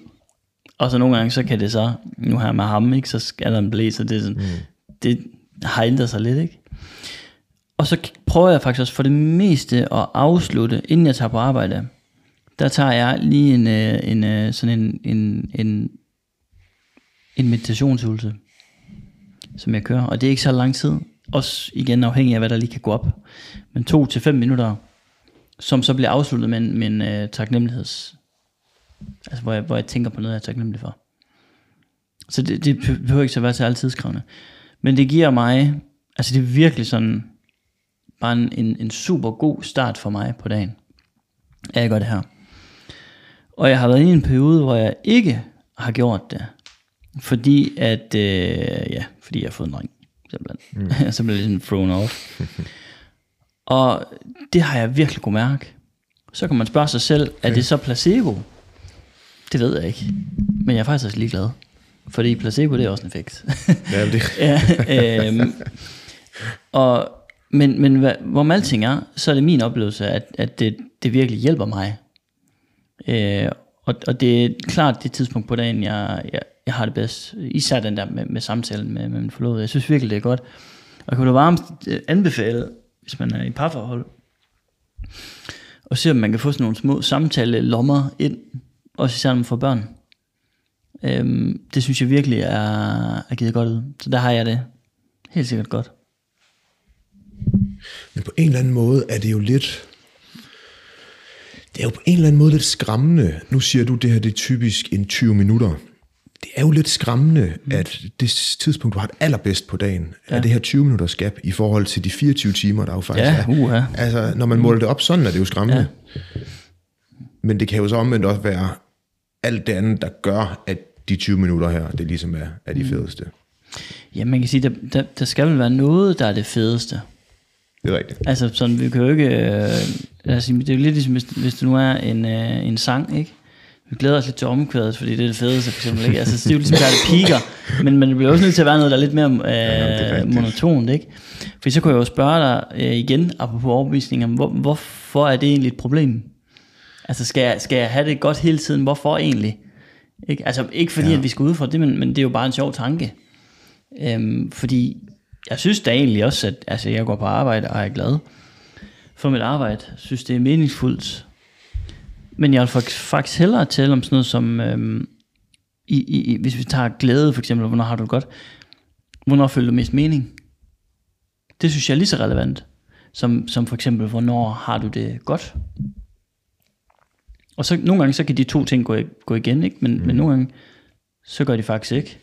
Og så nogle gange, så kan det så, nu her med ham, ikke, så skal der en blæser, det, er sådan, mm. det har ændret sig lidt, ikke? Og så prøver jeg faktisk også for det meste at afslutte, inden jeg tager på arbejde. Der tager jeg lige en, øh, en, øh, sådan en, en, en en meditationsøvelse, som jeg kører, og det er ikke så lang tid. Også igen afhængig af, hvad der lige kan gå op. Men to til fem minutter, som så bliver afsluttet med en, med en øh, uh, taknemmeligheds... Altså, hvor jeg, hvor jeg tænker på noget, jeg er taknemmelig for. Så det, det behøver ikke så være til alle tidskrævende. Men det giver mig... Altså, det er virkelig sådan... Bare en, en, en super god start for mig på dagen. At jeg gør det her. Og jeg har været i en periode, hvor jeg ikke har gjort det. Fordi at, øh, ja, fordi jeg har fået en dreng, simpelthen. Mm. så blev jeg ligesom thrown off. og det har jeg virkelig kunne mærke. Så kan man spørge sig selv, okay. er det så placebo? Det ved jeg ikke. Men jeg er faktisk også ligeglad. Fordi placebo, det er også en effekt. ja, det. ja, øhm, og, men, men hvad, hvor alting er, så er det min oplevelse, at, at det, det virkelig hjælper mig. Øh, og, og det er klart det tidspunkt på dagen, jeg, jeg, jeg har det bedst. Især den der med, med samtalen med, med min forlovede. Jeg synes virkelig, det er godt. Og jeg kunne da varmt øh, anbefale, hvis man er i parforhold, og se om man kan få sådan nogle små samtale lommer ind, også især når man får børn. Øhm, det synes jeg virkelig er, er givet godt ud. Så der har jeg det helt sikkert godt. Men på en eller anden måde er det jo lidt... Det er jo på en eller anden måde lidt skræmmende. Nu siger du, det her det er typisk en 20 minutter. Det er jo lidt skræmmende, mm. at det tidspunkt, du har det allerbedst på dagen, ja. er det her 20 minutters gap i forhold til de 24 timer, der jo faktisk Ja, er. uha. Altså, når man måler det op sådan, er det jo skræmmende. Ja. Men det kan jo så omvendt også være alt det andet, der gør, at de 20 minutter her, det ligesom er, er de fedeste. Ja, man kan sige, der, der, der skal vel være noget, der er det fedeste. Det er rigtigt. Altså sådan, vi kan jo ikke... Øh, altså, det er jo lidt ligesom, hvis, hvis det nu er en, øh, en sang, ikke? Vi glæder os lidt til omkvædet, fordi det er det fedeste, for eksempel. Ikke? Altså, det er jo ligesom, der det piker, men, men det bliver også nødt til at være noget, der er lidt mere er øh, rigtigt. monotont, ikke? For så kunne jeg jo spørge dig øh, igen, apropos overbevisninger, hvor, hvorfor er det egentlig et problem? Altså, skal jeg, skal jeg have det godt hele tiden? Hvorfor egentlig? Ikke? Altså, ikke fordi, ja. at vi skal udfordre det, men, men det er jo bare en sjov tanke. Øhm, fordi jeg synes da egentlig også, at altså, jeg går på arbejde og er glad for mit arbejde. Jeg synes, det er meningsfuldt. Men jeg vil fak- faktisk hellere tale om sådan noget som, øhm, i, i, hvis vi tager glæde for eksempel, hvornår har du det godt? Hvornår føler du mest mening? Det synes jeg er lige så relevant, som, som for eksempel, hvornår har du det godt? Og så nogle gange, så kan de to ting gå, gå igen, ikke? Men, mm. men nogle gange, så gør de faktisk ikke.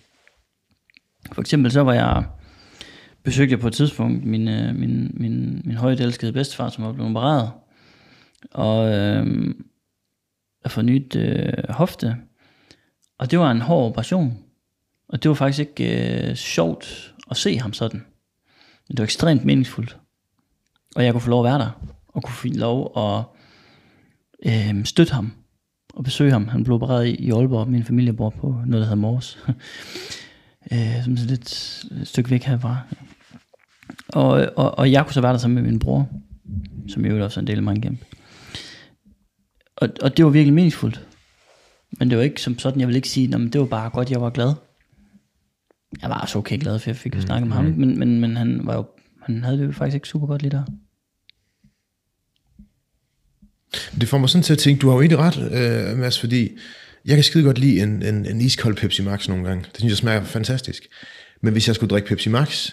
For eksempel så var jeg, besøgte jeg på et tidspunkt min, øh, min, min, min højt elskede bedstefar, som var blevet opereret. Og øh, jeg får nyt øh, hofte. Og det var en hård operation. Og det var faktisk ikke øh, sjovt at se ham sådan. Men det var ekstremt meningsfuldt. Og jeg kunne få lov at være der. Og kunne få lov at øh, støtte ham. Og besøge ham. Han blev opereret i, i Aalborg. Min familie bor på noget, der hedder Mors. øh, som er lidt øh, et stykke væk herfra. Og, og, og jeg kunne så være der sammen med min bror. Som jo også er en del af mange kæmpe. Og, og det var virkelig meningsfuldt. Men det var ikke som sådan, jeg vil ikke sige, at det var bare godt, jeg var glad. Jeg var også okay glad, for jeg fik jo snakket med ham, men, men, men han var jo, han havde det jo faktisk ikke super godt lige der. Det får mig sådan til at tænke, du har jo egentlig ret, øh, Mads, fordi jeg kan skide godt lide en, en, en iskold Pepsi Max nogle gange. Det synes jeg smager fantastisk. Men hvis jeg skulle drikke Pepsi Max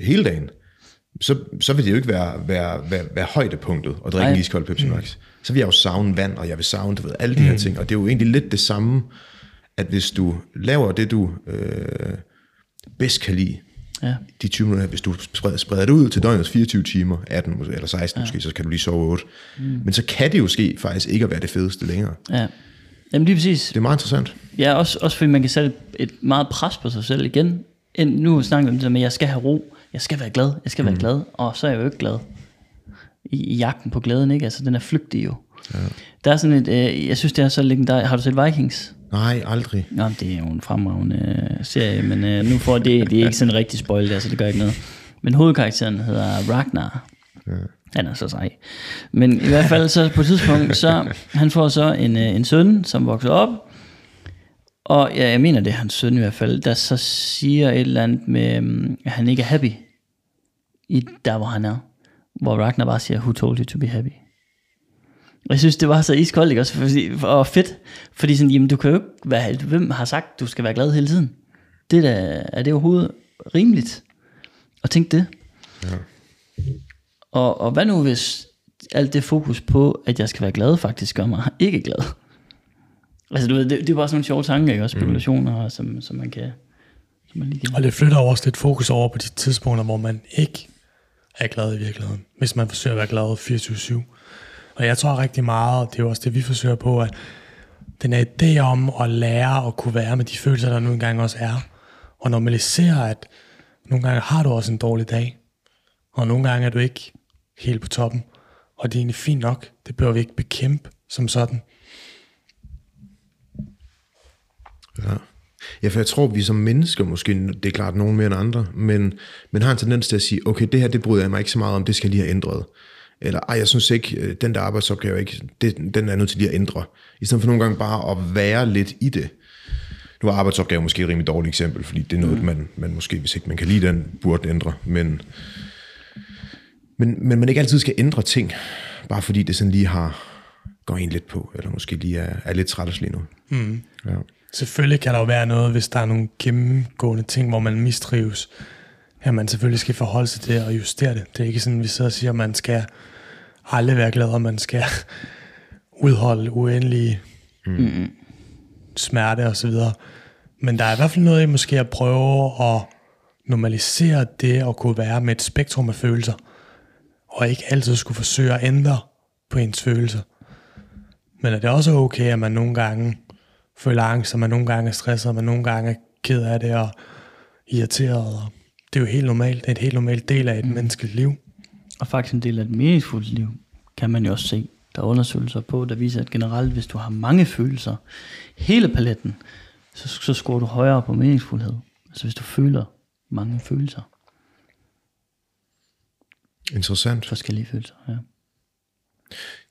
hele dagen, så, så vil det jo ikke være, være, være, være højdepunktet at drikke Nej. en iskold Pepsi Max. Så vil jeg jo savne vand, og jeg vil savne du ved, alle de her ting. Og det er jo egentlig lidt det samme, at hvis du laver det, du øh, bedst kan lide, Ja. de 20 minutter, hvis du spreder, spreder det ud til døgnets 24 timer, 18 måske, eller 16 ja. måske, så kan du lige sove 8. Mm. Men så kan det jo ske faktisk ikke at være det fedeste længere. Ja. Jamen lige præcis. Det er meget interessant. Ja, også, også fordi man kan sætte et meget pres på sig selv igen. En, nu snakker vi om det med, at jeg skal have ro, jeg skal være glad, jeg skal mm. være glad, og så er jeg jo ikke glad. I, i jagten på glæden, ikke? Altså, den er flygtig jo. Ja. Der er sådan et, øh, jeg synes, det er så legendarisk. Har du set Vikings? Nej, aldrig. Nå, det er jo en fremragende øh, serie, men øh, nu får det, det er ikke sådan rigtig spoilet, altså det gør ikke noget. Men hovedkarakteren hedder Ragnar. Ja. Han er så sej. Men i hvert fald så på et tidspunkt, så han får så en, øh, en søn, som vokser op, og ja, jeg mener det er hans søn i hvert fald, der så siger et eller andet med, øhm, at han ikke er happy, i der hvor han er. Hvor Ragnar bare siger, who told you to be happy? Og jeg synes, det var så iskoldt, ikke også? Fordi, og fedt. Fordi sådan, jamen, du kan jo ikke være, hvem har sagt, du skal være glad hele tiden? Det der, er det overhovedet rimeligt? Og tænk det. Ja. Og, og hvad nu hvis alt det fokus på, at jeg skal være glad, faktisk gør mig ikke glad? Altså du ved, det, det er bare sådan nogle sjove tanker, ikke? Og spekulationer, mm. som, som man kan... Som man lige kan... Og det flytter også lidt fokus over på de tidspunkter, hvor man ikke er glad i virkeligheden. Hvis man forsøger at være glad 24-7. Og jeg tror rigtig meget, det er jo også det, vi forsøger på, at den er idé om at lære at kunne være med de følelser, der nu engang også er. Og normalisere, at nogle gange har du også en dårlig dag. Og nogle gange er du ikke helt på toppen. Og det er egentlig fint nok. Det behøver vi ikke bekæmpe som sådan. Ja. Ja, for jeg tror, vi som mennesker, måske, det er klart nogen mere end andre, men, men har en tendens til at sige, okay, det her, det bryder jeg mig ikke så meget om, det skal jeg lige have ændret. Eller, ej, jeg synes ikke, øh, den der arbejdsopgave, ikke, det, den er nødt til lige at ændre. I stedet for nogle gange bare at være lidt i det. Nu er arbejdsopgave måske et rimelig dårligt eksempel, fordi det er noget, mm. man, man måske, hvis ikke man kan lide den, burde ændre. Men, men, men man ikke altid skal ændre ting, bare fordi det sådan lige har går en lidt på, eller måske lige er, er lidt træt lige nu. Mm. Ja. Selvfølgelig kan der jo være noget, hvis der er nogle gennemgående ting, hvor man mistrives, at man selvfølgelig skal forholde sig til og justere det. Det er ikke sådan, vi sidder og siger, at man skal aldrig være glad, og man skal udholde uendelige mm. smerte og så videre. Men der er i hvert fald noget i måske at prøve at normalisere det at kunne være med et spektrum af følelser, og ikke altid skulle forsøge at ændre på ens følelser. Men er det også okay, at man nogle gange føler angst, og man nogle gange er stresset, og man nogle gange er ked af det og irriteret. Og det er jo helt normalt. Det er et helt normalt del af et mm. menneskeligt liv. Og faktisk en del af et meningsfuldt liv, kan man jo også se. Der er undersøgelser på, der viser, at generelt, hvis du har mange følelser, hele paletten, så, så scorer du højere på meningsfuldhed. Altså hvis du føler mange følelser. Interessant. Forskellige følelser, ja.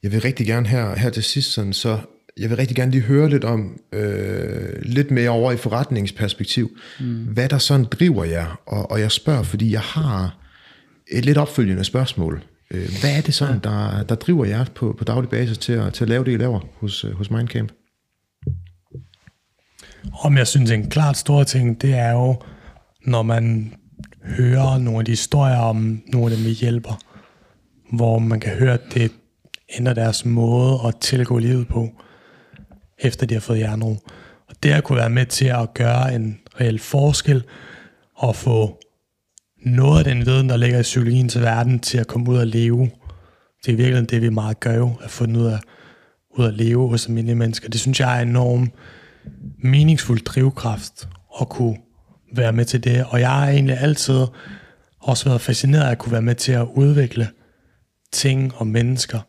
Jeg vil rigtig gerne her, her til sidst, sådan, så jeg vil rigtig gerne lige høre lidt om, øh, lidt mere over i forretningsperspektiv, mm. hvad der sådan driver jer, og, og jeg spørger, fordi jeg har et lidt opfølgende spørgsmål. Øh, hvad er det sådan, der, der driver jer på, på daglig basis til at, til at lave det, I laver hos, øh, hos Mindcamp? Om jeg synes, en klart stor ting, det er jo, når man hører nogle af de historier om nogle af dem, vi hjælper, hvor man kan høre, at det ændrer deres måde at tilgå livet på, efter de har fået jernro. Og det at kunne være med til at gøre en reel forskel, og få noget af den viden, der ligger i psykologien til verden, til at komme ud og leve. Det er virkelig det, vi meget gør jo, at få ud af, ud at leve hos almindelige mennesker. Det synes jeg er enormt meningsfuld drivkraft at kunne være med til det. Og jeg har egentlig altid også været fascineret af at kunne være med til at udvikle ting og mennesker,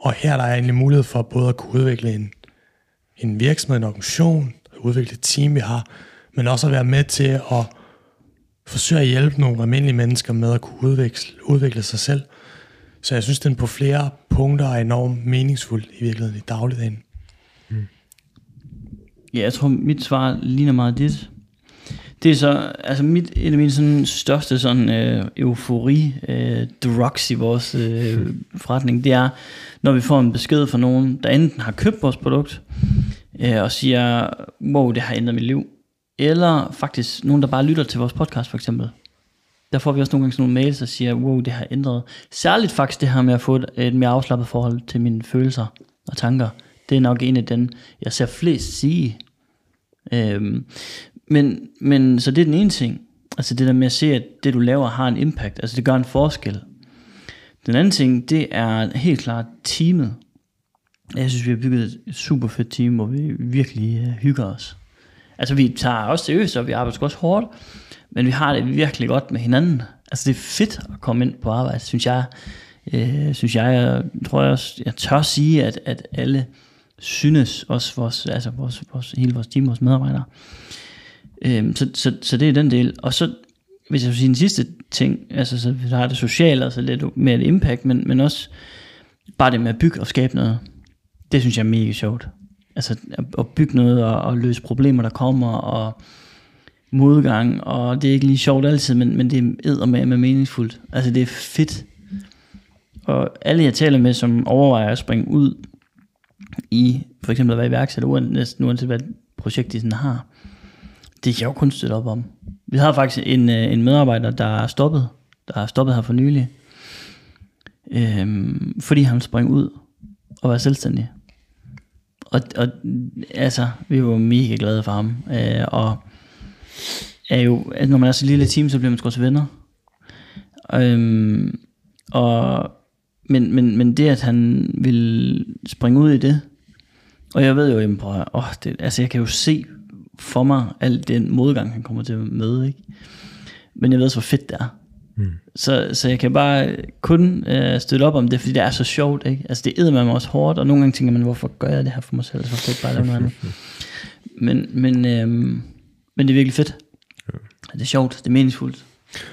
og her der er egentlig mulighed for både at kunne udvikle en, en virksomhed, en organisation, udvikle et team, vi har, men også at være med til at forsøge at hjælpe nogle almindelige mennesker med at kunne udvikle, udvikle sig selv. Så jeg synes, den på flere punkter er enormt meningsfuld i virkeligheden i dagligdagen. Mm. Ja, jeg tror, mit svar ligner meget dit. Det er så, altså mit, et af mine sådan, største sådan, øh, eufori øh, drugs i vores øh, forretning, det er, når vi får en besked fra nogen, der enten har købt vores produkt, øh, og siger, wow, det har ændret mit liv, eller faktisk nogen, der bare lytter til vores podcast for eksempel. Der får vi også nogle gange sådan nogle mails, der siger, wow, det har ændret. Særligt faktisk det her med at få et, et mere afslappet forhold til mine følelser og tanker. Det er nok en af den, jeg ser flest sige. Øhm, men, men så det er den ene ting. Altså det der med at se, at det du laver har en impact. Altså det gør en forskel. Den anden ting, det er helt klart teamet. Jeg synes, vi har bygget et super fedt team, hvor vi virkelig øh, hygger os. Altså vi tager også seriøst, og vi arbejder også hårdt, men vi har det virkelig godt med hinanden. Altså det er fedt at komme ind på arbejde, synes jeg. Øh, synes jeg, jeg tror jeg også, jeg tør sige, at, at alle synes, også vores, altså vores, vores, hele vores team, vores medarbejdere, øh, Øhm, så, så, så det er den del. Og så hvis jeg vil sige den sidste ting, altså så vi har det sociale, altså lidt mere et impact, men, men også bare det med at bygge og skabe noget, det synes jeg er mega sjovt. Altså at bygge noget og, og løse problemer, der kommer, og modgang, og det er ikke lige sjovt altid, men, men det er med med meningsfuldt. Altså det er fedt. Og alle jeg taler med, som overvejer at springe ud i, for eksempel at være iværksætter, uanset, uanset hvad projekt de sådan har, det kan jeg jo kun støtte op om. Vi har faktisk en, øh, en medarbejder, der er stoppet, der er stoppet her for nylig, øhm, fordi han sprang ud og var selvstændig. Og, og altså, vi var mega glade for ham. Øh, og er jo, altså, når man er så lille team, så bliver man sgu også venner. Øhm, og, men, men, men det, at han vil springe ud i det, og jeg ved jo, jamen, prøv, åh, det, altså jeg kan jo se for mig, al den modgang, han kommer til at møde. Ikke? Men jeg ved så, hvor fedt det er. Mm. Så, så jeg kan bare kun øh, støtte op om det, fordi det er så sjovt. Ikke? Altså det æder mig også hårdt, og nogle gange tænker man, hvorfor gør jeg det her for mig selv? Så fedt bare lave noget andet. Men, men, øh, men det er virkelig fedt. Ja. Det er sjovt, det er meningsfuldt.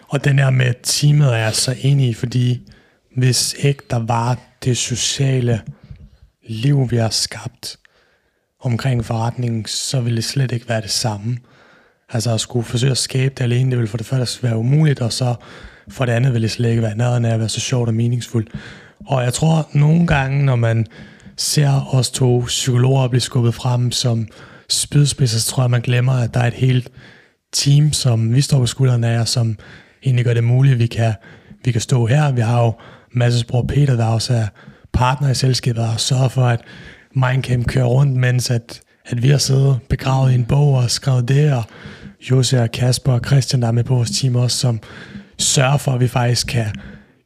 Og den her med teamet er jeg så enig i, fordi hvis ikke der var det sociale liv, vi har skabt, omkring forretningen, så ville det slet ikke være det samme. Altså at skulle forsøge at skabe det alene, det vil for det første være umuligt, og så for det andet vil det slet ikke være nærheden af at være så sjovt og meningsfuldt. Og jeg tror nogle gange, når man ser os to psykologer blive skubbet frem som spydspidser, så tror jeg, man glemmer, at der er et helt team, som vi står på skuldrene af, og som egentlig gør det muligt, at vi kan, vi kan stå her. Vi har jo Masses bror Peter, der også er partner i selskabet, og sørger for, at Mindcamp kører rundt, mens at, at vi har siddet begravet i en bog og skrevet det, og Jose og Kasper og Christian, der er med på vores team også, som sørger for, at vi faktisk kan,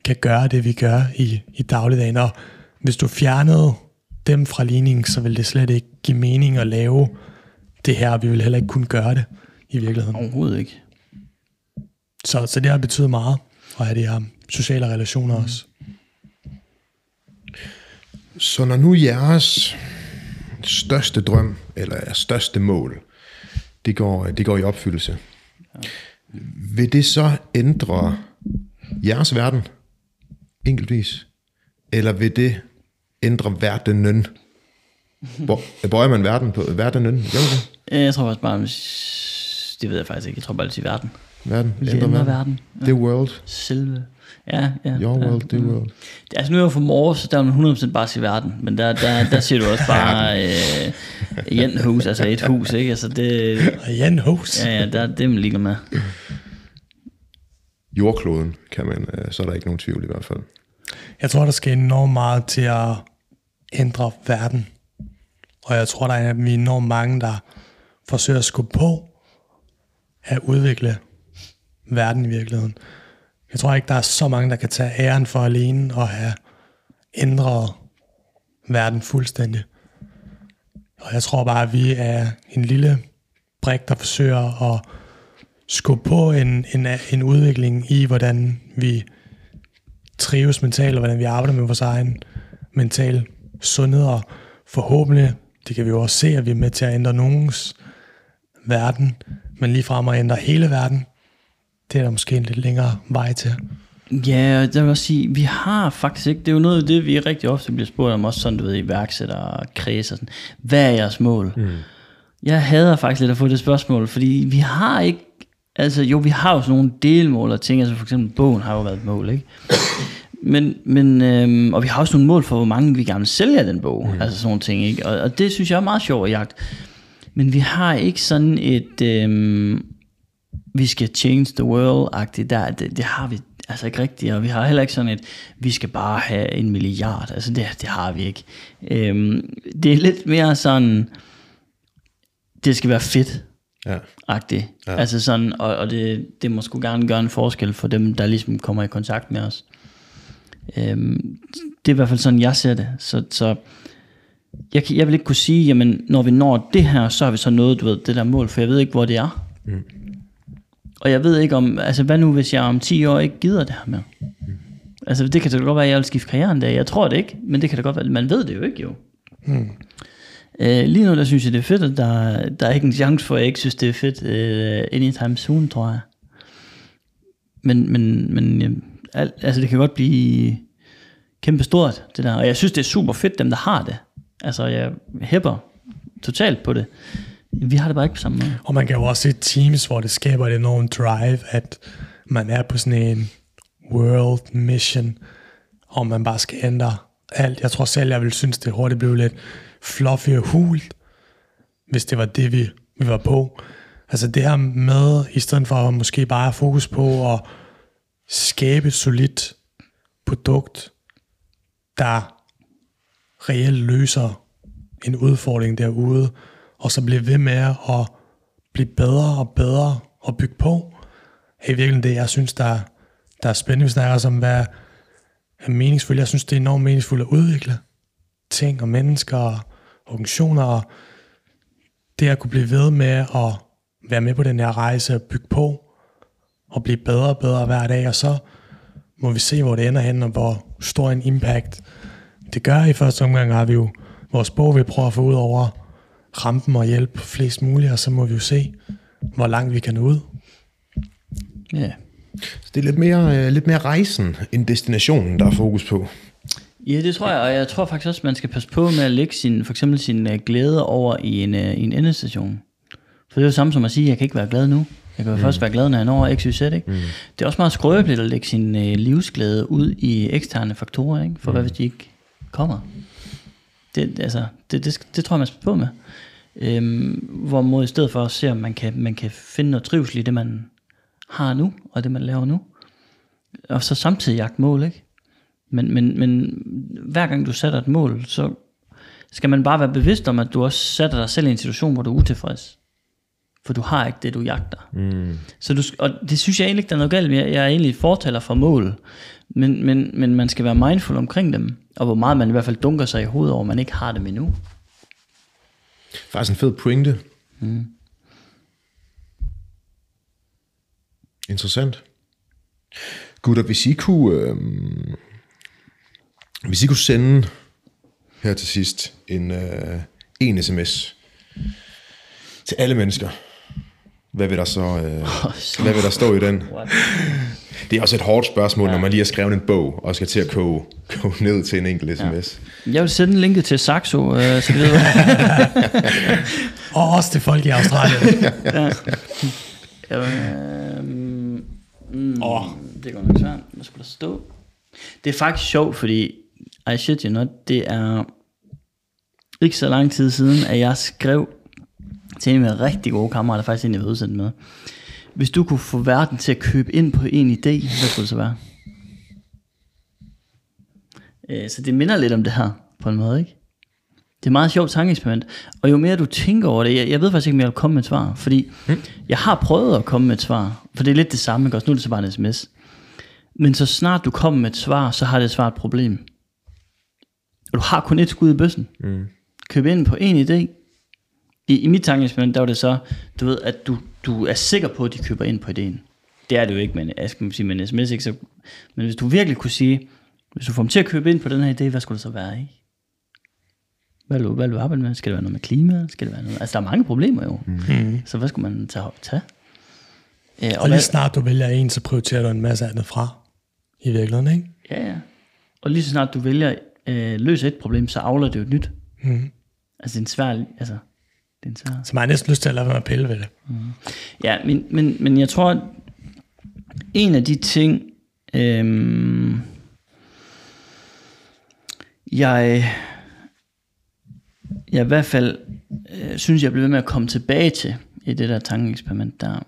kan gøre det, vi gør i, i dagligdagen. Og hvis du fjernede dem fra ligningen, så vil det slet ikke give mening at lave det her. Vi vil heller ikke kunne gøre det i virkeligheden. Overhovedet ikke. Så, så det har betydet meget at have de her sociale relationer også. Så når nu jeres største drøm, eller jeres største mål, det går, det går i opfyldelse, vil det så ændre jeres verden enkeltvis? Eller vil det ændre verdenen? Hvor, bøjer man verden på verdenen? Det? Øh, Jeg tror faktisk bare, det ved jeg faktisk ikke. Jeg tror bare, det siger verden. Verden? Det ændre verden? The world. Selve. Ja, ja. Your ja. world, the world. Altså nu er jeg fra Mors, så der vil man 100% bare sige verden, men der, der, der siger du også bare øh, et hus, altså et hus, ikke? Altså det, Jan Hus. ja, ja, der, det er man ligeglad med. Jordkloden, kan man, øh, så er der ikke nogen tvivl i hvert fald. Jeg tror, der skal enormt meget til at ændre verden. Og jeg tror, der er vi er enormt mange, der forsøger at skubbe på at udvikle verden i virkeligheden. Jeg tror ikke, der er så mange, der kan tage æren for alene og have ændret verden fuldstændig. Og jeg tror bare, at vi er en lille brik, der forsøger at skubbe på en, en, en udvikling i, hvordan vi trives mentalt, og hvordan vi arbejder med vores egen mental sundhed, og forhåbentlig, det kan vi jo også se, at vi er med til at ændre nogens verden, men lige frem at ændre hele verden, det er der måske en lidt længere vej til. Ja, og jeg vil også sige, vi har faktisk ikke, det er jo noget af det, vi rigtig ofte bliver spurgt om, også sådan, du ved, iværksættere og kreds og sådan. Hvad er jeres mål? Mm. Jeg hader faktisk lidt at få det spørgsmål, fordi vi har ikke, altså jo, vi har jo sådan nogle delmål og ting, altså for eksempel bogen har jo været et mål, ikke? Men, men øhm, og vi har også nogle mål for, hvor mange vi gerne vil sælge af den bog, mm. altså sådan nogle ting, ikke? Og, og det synes jeg er meget sjovt at jagte. Men vi har ikke sådan et, øhm, vi skal change the world-agtigt, der, det, det har vi altså ikke rigtigt, og vi har heller ikke sådan et, vi skal bare have en milliard, altså det, det har vi ikke. Øhm, det er lidt mere sådan, det skal være fedt, Ja. agtigt. Ja. Altså sådan, og, og det, det må sgu gerne gøre en forskel for dem, der ligesom kommer i kontakt med os. Øhm, det er i hvert fald sådan, jeg ser det. Så, så jeg, kan- jeg vil ikke kunne sige, jamen, når vi når det her, så har vi så nået, du ved, det der mål, for jeg ved ikke, hvor det er. Mm. Og jeg ved ikke om, altså hvad nu, hvis jeg om 10 år ikke gider det her med? Altså det kan da godt være, at jeg vil skifte karriere en dag. Jeg tror det ikke, men det kan da godt være, man ved det jo ikke jo. Mm. Øh, lige nu, der synes jeg, det er fedt, at der, der er ikke en chance for, at jeg ikke synes, det er fedt uh, anytime soon, tror jeg. Men, men, men øh, al, altså det kan godt blive kæmpe stort, det der. Og jeg synes, det er super fedt, dem der har det. Altså jeg hæpper totalt på det. Vi har det bare ikke på samme måde. Og man kan jo også se teams, hvor det skaber et enormt drive, at man er på sådan en world mission, og man bare skal ændre alt. Jeg tror selv, jeg ville synes, det hurtigt blev lidt fluffy og hult, hvis det var det, vi, vi var på. Altså det her med, i stedet for at måske bare have fokus på at skabe et solidt produkt, der reelt løser en udfordring derude, og så blive ved med at blive bedre og bedre og bygge på, er i virkeligheden det, jeg synes, der, der er spændende. Vi snakker også om, hvad er meningsfuldt. Jeg synes, det er enormt meningsfuldt at udvikle ting og mennesker og organisationer, og det at kunne blive ved med at være med på den her rejse og bygge på, og blive bedre og bedre hver dag, og så må vi se, hvor det ender hen, og hvor stor en impact det gør. I første omgang har vi jo vores bog, vi prøver at få ud over rampen og hjælpe flest muligt, og så må vi jo se, hvor langt vi kan nå ud. Ja. Så det er lidt mere, øh, lidt mere rejsen end destinationen, der er fokus på. Ja, det tror jeg, og jeg tror faktisk også, man skal passe på med at lægge sin, for eksempel sin uh, glæde over i en, uh, i en endestation. For det er jo samme som at sige, at jeg kan ikke være glad nu. Jeg kan jo mm. først være glad, når jeg når XYZ, ikke? Mm. Det er også meget skrøbeligt at lægge sin uh, livsglæde ud i eksterne faktorer, ikke? For mm. hvad hvis de ikke kommer? Det, altså, det, det, det tror jeg, man skal på med. Øhm, hvorimod i stedet for at se, om man kan, man kan finde noget trivsel i det, man har nu, og det, man laver nu. Og så samtidig jagt mål, ikke? Men, men, men hver gang du sætter et mål, så skal man bare være bevidst om, at du også sætter dig selv i en situation, hvor du er utilfreds. For du har ikke det, du jagter. Mm. Så du, og det synes jeg egentlig ikke, der er noget galt med. Jeg er egentlig fortaler for mål. Men, men, men man skal være mindful omkring dem. Og hvor meget man i hvert fald dunker sig i hovedet over, man ikke har dem endnu. Faktisk en fed pointe. Mm. Interessant. Gutter, hvis I kunne, øh, hvis I kunne sende her til sidst en, øh, en sms til alle mennesker, hvad vil der så, øh, hvad vil der stå i den? Det er også et hårdt spørgsmål, ja. når man lige har skrevet en bog, og skal til at koge, koge ned til en enkelt sms. Ja. Jeg vil sende en linket til Saxo, øh, så det ved Og også til folk i Australien. ja. Øh, mm, oh. Det går nok svært. Hvad skulle der stå? Det er faktisk sjovt, fordi I shit you not, det er ikke så lang tid siden, at jeg skrev til en af mine rigtig gode kammerater, faktisk en, jeg var udsendt med. Hvis du kunne få verden til at købe ind på en idé, hvad skulle det så være? Øh, så det minder lidt om det her, på en måde, ikke? Det er et meget sjovt tankeeksperiment. Og jo mere du tænker over det, jeg, jeg ved faktisk ikke, om jeg vil komme med et svar. Fordi hmm. jeg har prøvet at komme med et svar. For det er lidt det samme? Også nu er det så bare en sms. Men så snart du kommer med et svar, så har det svar et problem. Og du har kun et skud i bøssen. Mm. Køb ind på en idé. I, i mit tankeeksperiment, der var det så, du ved, at du, du er sikker på, at de køber ind på idéen. Det er det jo ikke, men jeg skal sige, med en sms, ikke? Så, men hvis du virkelig kunne sige, hvis du får dem til at købe ind på den her idé, hvad skulle det så være, ikke? Hvad vil, du, hvad vil du arbejde med? Skal det være noget med klima? Skal det være noget? Altså, der er mange problemer jo. Mm. Så hvad skulle man tage? tage? Ja, og, og lige hvad, snart du vælger en, så prioriterer du en masse andet fra. I virkeligheden, ikke? Ja, ja. Og lige så snart du vælger øh, løse et problem, så afler det jo et nyt. Mm. Altså, det er en svær... Altså, svær... Så man har næsten lyst til at lade være med at pille ved det. Mm. Ja, men, men, men jeg tror, at en af de ting, øhm, jeg jeg i hvert fald øh, synes, jeg bliver med at komme tilbage til i det der tankeeksperiment der,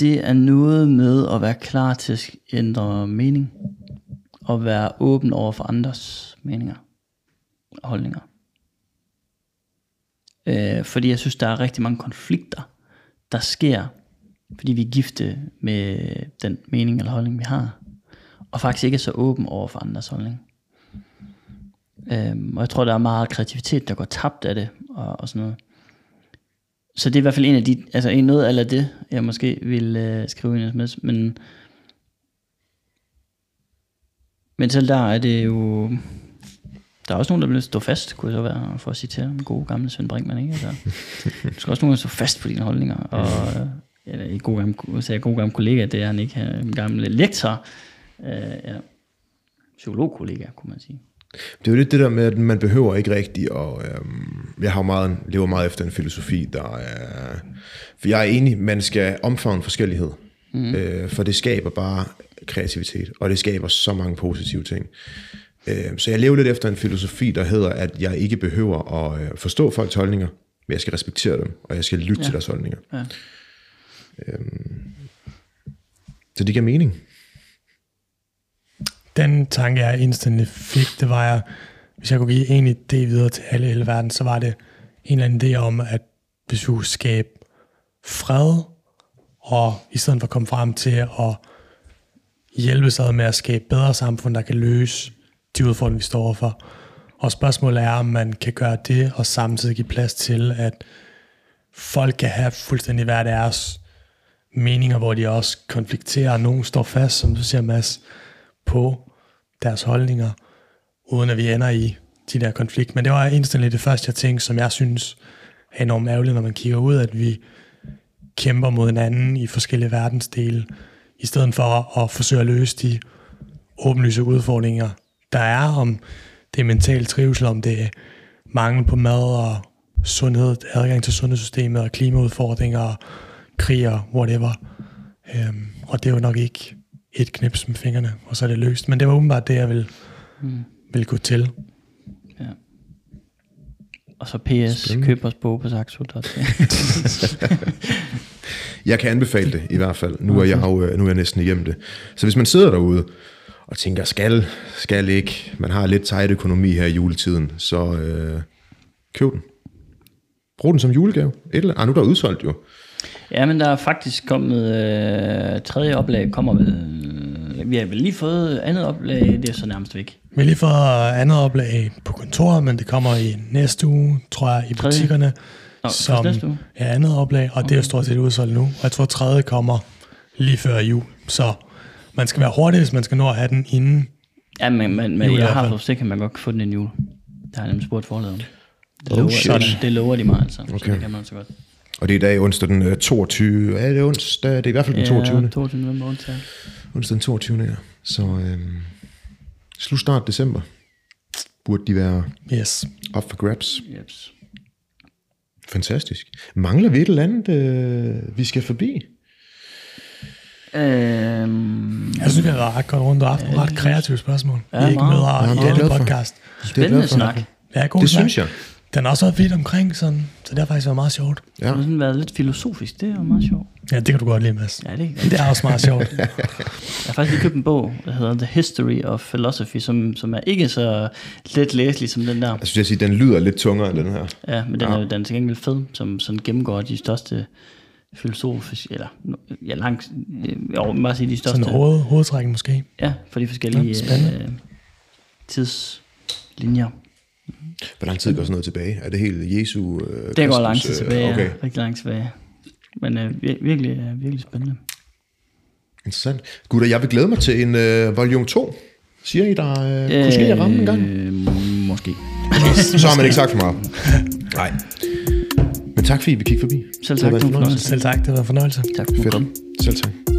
det er noget med at være klar til at ændre mening, og være åben over for andres meninger og holdninger. Øh, fordi jeg synes, der er rigtig mange konflikter, der sker, fordi vi er gifte med den mening eller holdning, vi har, og faktisk ikke er så åben over for andres holdning. Øhm, og jeg tror, der er meget kreativitet, der går tabt af det, og, og sådan noget. Så det er i hvert fald en af de, altså en noget af det, jeg måske vil øh, skrive en sms, men, men selv der er det jo, der er også nogen, der vil stå fast, kunne så være, for at citere en god gamle Svend Brinkmann, ikke? Altså, du skal også nogen, der stå fast på dine holdninger, og ja, en god gammel, så jeg god gammel kollega, det er han ikke, en gammel lektor, øh, ja, psykologkollega, kunne man sige. Det er jo lidt det der med, at man behøver ikke rigtigt, og øhm, jeg har meget, lever meget efter en filosofi, der er... For jeg er enig, man skal omfavne forskellighed, mm. øh, for det skaber bare kreativitet, og det skaber så mange positive ting. Øh, så jeg lever lidt efter en filosofi, der hedder, at jeg ikke behøver at øh, forstå folks holdninger, men jeg skal respektere dem, og jeg skal lytte ja. til deres holdninger. Ja. Øhm, så det giver mening den tanke, jeg instantly fik, det var, at hvis jeg kunne give en idé videre til alle i hele verden, så var det en eller anden idé om, at hvis vi skabe fred, og i stedet for at komme frem til at hjælpe sig med at skabe bedre samfund, der kan løse de udfordringer, vi står overfor. Og spørgsmålet er, om man kan gøre det, og samtidig give plads til, at folk kan have fuldstændig hver deres meninger, hvor de også konflikterer, og nogen står fast, som du siger, Mads, på deres holdninger, uden at vi ender i de der konflikter. Men det var instantly det første, jeg tænkte, som jeg synes er enormt ærgerligt, når man kigger ud, at vi kæmper mod hinanden i forskellige verdensdele, i stedet for at forsøge at løse de åbenlyse udfordringer, der er, om det er mental trivsel, om det er mangel på mad og sundhed, adgang til sundhedssystemet og klimaudfordringer og krig og whatever. Øhm, og det er jo nok ikke et knips med fingrene, og så er det løst. Men det var åbenbart det, jeg ville, mm. ville gå til. Ja. Og så PS, køb os bog på Saxo. Jeg kan anbefale det i hvert fald. Nu er jeg, jo, øh, nu er jeg næsten igennem det. Så hvis man sidder derude og tænker, skal, skal ikke, man har lidt tight økonomi her i juletiden, så øh, køb den. Brug den som julegave. Et eller, ah, nu er der udsolgt jo. Ja, men der er faktisk kommet øh, tredje oplag, kommer vel... Vi har vel lige fået andet oplag, det er så nærmest væk. Vi har lige fået andet oplag på kontoret, men det kommer i næste uge, tror jeg, i Tredje? butikkerne. Nå, først næste uge? Ja, andet oplag, og det er jo stort set udsolgt nu. Og jeg tror, tredje kommer lige før jul. Så man skal være hurtig, hvis man skal nå at have den inden. Ja, men, men, men i jeg har sikkert, at man godt kan få den en jul. Det har jeg nemlig spurgt forladet om. Det, Oh, lover, shit. det, det lover de mig altså, okay. så det kan man så godt. Og det er i dag onsdag den øh, 22. Ja, det er onsdag. Det er i hvert fald den 22. Ja, 22. november onsdag. Onsdag den 22. Ja. Så øh, slut start december. Burde de være Yes. up for grabs. Jeps. Fantastisk. Mangler vi et eller andet, øh, vi skal forbi? Øhm, Jeg synes, vi har ret godt rundt og haft nogle ret kreative spørgsmål. Ja, Ja, vi ikke møder Ja, i podcast. Er spændende snak. Ja, god Det snak. synes jeg. Den har også været vidt omkring, sådan, så det har faktisk været meget sjovt. Ja. Det har sådan været lidt filosofisk, det er meget sjovt. Ja, det kan du godt lide, Mads. Ja, det er Det er også meget sjovt. Jeg har faktisk lige købt en bog, der hedder The History of Philosophy, som, som er ikke så let læselig som den der. Jeg synes, jeg siger, den lyder lidt tungere end den her. Ja, men den, er, den er til gengæld fed, som sådan gennemgår de største filosofiske, eller ja, langt, jeg vil bare sige de største, Sådan hoved, hovedtrækken måske. ja, for de forskellige Ja, øh, tidslinjer. Hvor lang tid går sådan noget tilbage? Er det helt Jesu... Øh, Det går lang tid øh, tilbage, Okay, ja, rigtig langt tilbage. Men øh, vir- virkelig, øh, virkelig spændende. interessant. Gutter, jeg vil glæde mig til en øh, volume 2. Siger I, der øh, kunne ske at ramme en gang? Øh, måske. Så har man ikke sagt for meget. Nej. Men tak fordi vi kiggede forbi. Selv tak, det var en fornøjelse. Selv tak, det været en fornøjelse. Tak for Fedt. Selv tak.